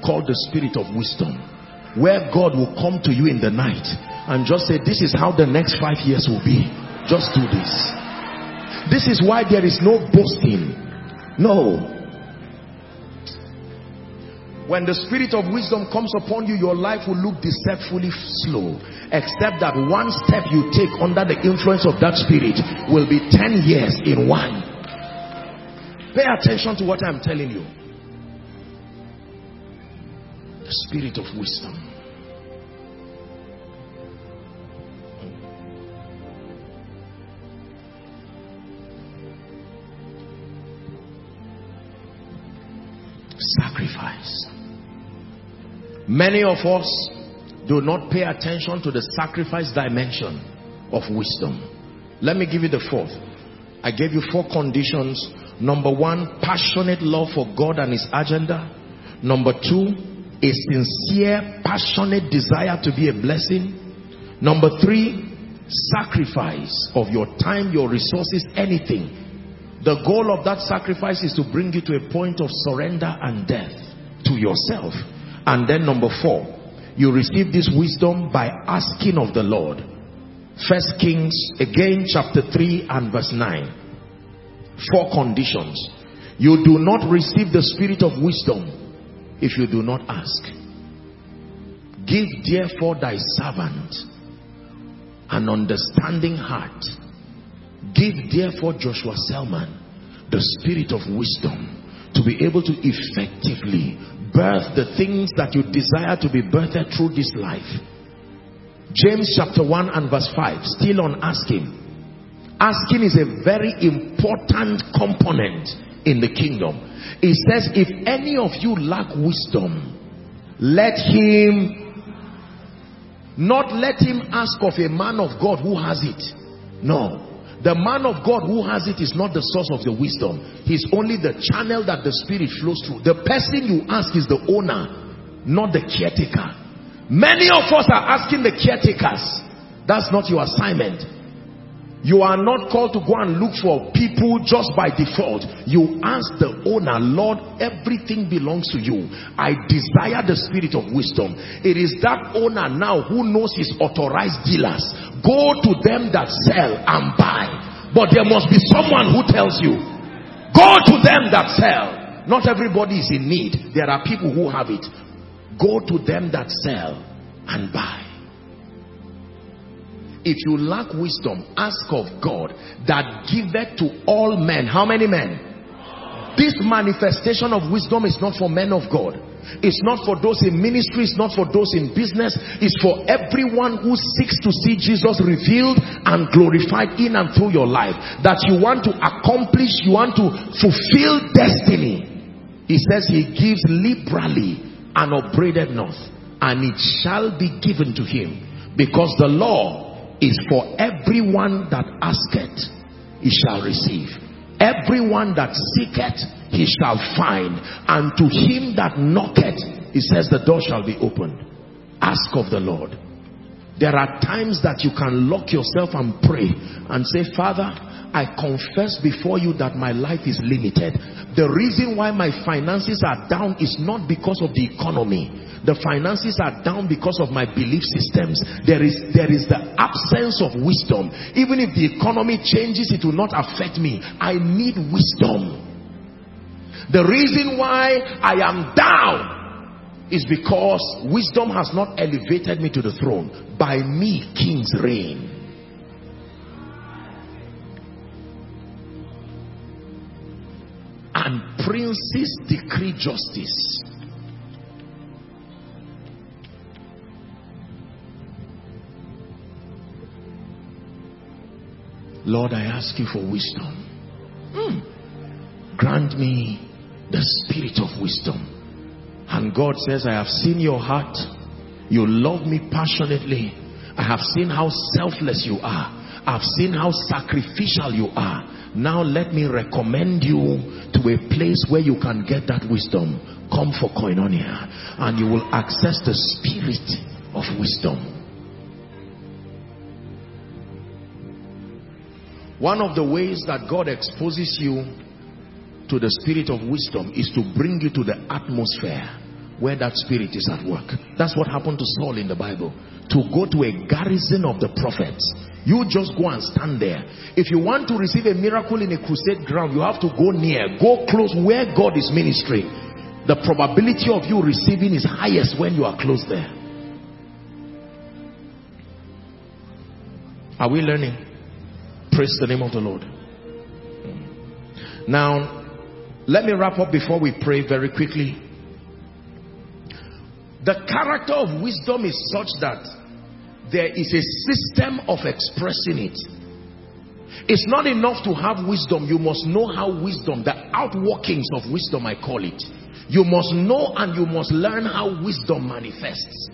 Speaker 1: called the Spirit of Wisdom where God will come to you in the night and just say, this is how the next five years will be. Just do this. This is why there is no boasting. No. When the spirit of wisdom comes upon you, your life will look deceptively slow. Except that one step you take under the influence of that spirit will be 10 years in one. Pay attention to what I'm telling you spirit of wisdom. Sacrifice. Many of us do not pay attention to the sacrifice dimension of wisdom. Let me give you the fourth. I gave you four conditions. Number one, passionate love for God and his agenda. Number two, a sincere, passionate desire to be a blessing. Number three, sacrifice of your time, your resources, anything. The goal of that sacrifice is to bring you to a point of surrender and death to yourself. And then number four, you receive this wisdom by asking of the Lord. First Kings, again, chapter 3 and verse 9. Four conditions. You do not receive the spirit of wisdom if you do not ask. Give therefore thy servant an understanding heart. Give therefore Joshua Selman the spirit of wisdom to be able to effectively birth the things that you desire to be birthed through this life. James chapter 1 and verse 5, still on asking. Asking is a very important component in the kingdom. It says, if any of you lack wisdom, let him not let him ask of a man of God who has it. No. The man of God who has it is not the source of the wisdom. He's only the channel that the spirit flows through. The person you ask is the owner, not the caretaker. Many of us are asking the caretakers. That's not your assignment. You are not called to go and look for people just by default. You ask the owner, Lord, everything belongs to you. I desire the spirit of wisdom. It is that owner now who knows his authorized dealers. Go to them that sell and buy. But there must be someone who tells you, go to them that sell. Not everybody is in need. There are people who have it. Go to them that sell and buy. If you lack wisdom, ask of God that giveth to all men. How many men? This manifestation of wisdom is not for men of God. It's not for those in ministry. It's not for those in business. It's for everyone who seeks to see Jesus revealed and glorified in and through your life. That you want to accomplish, you want to fulfill destiny. He says he gives liberally and upbraided not. And it shall be given to him. Because the law is for everyone that asketh, he shall receive. Everyone that seeketh, he shall find. And to him that knocketh, he says the door shall be opened. Ask of the Lord. There are times that you can lock yourself and pray and say, Father, I confess before you that my life is limited. The reason why my finances are down is not because of the economy. The finances are down because of my belief systems. There is, there is the absence of wisdom. Even if the economy changes, it will not affect me. I need wisdom. The reason why I am down is because wisdom has not elevated me to the throne. By me, kings reign. And princes decree justice. Lord, I ask you for wisdom. Mm. Grant me the spirit of wisdom and God says, I have seen your heart. You love me passionately. I have seen how selfless you are. I've seen how sacrificial you are. Now let me recommend you to a place where you can get that wisdom. Come for koinonia. And you will access the spirit of wisdom. One of the ways that God exposes you to the spirit of wisdom is to bring you to the atmosphere where that spirit is at work. That's what happened to Saul in the Bible. To go to a garrison of the prophets. You just go and stand there. If you want to receive a miracle in a crusade ground, you have to go near, go close where God is ministering. The probability of you receiving is highest when you are close there. Are we learning? Praise the name of the Lord. Now, let me wrap up before we pray very quickly. The character of wisdom is such that there is a system of expressing it. It's not enough to have wisdom. You must know how wisdom, the outworkings of wisdom, I call it. You must know and you must learn how wisdom manifests.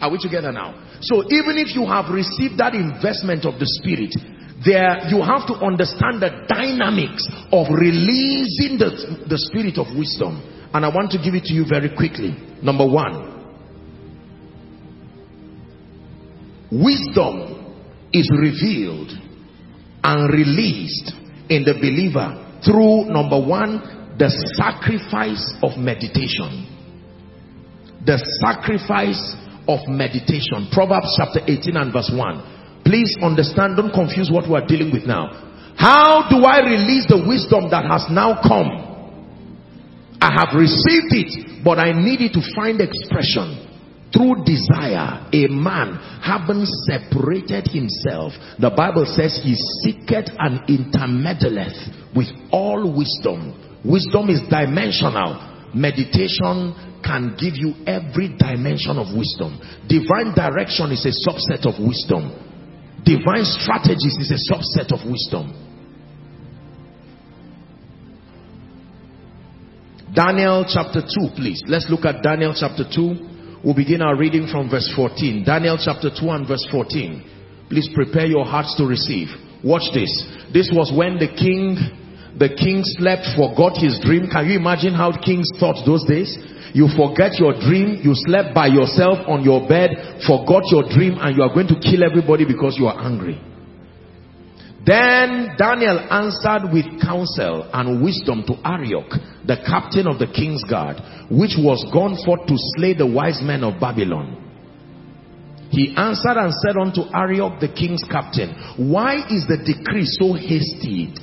Speaker 1: Are we together now? So even if you have received that investment of the Spirit, there you have to understand the dynamics of releasing the, the spirit of wisdom. And I want to give it to you very quickly. Number one wisdom is revealed and released in the believer through number one the sacrifice of meditation. The sacrifice of meditation. Proverbs chapter 18 and verse 1 Please understand, don't confuse what we are dealing with now. How do I release the wisdom that has now come? I have received it, but I need it to find expression. Through desire, a man having separated himself, the Bible says he seeketh and intermeddleth with all wisdom. Wisdom is dimensional. Meditation can give you every dimension of wisdom. Divine direction is a subset of wisdom. Divine strategies is a subset of wisdom. Daniel chapter 2, please. Let's look at Daniel chapter 2. We'll begin our reading from verse 14. Daniel chapter 2 and verse 14. Please prepare your hearts to receive. Watch this. This was when the king, the king slept, forgot his dream. Can you imagine how kings thought those days? You forget your dream. You slept by yourself on your bed, forgot your dream, and you are going to kill everybody because you are angry. Then Daniel answered with counsel and wisdom to Arioch, the captain of the king's guard, which was gone forth to slay the wise men of Babylon. He answered and said unto Arioch, the king's captain, Why is the decree so hasty?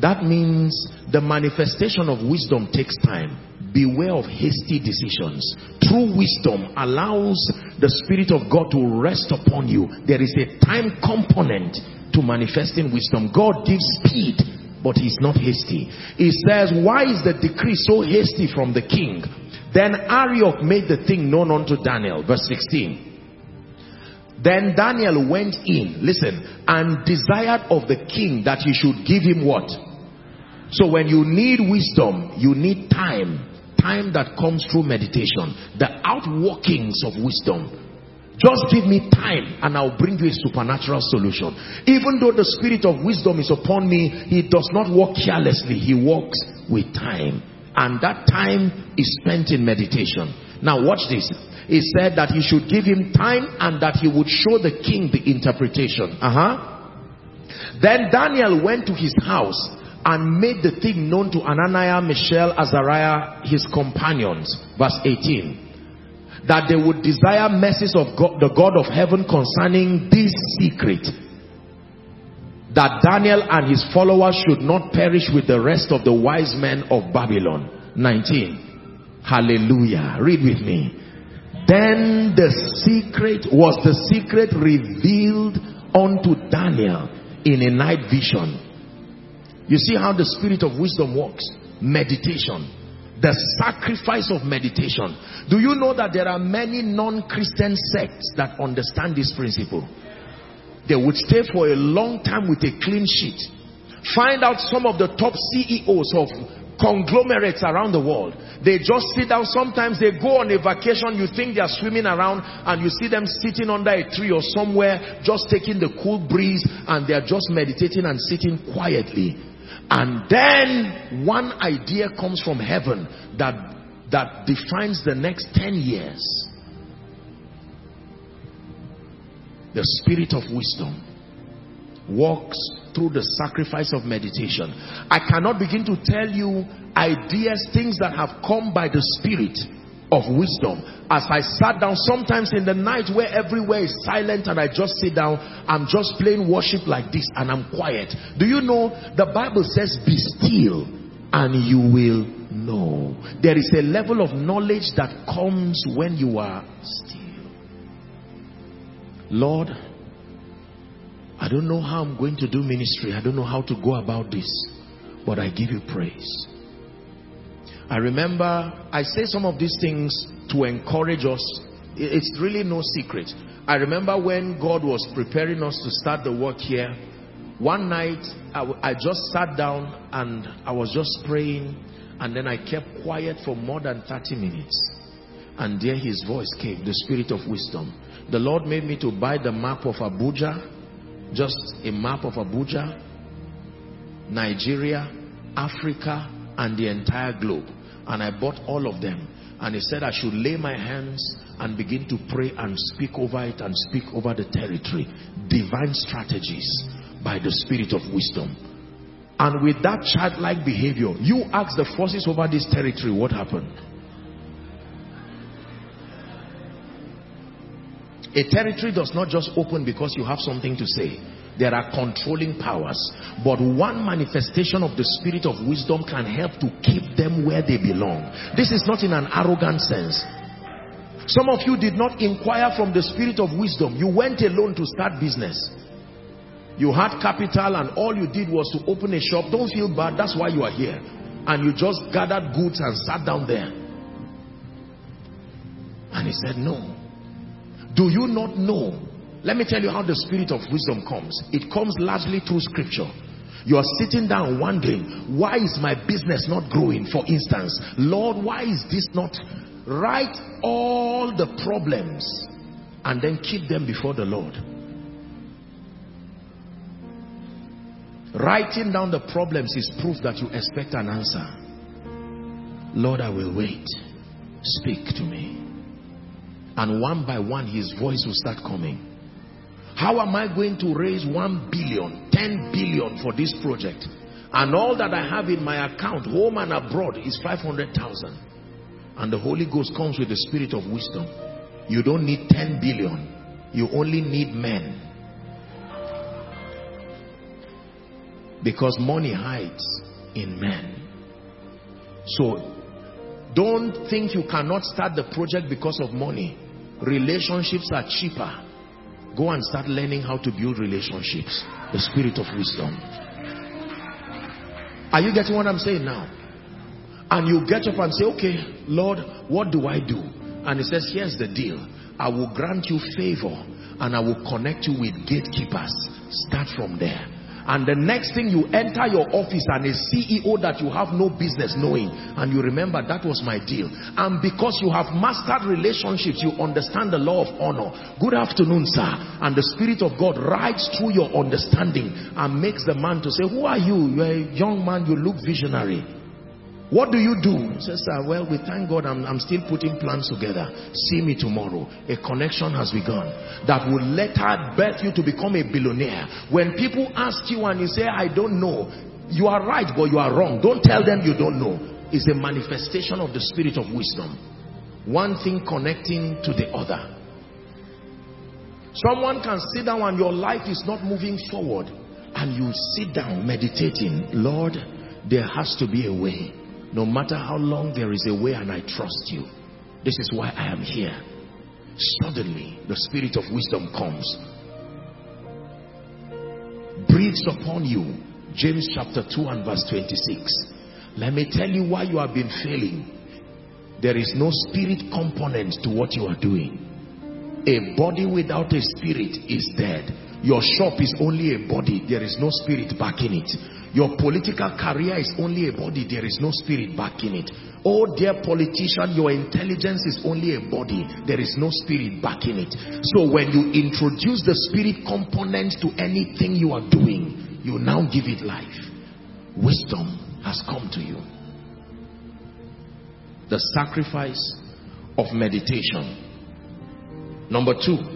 Speaker 1: That means the manifestation of wisdom takes time beware of hasty decisions. True wisdom allows the Spirit of God to rest upon you. There is a time component to manifesting wisdom. God gives speed, but he's not hasty. He says, why is the decree so hasty from the king? Then Arioch made the thing known unto Daniel. Verse 16. Then Daniel went in, listen, and desired of the king that he should give him what? So when you need wisdom, you need time time that comes through meditation, the outworkings of wisdom. Just give me time and I'll bring you a supernatural solution. Even though the spirit of wisdom is upon me, he does not walk carelessly. He walks with time. And that time is spent in meditation. Now watch this. He said that he should give him time and that he would show the king the interpretation. Uh-huh. Then Daniel went to his house and made the thing known to Ananiah, Mishael, Azariah, his companions. Verse 18. That they would desire mercies of God, the God of heaven concerning this secret. That Daniel and his followers should not perish with the rest of the wise men of Babylon. 19. Hallelujah. Read with me. Then the secret was the secret revealed unto Daniel in a night vision. You see how the spirit of wisdom works? Meditation. The sacrifice of meditation. Do you know that there are many non-Christian sects that understand this principle? They would stay for a long time with a clean sheet. Find out some of the top CEOs of conglomerates around the world. They just sit down. Sometimes they go on a vacation. You think they are swimming around and you see them sitting under a tree or somewhere just taking the cool breeze and they are just meditating and sitting quietly. And then one idea comes from heaven that, that defines the next 10 years. The spirit of wisdom walks through the sacrifice of meditation. I cannot begin to tell you ideas, things that have come by the spirit of wisdom. As I sat down, sometimes in the night where everywhere is silent and I just sit down, I'm just playing worship like this and I'm quiet. Do you know the Bible says be still and you will know. There is a level of knowledge that comes when you are still. Lord, I don't know how I'm going to do ministry. I don't know how to go about this. But I give you praise. I remember, I say some of these things to encourage us. It's really no secret. I remember when God was preparing us to start the work here. One night, I, I just sat down and I was just praying. And then I kept quiet for more than 30 minutes. And there his voice came, the spirit of wisdom. The Lord made me to buy the map of Abuja just a map of Abuja, Nigeria, Africa, and the entire globe. And I bought all of them. And he said I should lay my hands and begin to pray and speak over it and speak over the territory. Divine strategies by the spirit of wisdom. And with that childlike behavior, you ask the forces over this territory what happened. A territory does not just open because you have something to say. There are controlling powers. But one manifestation of the spirit of wisdom can help to keep them where they belong. This is not in an arrogant sense. Some of you did not inquire from the spirit of wisdom. You went alone to start business. You had capital and all you did was to open a shop. Don't feel bad. That's why you are here. And you just gathered goods and sat down there. And he said, no. Do you not know? Let me tell you how the spirit of wisdom comes. It comes largely through scripture. You are sitting down wondering, why is my business not growing? For instance, Lord, why is this not? Write all the problems and then keep them before the Lord. Writing down the problems is proof that you expect an answer. Lord, I will wait. Speak to me. And one by one, his voice will start coming. How am I going to raise 1 billion, 10 billion for this project? And all that I have in my account, home and abroad, is 500,000. And the Holy Ghost comes with the spirit of wisdom. You don't need 10 billion. You only need men. Because money hides in men. So, don't think you cannot start the project because of money. Relationships are cheaper. Go and start learning how to build relationships. The spirit of wisdom. Are you getting what I'm saying now? And you get up and say, okay, Lord, what do I do? And he says, here's the deal. I will grant you favor and I will connect you with gatekeepers. Start from there and the next thing you enter your office and a CEO that you have no business knowing. And you remember that was my deal. And because you have mastered relationships you understand the law of honor. Good afternoon sir. And the spirit of God rides through your understanding and makes the man to say who are you? You're a young man. You look visionary What do you do? He says, sir, well, we thank God I'm, I'm still putting plans together. See me tomorrow. A connection has begun that will later birth you to become a billionaire. When people ask you and you say, I don't know, you are right, but you are wrong. Don't tell them you don't know. It's a manifestation of the spirit of wisdom. One thing connecting to the other. Someone can sit down and your life is not moving forward and you sit down meditating, Lord, there has to be a way. No matter how long there is a way and I trust you. This is why I am here. Suddenly, the spirit of wisdom comes. Breathes upon you. James chapter 2 and verse 26. Let me tell you why you have been failing. There is no spirit component to what you are doing. A body without a spirit is dead. Your shop is only a body. There is no spirit backing it. Your political career is only a body. There is no spirit backing it. Oh dear politician, your intelligence is only a body. There is no spirit backing it. So when you introduce the spirit component to anything you are doing, you now give it life. Wisdom has come to you. The sacrifice of meditation. Number two,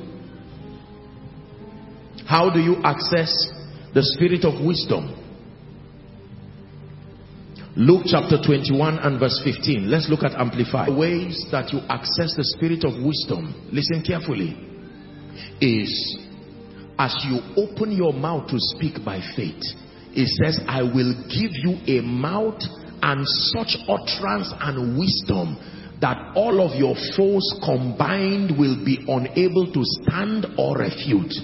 Speaker 1: how do you access the spirit of wisdom? Luke chapter 21 and verse 15. Let's look at Amplify. Ways that you access the spirit of wisdom, listen carefully, is as you open your mouth to speak by faith. It says, I will give you a mouth and such utterance and wisdom that all of your foes combined will be unable to stand or refute.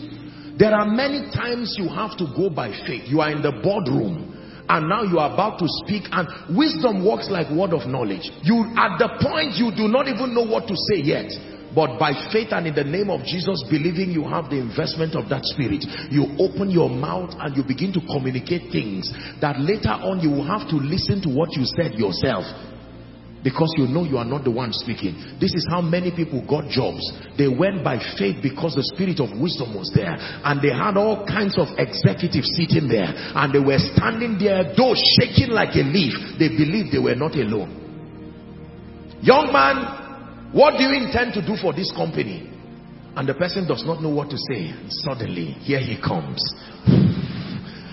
Speaker 1: There are many times you have to go by faith. You are in the boardroom and now you are about to speak and wisdom works like word of knowledge. You at the point you do not even know what to say yet. But by faith and in the name of Jesus believing you have the investment of that spirit you open your mouth and you begin to communicate things that later on you will have to listen to what you said yourself because you know you are not the one speaking. This is how many people got jobs. They went by faith because the spirit of wisdom was there. And they had all kinds of executives sitting there. And they were standing there, though shaking like a leaf. They believed they were not alone. Young man, what do you intend to do for this company? And the person does not know what to say. Suddenly, here he comes.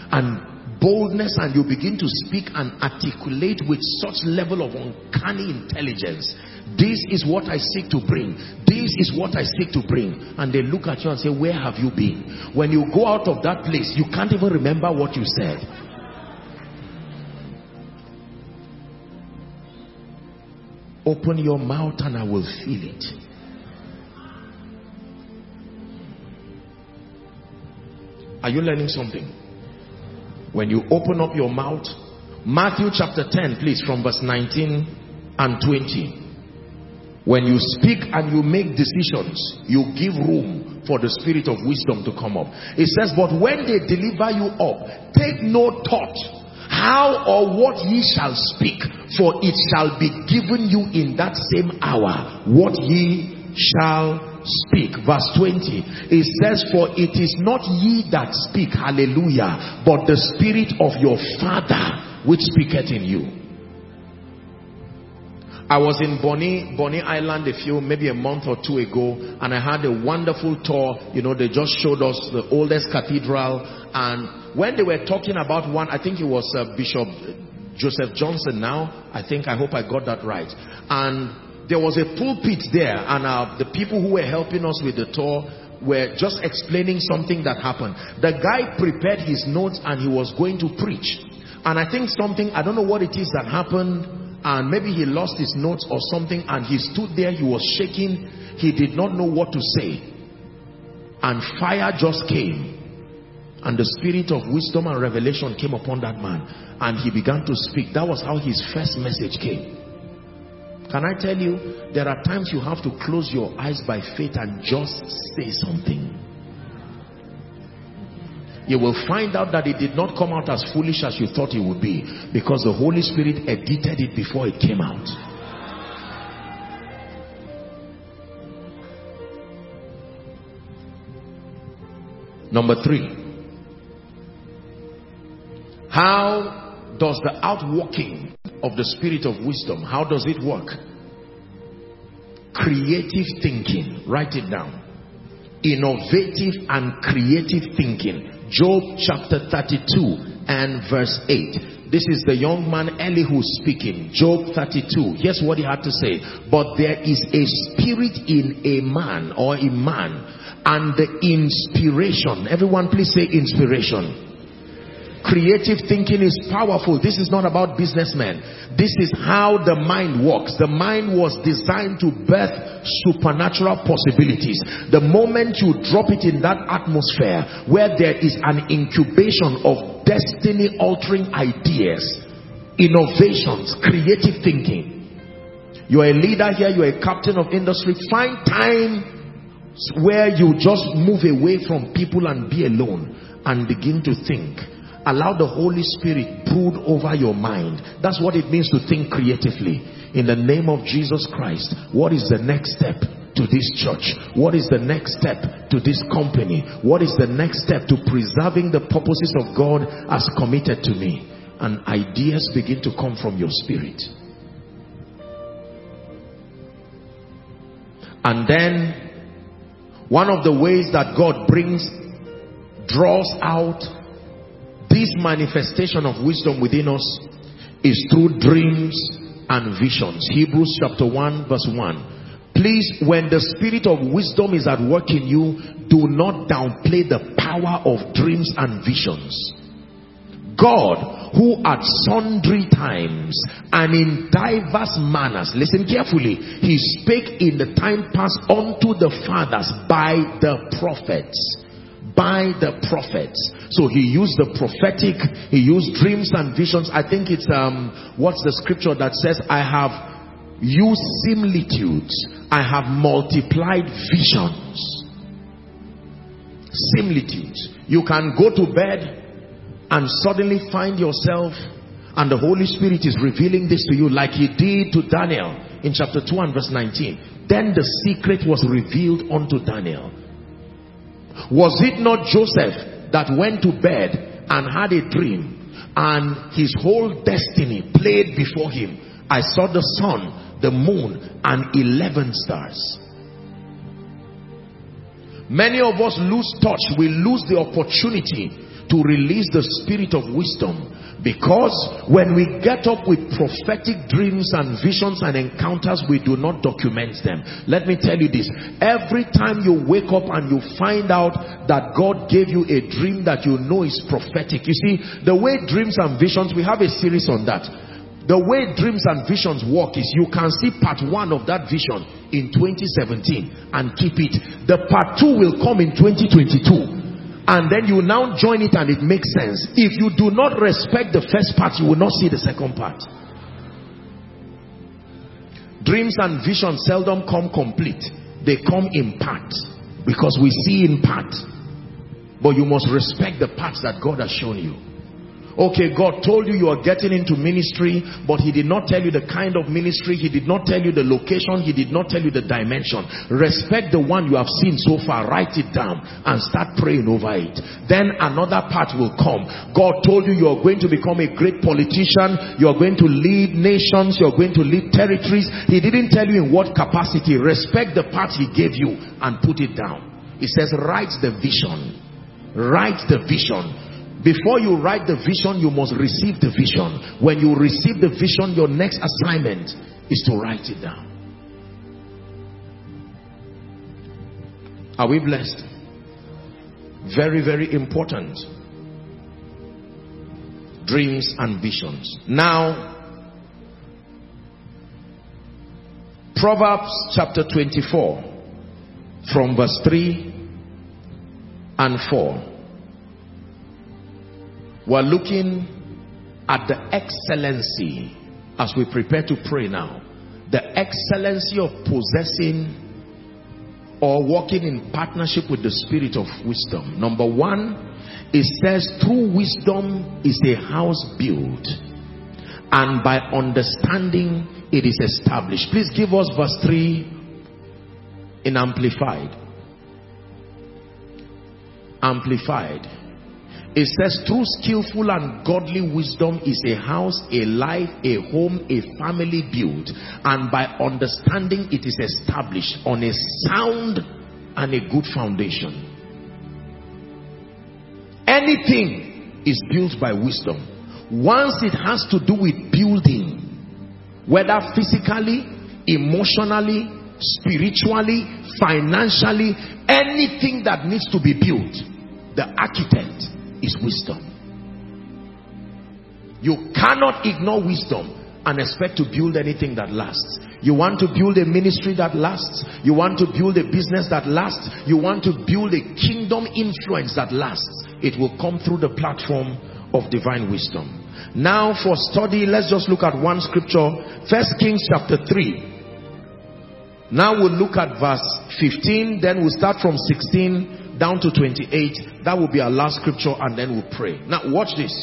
Speaker 1: And boldness and you begin to speak and articulate with such level of uncanny intelligence this is what I seek to bring. This is what I seek to bring. And they look at you and say where have you been? When you go out of that place you can't even remember what you said. Open your mouth and I will feel it. Are you learning something when you open up your mouth, Matthew chapter 10, please, from verse 19 and 20. When you speak and you make decisions, you give room for the spirit of wisdom to come up. It says, but when they deliver you up, take no thought how or what ye shall speak, for it shall be given you in that same hour what ye shall speak. Verse 20. It says, For it is not ye that speak, hallelujah, but the spirit of your Father which speaketh in you. I was in Bonny, Bonny Island a few, maybe a month or two ago, and I had a wonderful tour. You know, they just showed us the oldest cathedral, and when they were talking about one, I think it was uh, Bishop Joseph Johnson now, I think, I hope I got that right. And there was a pulpit there and uh, the people who were helping us with the tour were just explaining something that happened. The guy prepared his notes and he was going to preach. And I think something, I don't know what it is that happened and maybe he lost his notes or something and he stood there, he was shaking, he did not know what to say. And fire just came. And the spirit of wisdom and revelation came upon that man. And he began to speak. That was how his first message came. Can I tell you, there are times you have to close your eyes by faith and just say something. You will find out that it did not come out as foolish as you thought it would be because the Holy Spirit edited it before it came out. Number three. How does the outworking of the spirit of wisdom. How does it work? Creative thinking. Write it down. Innovative and creative thinking. Job chapter 32 and verse 8. This is the young man Elihu speaking. Job 32. Here's what he had to say. But there is a spirit in a man or a man and the inspiration. Everyone please say inspiration Creative thinking is powerful. This is not about businessmen. This is how the mind works. The mind was designed to birth supernatural possibilities. The moment you drop it in that atmosphere where there is an incubation of destiny altering ideas, innovations, creative thinking. You're a leader here, you're a captain of industry. Find time where you just move away from people and be alone and begin to think Allow the Holy Spirit brood over your mind. That's what it means to think creatively. In the name of Jesus Christ, what is the next step to this church? What is the next step to this company? What is the next step to preserving the purposes of God as committed to me? And ideas begin to come from your spirit. And then, one of the ways that God brings, draws out this manifestation of wisdom within us is through dreams and visions. Hebrews chapter 1 verse 1. Please, when the spirit of wisdom is at work in you, do not downplay the power of dreams and visions. God, who at sundry times and in diverse manners, listen carefully, he spake in the time past unto the fathers by the prophets. By the prophets. So he used the prophetic, he used dreams and visions. I think it's, um, what's the scripture that says, I have used similitudes, I have multiplied visions. Similitudes. You can go to bed and suddenly find yourself and the Holy Spirit is revealing this to you like he did to Daniel in chapter 2 and verse 19. Then the secret was revealed unto Daniel. Was it not Joseph that went to bed and had a dream and his whole destiny played before him. I saw the sun, the moon, and 11 stars. Many of us lose touch. We lose the opportunity to release the spirit of wisdom because when we get up with prophetic dreams and visions and encounters, we do not document them. Let me tell you this. Every time you wake up and you find out that God gave you a dream that you know is prophetic. You see, the way dreams and visions, we have a series on that. The way dreams and visions work is you can see part one of that vision in 2017 and keep it. The part two will come in 2022 and then you now join it and it makes sense. If you do not respect the first part, you will not see the second part. Dreams and visions seldom come complete. They come in part because we see in part. But you must respect the parts that God has shown you. Okay, God told you you are getting into ministry, but he did not tell you the kind of ministry. He did not tell you the location. He did not tell you the dimension. Respect the one you have seen so far. Write it down and start praying over it. Then another part will come. God told you you are going to become a great politician. You are going to lead nations. You are going to lead territories. He didn't tell you in what capacity. Respect the part he gave you and put it down. He says, write the vision. Write the vision before you write the vision, you must receive the vision. When you receive the vision, your next assignment is to write it down. Are we blessed? Very, very important. Dreams and visions. Now, Proverbs chapter 24 from verse 3 and 4. We're looking at the excellency as we prepare to pray now. The excellency of possessing or walking in partnership with the spirit of wisdom. Number one, it says through wisdom is a house built and by understanding it is established. Please give us verse 3 in amplified. Amplified. It says, through skillful and godly wisdom is a house, a life, a home, a family built. And by understanding it is established on a sound and a good foundation. Anything is built by wisdom. Once it has to do with building, whether physically, emotionally, spiritually, financially, anything that needs to be built, the architect is wisdom. You cannot ignore wisdom and expect to build anything that lasts. You want to build a ministry that lasts. You want to build a business that lasts. You want to build a kingdom influence that lasts. It will come through the platform of divine wisdom. Now for study, let's just look at one scripture. First Kings chapter 3. Now we'll look at verse 15, then we'll start from 16 down to 28. That will be our last scripture and then we'll pray. Now watch this.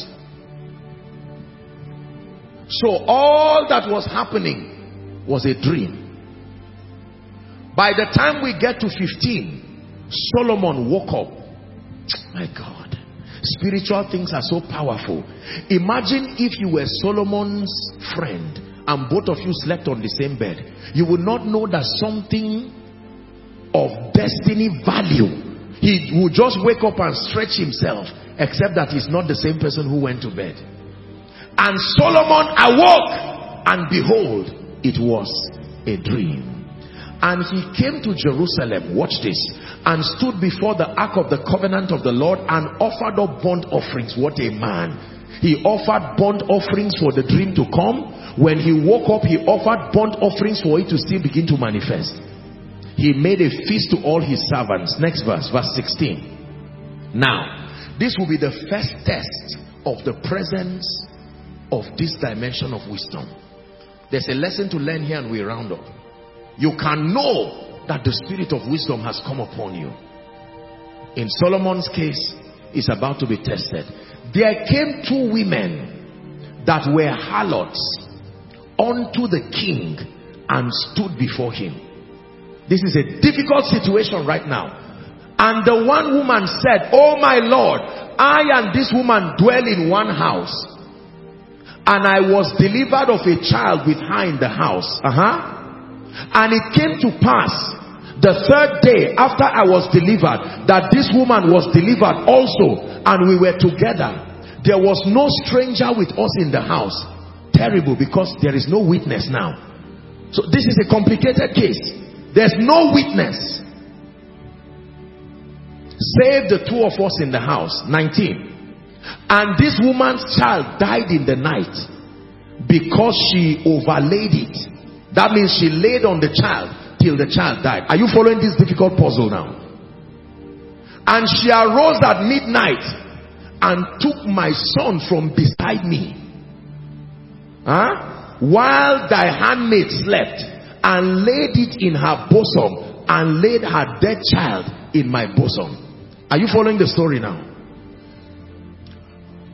Speaker 1: So all that was happening was a dream. By the time we get to 15, Solomon woke up. My God. Spiritual things are so powerful. Imagine if you were Solomon's friend and both of you slept on the same bed. You would not know that something of destiny value. He would just wake up and stretch himself except that he's not the same person who went to bed. And Solomon awoke and behold, it was a dream. And he came to Jerusalem, watch this, and stood before the ark of the covenant of the Lord and offered up burnt offerings. What a man. He offered burnt offerings for the dream to come. When he woke up, he offered burnt offerings for it to still begin to manifest. He made a feast to all his servants. Next verse, verse 16. Now, this will be the first test of the presence of this dimension of wisdom. There's a lesson to learn here and we round up. You can know that the spirit of wisdom has come upon you. In Solomon's case, it's about to be tested. There came two women that were harlots unto the king and stood before him. This is a difficult situation right now. And the one woman said, Oh my Lord, I and this woman dwell in one house and I was delivered of a child with her in the house. Uh-huh. And it came to pass the third day after I was delivered that this woman was delivered also and we were together. There was no stranger with us in the house. Terrible because there is no witness now. So this is a complicated case. There's no witness. Save the two of us in the house. 19. And this woman's child died in the night because she overlaid it. That means she laid on the child till the child died. Are you following this difficult puzzle now? And she arose at midnight and took my son from beside me. Huh? While thy handmaid slept and laid it in her bosom and laid her dead child in my bosom. Are you following the story now?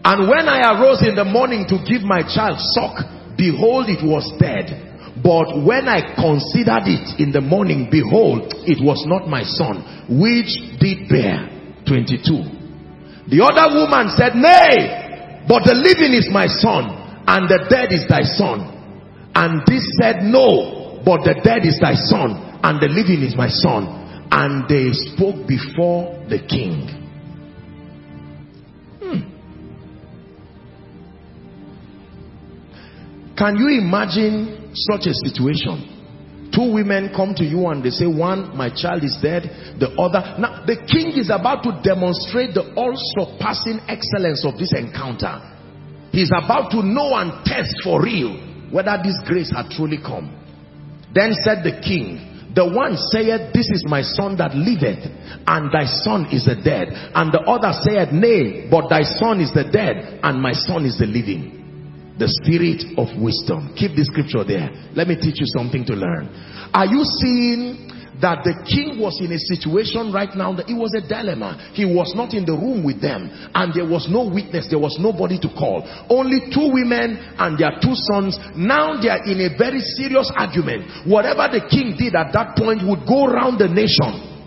Speaker 1: And when I arose in the morning to give my child suck, behold, it was dead. But when I considered it in the morning, behold, it was not my son, which did bear. 22. The other woman said, Nay, but the living is my son, and the dead is thy son. And this said, No, but the dead is thy son, and the living is my son. And they spoke before the king. Hmm. Can you imagine such a situation? Two women come to you and they say, one, my child is dead. The other. Now, the king is about to demonstrate the all-surpassing excellence of this encounter. He's about to know and test for real whether this grace had truly come. Then said the king, the one saith, this is my son that liveth, and thy son is the dead. And the other saith, nay, but thy son is the dead, and my son is the living the spirit of wisdom. Keep this scripture there. Let me teach you something to learn. Are you seeing that the king was in a situation right now that it was a dilemma. He was not in the room with them and there was no witness. There was nobody to call. Only two women and their two sons. Now they are in a very serious argument. Whatever the king did at that point would go around the nation.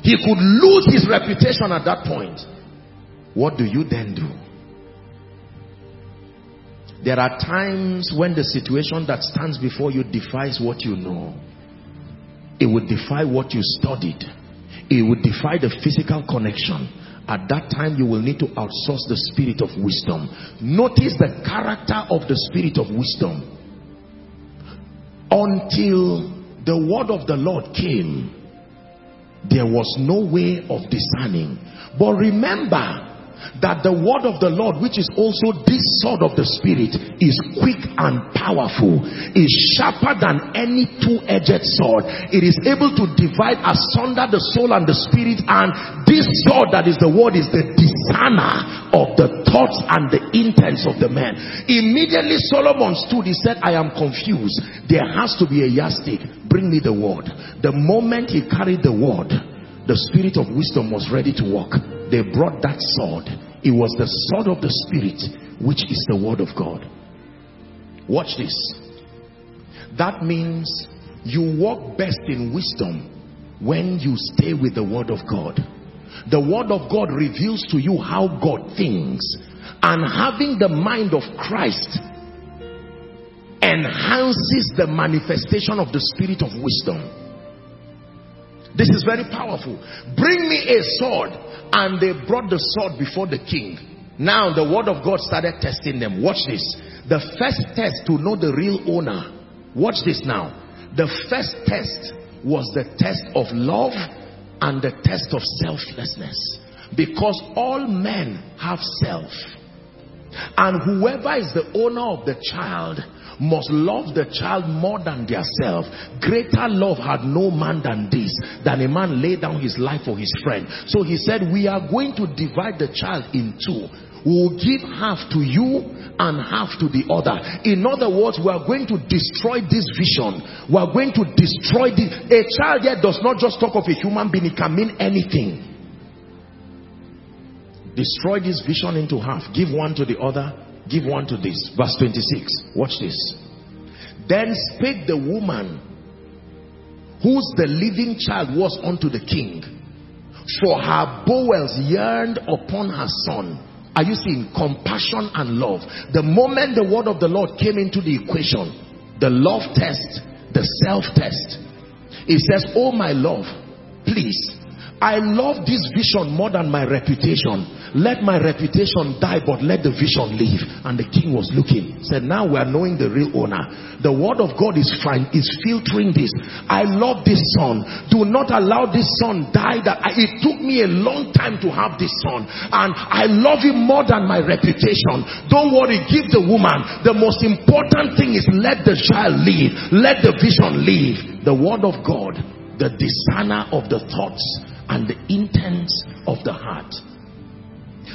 Speaker 1: He could lose his reputation at that point. what do you then do? There are times when the situation that stands before you defies what you know. It would defy what you studied. It would defy the physical connection. At that time, you will need to outsource the spirit of wisdom. Notice the character of the spirit of wisdom. Until the word of the Lord came, there was no way of discerning. But remember, that the word of the Lord, which is also this sword of the Spirit, is quick and powerful, is sharper than any two-edged sword. It is able to divide asunder the soul and the spirit, and this sword that is the word is the discerner of the thoughts and the intents of the man. Immediately Solomon stood, he said, I am confused. There has to be a yardstick. Bring me the word. The moment he carried the word, the spirit of wisdom was ready to walk they brought that sword. It was the sword of the Spirit, which is the word of God. Watch this. That means you walk best in wisdom when you stay with the word of God. The word of God reveals to you how God thinks. And having the mind of Christ enhances the manifestation of the spirit of wisdom. This is very powerful. Bring me a sword and they brought the sword before the king. Now the word of God started testing them. Watch this. The first test to know the real owner. Watch this now. The first test was the test of love and the test of selflessness. Because all men have self. And whoever is the owner of the child must love the child more than their self. Greater love had no man than this, than a man lay down his life for his friend. So he said, we are going to divide the child in two. We will give half to you and half to the other. In other words, we are going to destroy this vision. We are going to destroy this. A child here does not just talk of a human being. It can mean anything. Destroy this vision into half. Give one to the other Give one to this. Verse 26. Watch this. Then spake the woman whose the living child was unto the king. For her bowels yearned upon her son. Are you seeing compassion and love? The moment the word of the Lord came into the equation, the love test, the self test, it says, Oh my love, please I love this vision more than my reputation. Let my reputation die, but let the vision live. And the king was looking. Said, now we are knowing the real owner. The word of God is fine, is filtering this. I love this son. Do not allow this son die. That I, it took me a long time to have this son. And I love him more than my reputation. Don't worry, give the woman. The most important thing is let the child live. Let the vision live. The word of God, the discerner of the thoughts and the intents of the heart.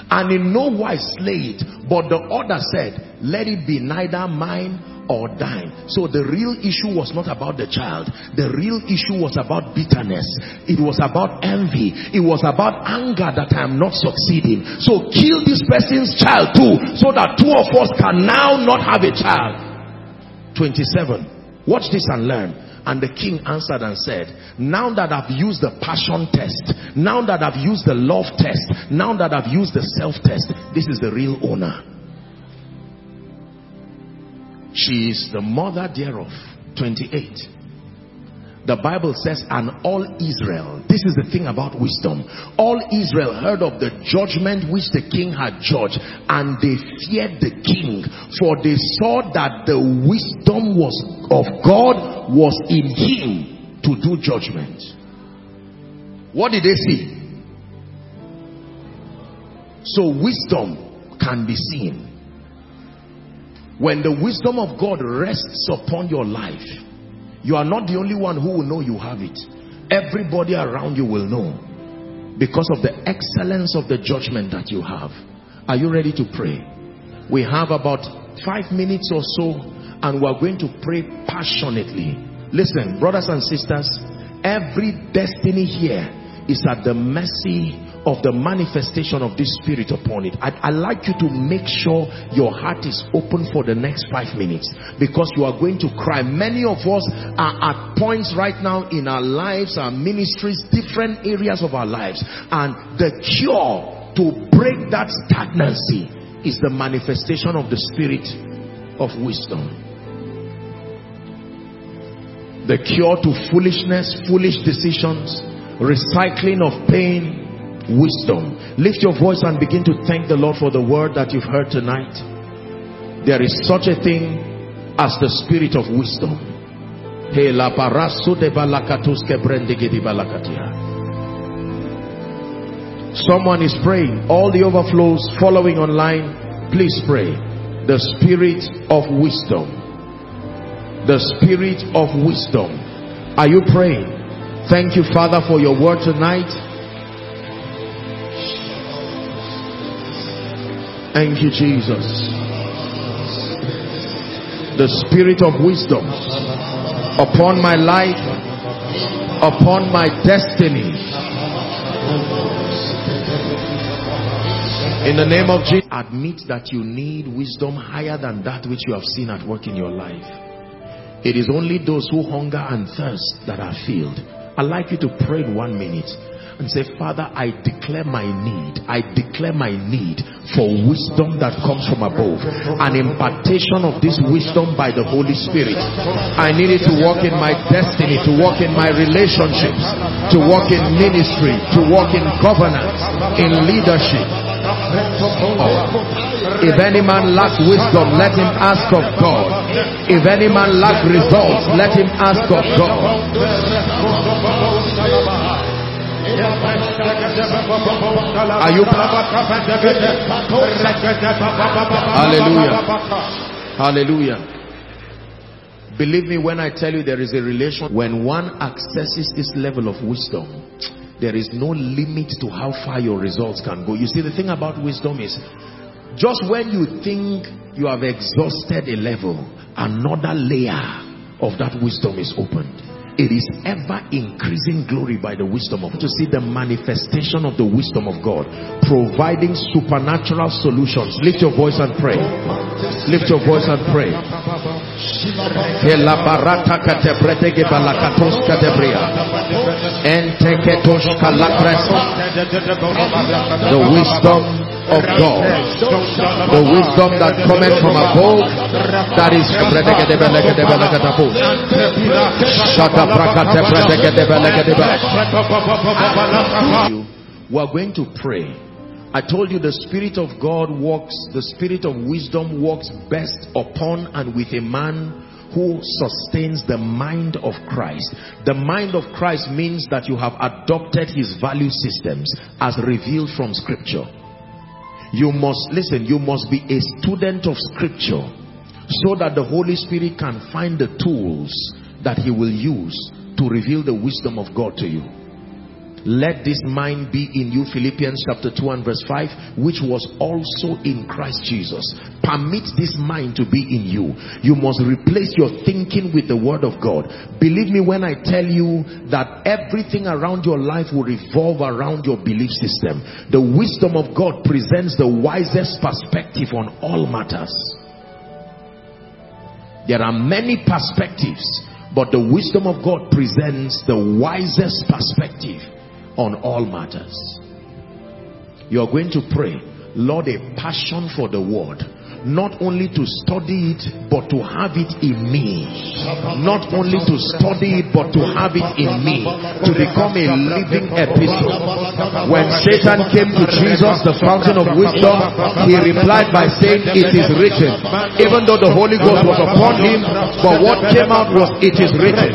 Speaker 1: And in no wise slay it, but the order said, let it be neither mine or thine. So the real issue was not about the child. The real issue was about bitterness. It was about envy. It was about anger that I am not succeeding. So kill this person's child too, so that two of us can now not have a child. 27. Watch this and learn. And the king answered and said, now that I've used the passion test, now that I've used the love test, now that I've used the self test, this is the real owner. She is the mother thereof. 28 the Bible says, and all Israel, this is the thing about wisdom, all Israel heard of the judgment which the king had judged, and they feared the king, for they saw that the wisdom was of God was in him to do judgment. What did they see? So wisdom can be seen. When the wisdom of God rests upon your life, you are not the only one who will know you have it. Everybody around you will know because of the excellence of the judgment that you have. Are you ready to pray? We have about five minutes or so and we're going to pray passionately. Listen, brothers and sisters, every destiny here is at the mercy of the manifestation of this spirit upon it. I'd, I'd, like you to make sure your heart is open for the next five minutes because you are going to cry. Many of us are at points right now in our lives, our ministries, different areas of our lives and the cure to break that stagnancy is the manifestation of the spirit of wisdom. The cure to foolishness, foolish decisions, recycling of pain, wisdom. Lift your voice and begin to thank the Lord for the word that you've heard tonight. There is such a thing as the spirit of wisdom. Someone is praying. All the overflows following online, please pray. The spirit of wisdom. The spirit of wisdom. Are you praying? Thank you, Father, for your word tonight. Thank you, Jesus. The spirit of wisdom upon my life, upon my destiny. In the name of Jesus, admit that you need wisdom higher than that which you have seen at work in your life. It is only those who hunger and thirst that are filled. I'd like you to pray in one minute and say, Father, I declare my need. I declare my need for wisdom that comes from above. An impartation of this wisdom by the Holy Spirit. I need it to walk in my destiny, to walk in my relationships, to walk in ministry, to walk in governance, in leadership. Oh. If any man lack wisdom, let him ask of God. If any man lack results, let him ask of God. Are you Hallelujah. Hallelujah. Believe me when I tell you there is a relation. When one accesses this level of wisdom, there is no limit to how far your results can go. You see, the thing about wisdom is just when you think you have exhausted a level, another layer of that wisdom is opened it is ever increasing glory by the wisdom of to see the manifestation of the wisdom of God. Providing supernatural solutions. Lift your voice and pray. Lift your voice and pray. The wisdom of God the wisdom that cometh from above that is we are going to pray. I told you the Spirit of God works, the Spirit of wisdom works best upon and with a man who sustains the mind of Christ. The mind of Christ means that you have adopted his value systems as revealed from scripture. You must, listen, you must be a student of scripture so that the Holy Spirit can find the tools that he will use to reveal the wisdom of God to you let this mind be in you philippians chapter 2 and verse 5 which was also in christ jesus. Permit this mind to be in you. You must replace your thinking with the word of god. Believe me when i tell you that everything around your life will revolve around your belief system. The wisdom of god presents the wisest perspective on all matters. There are many perspectives but the wisdom of God presents the wisest perspective on all matters. You're going to pray, Lord, a passion for the word not only to study it but to have it in me. Not only to study it but to have it in me. To become a living epistle. When satan came to jesus the fountain of wisdom he replied by saying it is written. Even though the holy ghost was upon him but what came out was it is written.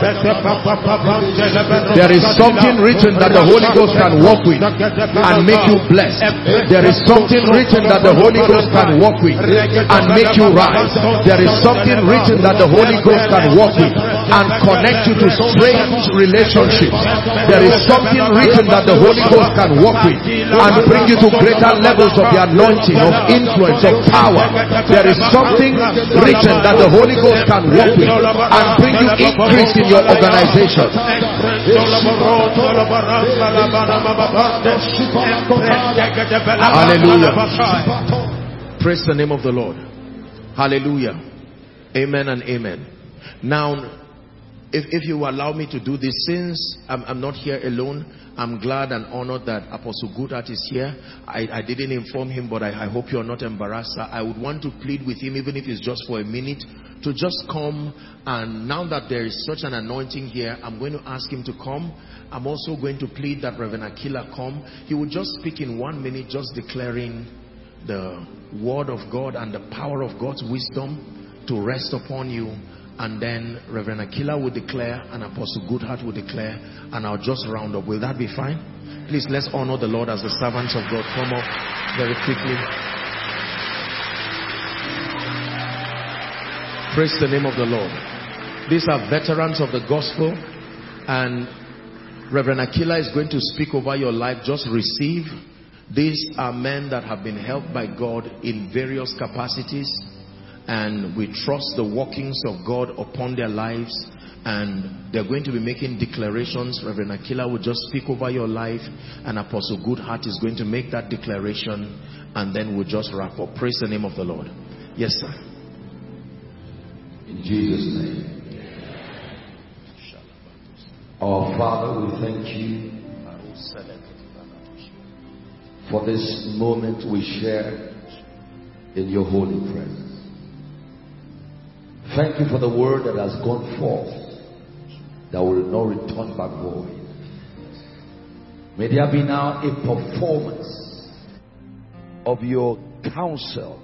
Speaker 1: There is something written that the holy ghost can work with and make you blessed. There is something written that the holy ghost can work with and make you rise. There is something written that the Holy Ghost can work with and connect you to strange relationships. There is something written that the Holy Ghost can work with and bring you to greater levels of the anointing, of influence, of power. There is something written that the Holy Ghost can work with and bring you increase in your organization. Hallelujah. Praise the name of the Lord. Hallelujah. Amen and amen. Now, if, if you allow me to do this, since I'm, I'm not here alone, I'm glad and honored that Apostle Goodheart is here. I, I didn't inform him, but I, I hope you're not embarrassed. I would want to plead with him, even if it's just for a minute, to just come. And now that there is such an anointing here, I'm going to ask him to come. I'm also going to plead that Reverend Aquila come. He will just speak in one minute, just declaring the word of God and the power of God's wisdom to rest upon you and then Reverend Aquila will declare and Apostle Goodheart will declare and I'll just round up. Will that be fine? Please let's honor the Lord as the servants of God come up very quickly. Praise the name of the Lord. These are veterans of the gospel and Reverend Aquila is going to speak over your life. Just receive. These are men that have been helped by God in various capacities and we trust the workings of God upon their lives and they're going to be making declarations. Reverend Aquila will just speak over your life and Apostle Goodheart is going to make that declaration and then we'll just wrap up. Praise the name of the Lord. Yes, sir.
Speaker 2: In Jesus' name. Our Father, we thank you for this moment we share in your holy presence. Thank you for the word that has gone forth that will not return back void. May there be now a performance of your counsel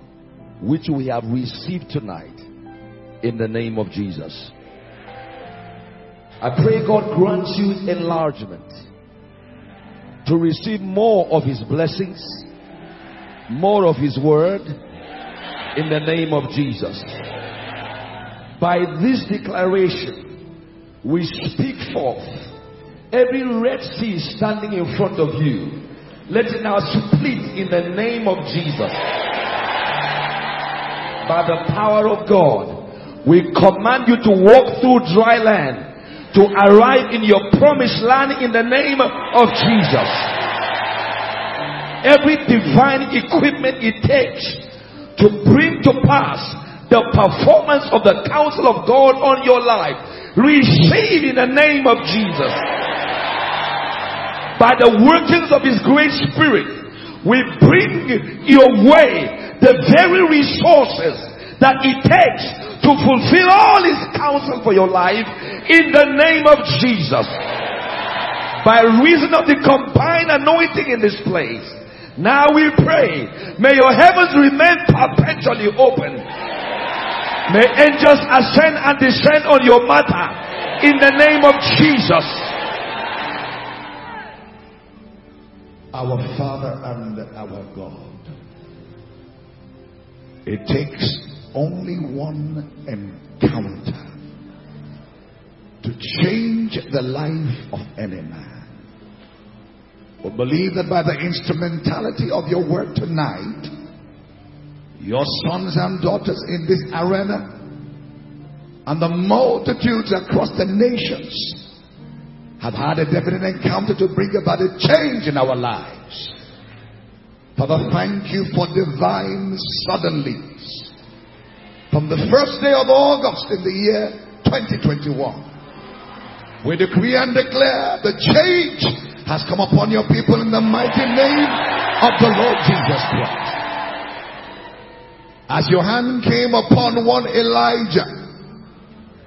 Speaker 2: which we have received tonight in the name of Jesus. I pray God grants you enlargement to receive more of His blessings, more of His word in the name of Jesus. By this declaration, we speak forth every Red Sea standing in front of you. Let it now split in the name of Jesus. By the power of God, we command you to walk through dry land to arrive in your promised land in the name of Jesus. Every divine equipment it takes to bring to pass the performance of the counsel of God on your life. Receive in the name of Jesus. By the workings of His great Spirit, we bring your way the very resources that it takes to fulfill all His counsel for your life in the name of Jesus. By reason of the combined anointing in this place, now we pray, may your heavens remain perpetually open May angels ascend and descend on your matter in the name of Jesus.
Speaker 3: Our Father and our God. It takes only one encounter to change the life of any man. We believe that by the instrumentality of your word tonight, your sons and daughters in this arena and the multitudes across the nations have had a definite encounter to bring about a change in our lives. Father, thank you for divine suddenlies. From the first day of August in the year 2021, we decree and declare the change has come upon your people in the mighty name of the Lord Jesus Christ. As your hand came upon one Elijah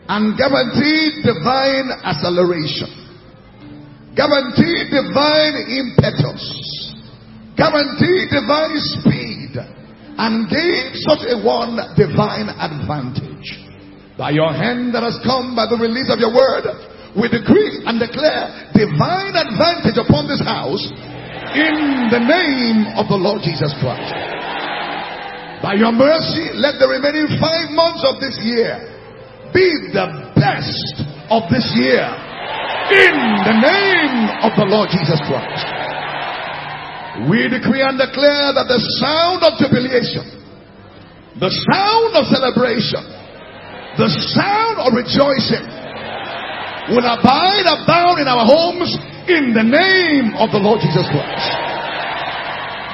Speaker 3: and guaranteed divine acceleration, guaranteed divine impetus, guaranteed divine speed, and gave such a one divine advantage. By your hand that has come by the release of your word, we decree and declare divine advantage upon this house in the name of the Lord Jesus Christ. By your mercy, let the remaining five months of this year be the best of this year. In the name of the Lord Jesus Christ. We decree and declare that the sound of jubilation, the sound of celebration, the sound of rejoicing will abide abound in our homes in the name of the Lord Jesus Christ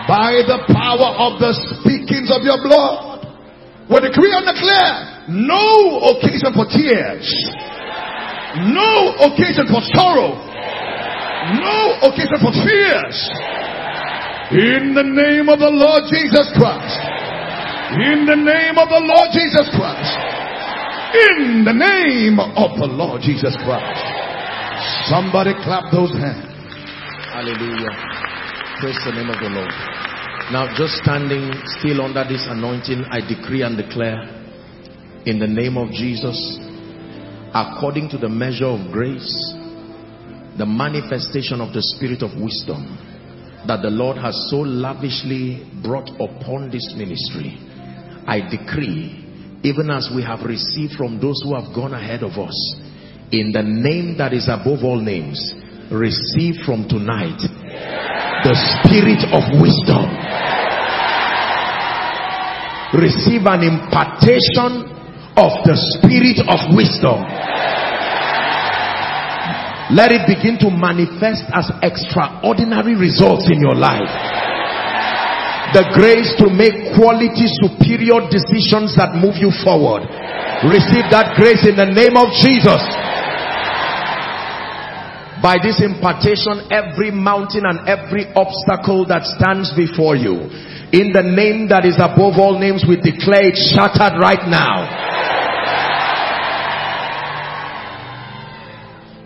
Speaker 3: by the power of the speakings of your blood. We decree and declare no occasion for tears, No occasion for sorrow. No occasion for fears. In the name of the Lord Jesus Christ. In the name of the Lord Jesus Christ. In the name of the Lord Jesus Christ. Somebody clap those hands.
Speaker 1: Hallelujah. Praise the name of the Lord. Now, just standing still under this anointing, I decree and declare in the name of Jesus, according to the measure of grace, the manifestation of the spirit of wisdom that the Lord has so lavishly brought upon this ministry, I decree, even as we have received from those who have gone ahead of us, in the name that is above all names, receive from tonight the spirit of wisdom. Receive an impartation of the spirit of wisdom. Let it begin to manifest as extraordinary results in your life. The grace to make quality superior decisions that move you forward. Receive that grace in the name of Jesus. By this impartation, every mountain and every obstacle that stands before you, in the name that is above all names, we declare it shattered right now.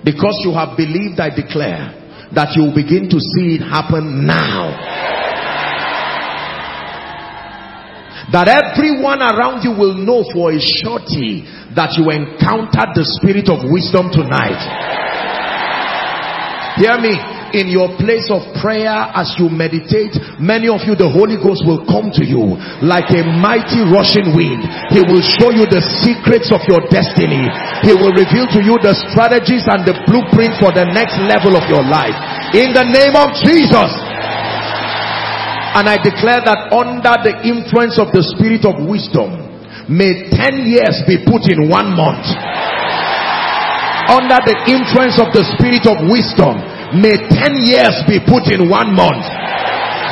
Speaker 1: Because you have believed, I declare that you will begin to see it happen now. That everyone around you will know for a surety that you encountered the spirit of wisdom tonight. Hear me. In your place of prayer as you meditate, many of you, the Holy Ghost will come to you like a mighty rushing wind. He will show you the secrets of your destiny. He will reveal to you the strategies and the blueprint for the next level of your life. In the name of Jesus. And I declare that under the influence of the spirit of wisdom, may 10 years be put in one month under the influence of the spirit of wisdom may 10 years be put in one month.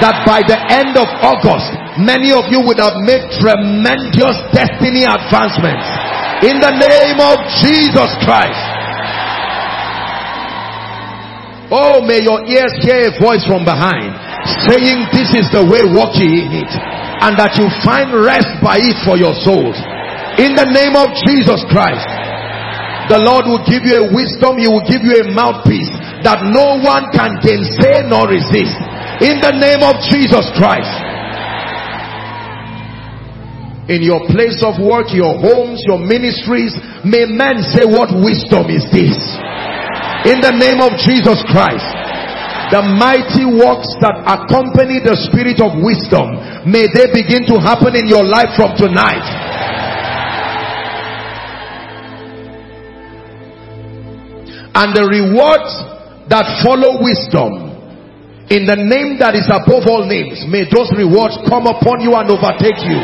Speaker 1: That by the end of august many of you would have made tremendous destiny advancements. In the name of jesus christ. Oh may your ears hear a voice from behind saying this is the way walk in it and that you find rest by it for your souls. In the name of jesus christ the Lord will give you a wisdom, He will give you a mouthpiece that no one can gainsay nor resist. In the name of Jesus Christ. In your place of work, your homes, your ministries, may men say, What wisdom is this? In the name of Jesus Christ. The mighty works that accompany the spirit of wisdom, may they begin to happen in your life from tonight. And the rewards that follow wisdom. In the name that is above all names may those rewards come upon you and overtake you.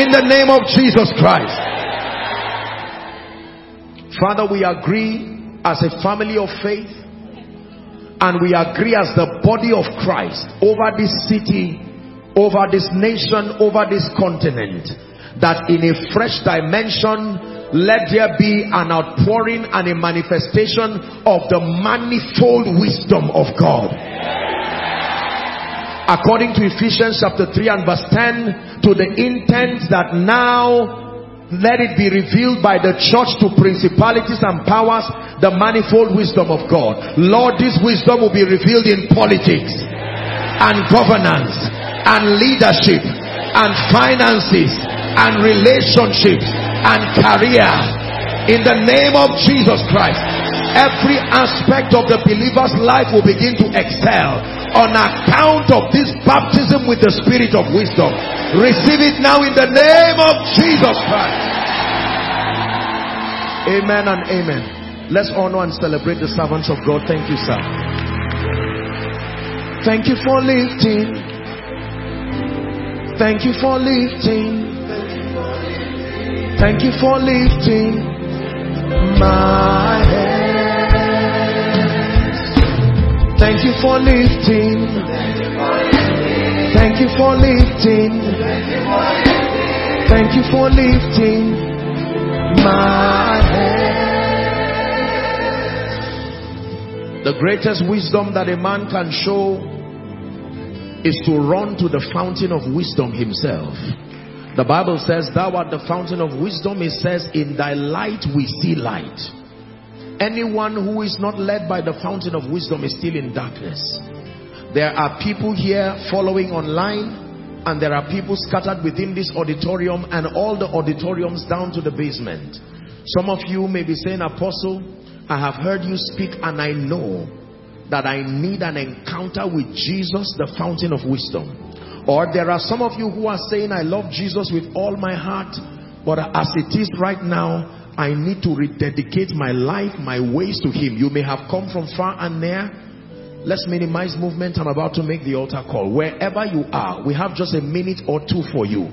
Speaker 1: In the name of jesus christ. Father we agree as a family of faith and we agree as the body of christ over this city over this nation over this continent that in a fresh dimension let there be an outpouring and a manifestation of the manifold wisdom of God. According to Ephesians chapter 3 and verse 10, to the intent that now let it be revealed by the church to principalities and powers the manifold wisdom of God. Lord, this wisdom will be revealed in politics and governance and leadership and finances and relationships and career in the name of Jesus Christ. Every aspect of the believer's life will begin to excel on account of this baptism with the spirit of wisdom. Receive it now in the name of Jesus Christ. Amen and amen. Let's honor and celebrate the servants of God. Thank you sir. Thank you for lifting. Thank you for lifting Thank you for lifting my hands. Thank you for lifting. Thank you for lifting. Thank you for lifting my hands. The greatest wisdom that a man can show is to run to the fountain of wisdom himself. The Bible says, Thou art the fountain of wisdom. It says, In thy light we see light. Anyone who is not led by the fountain of wisdom is still in darkness. There are people here following online, and there are people scattered within this auditorium and all the auditoriums down to the basement. Some of you may be saying, Apostle, I have heard you speak, and I know that I need an encounter with Jesus, the fountain of wisdom. Or there are some of you who are saying, I love Jesus with all my heart, but as it is right now, I need to rededicate my life, my ways to Him. You may have come from far and near. Let's minimize movement. I'm about to make the altar call. Wherever you are, we have just a minute or two for you.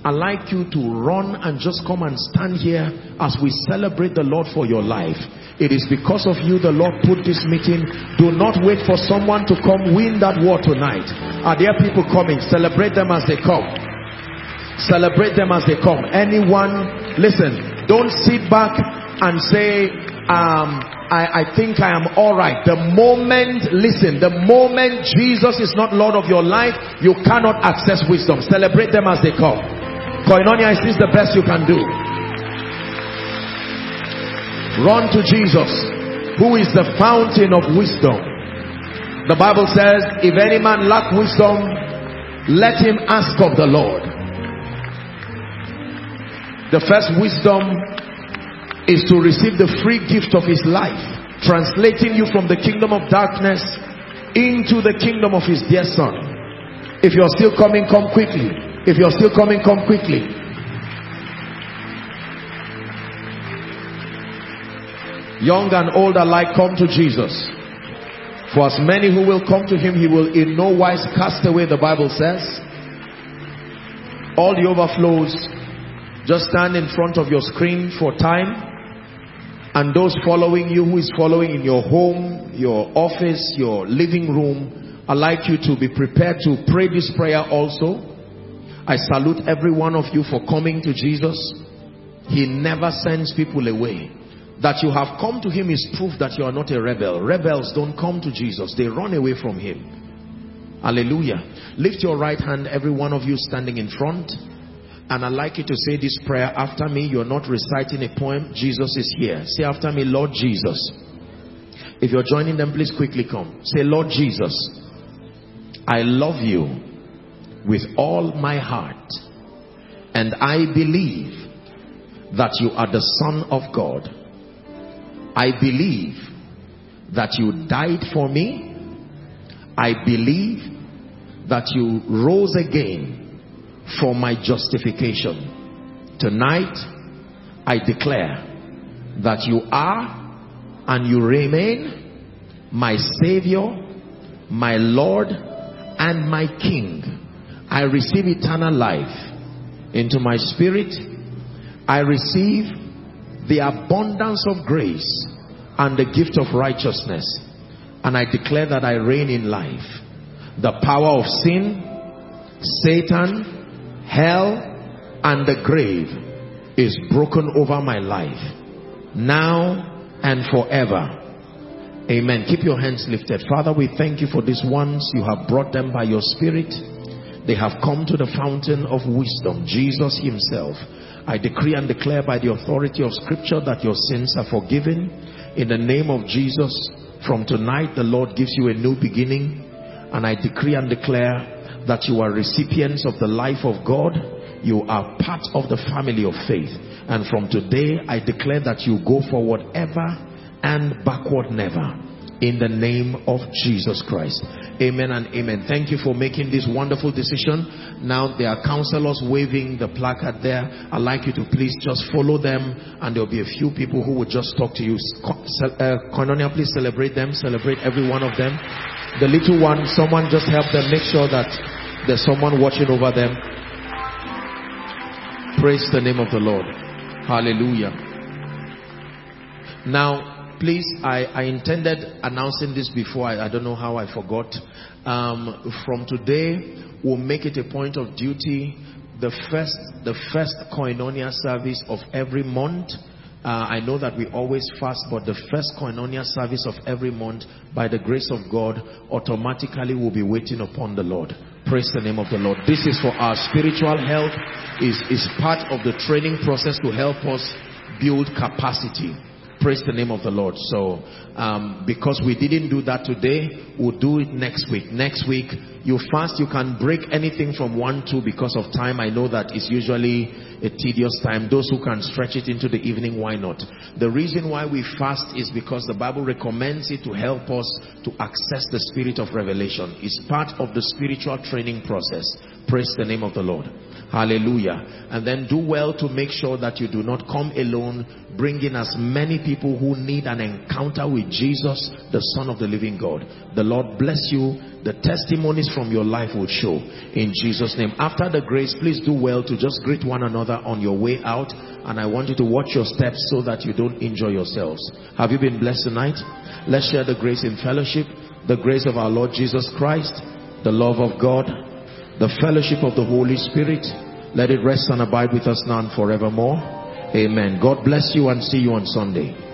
Speaker 1: I'd like you to run and just come and stand here as we celebrate the Lord for your life. It is because of you the Lord put this meeting. Do not wait for someone to come win that war tonight. Are there people coming? Celebrate them as they come. Celebrate them as they come. Anyone, listen, don't sit back and say, um, I, I think I am alright. The moment, listen, the moment Jesus is not Lord of your life, you cannot access wisdom. Celebrate them as they come. Koinonia is this the best you can do. Run to Jesus, who is the fountain of wisdom. The Bible says, if any man lack wisdom, let him ask of the Lord. The first wisdom is to receive the free gift of his life, translating you from the kingdom of darkness into the kingdom of his dear son. If you're still coming, come quickly. If you're still coming, come quickly. young and old alike come to Jesus. For as many who will come to him, he will in no wise cast away, the Bible says. All the overflows, just stand in front of your screen for time. And those following you, who is following in your home, your office, your living room, I'd like you to be prepared to pray this prayer also. I salute every one of you for coming to Jesus. He never sends people away. That you have come to him is proof that you are not a rebel. Rebels don't come to Jesus. They run away from him. Hallelujah. Lift your right hand, every one of you standing in front. And I'd like you to say this prayer after me. You're not reciting a poem. Jesus is here. Say after me, Lord Jesus. If you're joining them, please quickly come. Say, Lord Jesus, I love you with all my heart. And I believe that you are the Son of God I believe that you died for me. I believe that you rose again for my justification. Tonight, I declare that you are and you remain my Savior, my Lord, and my King. I receive eternal life into my spirit. I receive the abundance of grace and the gift of righteousness. And I declare that I reign in life. The power of sin, Satan, hell, and the grave is broken over my life. Now and forever. Amen. Keep your hands lifted. Father, we thank you for these ones. You have brought them by your spirit. They have come to the fountain of wisdom, Jesus himself. I decree and declare by the authority of scripture that your sins are forgiven. In the name of Jesus, from tonight the Lord gives you a new beginning. And I decree and declare that you are recipients of the life of God. You are part of the family of faith. And from today, I declare that you go forward ever and backward never. In the name of Jesus Christ. Amen and amen. Thank you for making this wonderful decision. Now there are counselors waving the placard there. I'd like you to please just follow them and there'll be a few people who will just talk to you. Uh, Koinonia, please celebrate them. Celebrate every one of them. The little one, someone just help them. Make sure that there's someone watching over them. Praise the name of the Lord. Hallelujah. Now, please, I, I intended announcing this before. I, I don't know how I forgot. Um, from today, we'll make it a point of duty. The first, the first koinonia service of every month Uh, I know that we always fast, but the first koinonia service of every month, by the grace of God, automatically will be waiting upon the Lord. Praise the name of the Lord. This is for our spiritual health, is, is part of the training process to help us build capacity. Praise the name of the Lord. So, um, because we didn't do that today, we'll do it next week. Next week, you fast, you can break anything from 1 to because of time. I know that it's usually a tedious time. Those who can stretch it into the evening, why not? The reason why we fast is because the Bible recommends it to help us to access the spirit of revelation. It's part of the spiritual training process. Praise the name of the Lord. Hallelujah. And then do well to make sure that you do not come alone. Bring in as many people who need an encounter with Jesus, the Son of the living God. The Lord bless you. The testimonies from your life will show in Jesus' name. After the grace, please do well to just greet one another on your way out. And I want you to watch your steps so that you don't injure yourselves. Have you been blessed tonight? Let's share the grace in fellowship. The grace of our Lord Jesus Christ, the love of God, the fellowship of the Holy Spirit. Let it rest and abide with us now and forevermore. Amen. God bless you and see you on Sunday.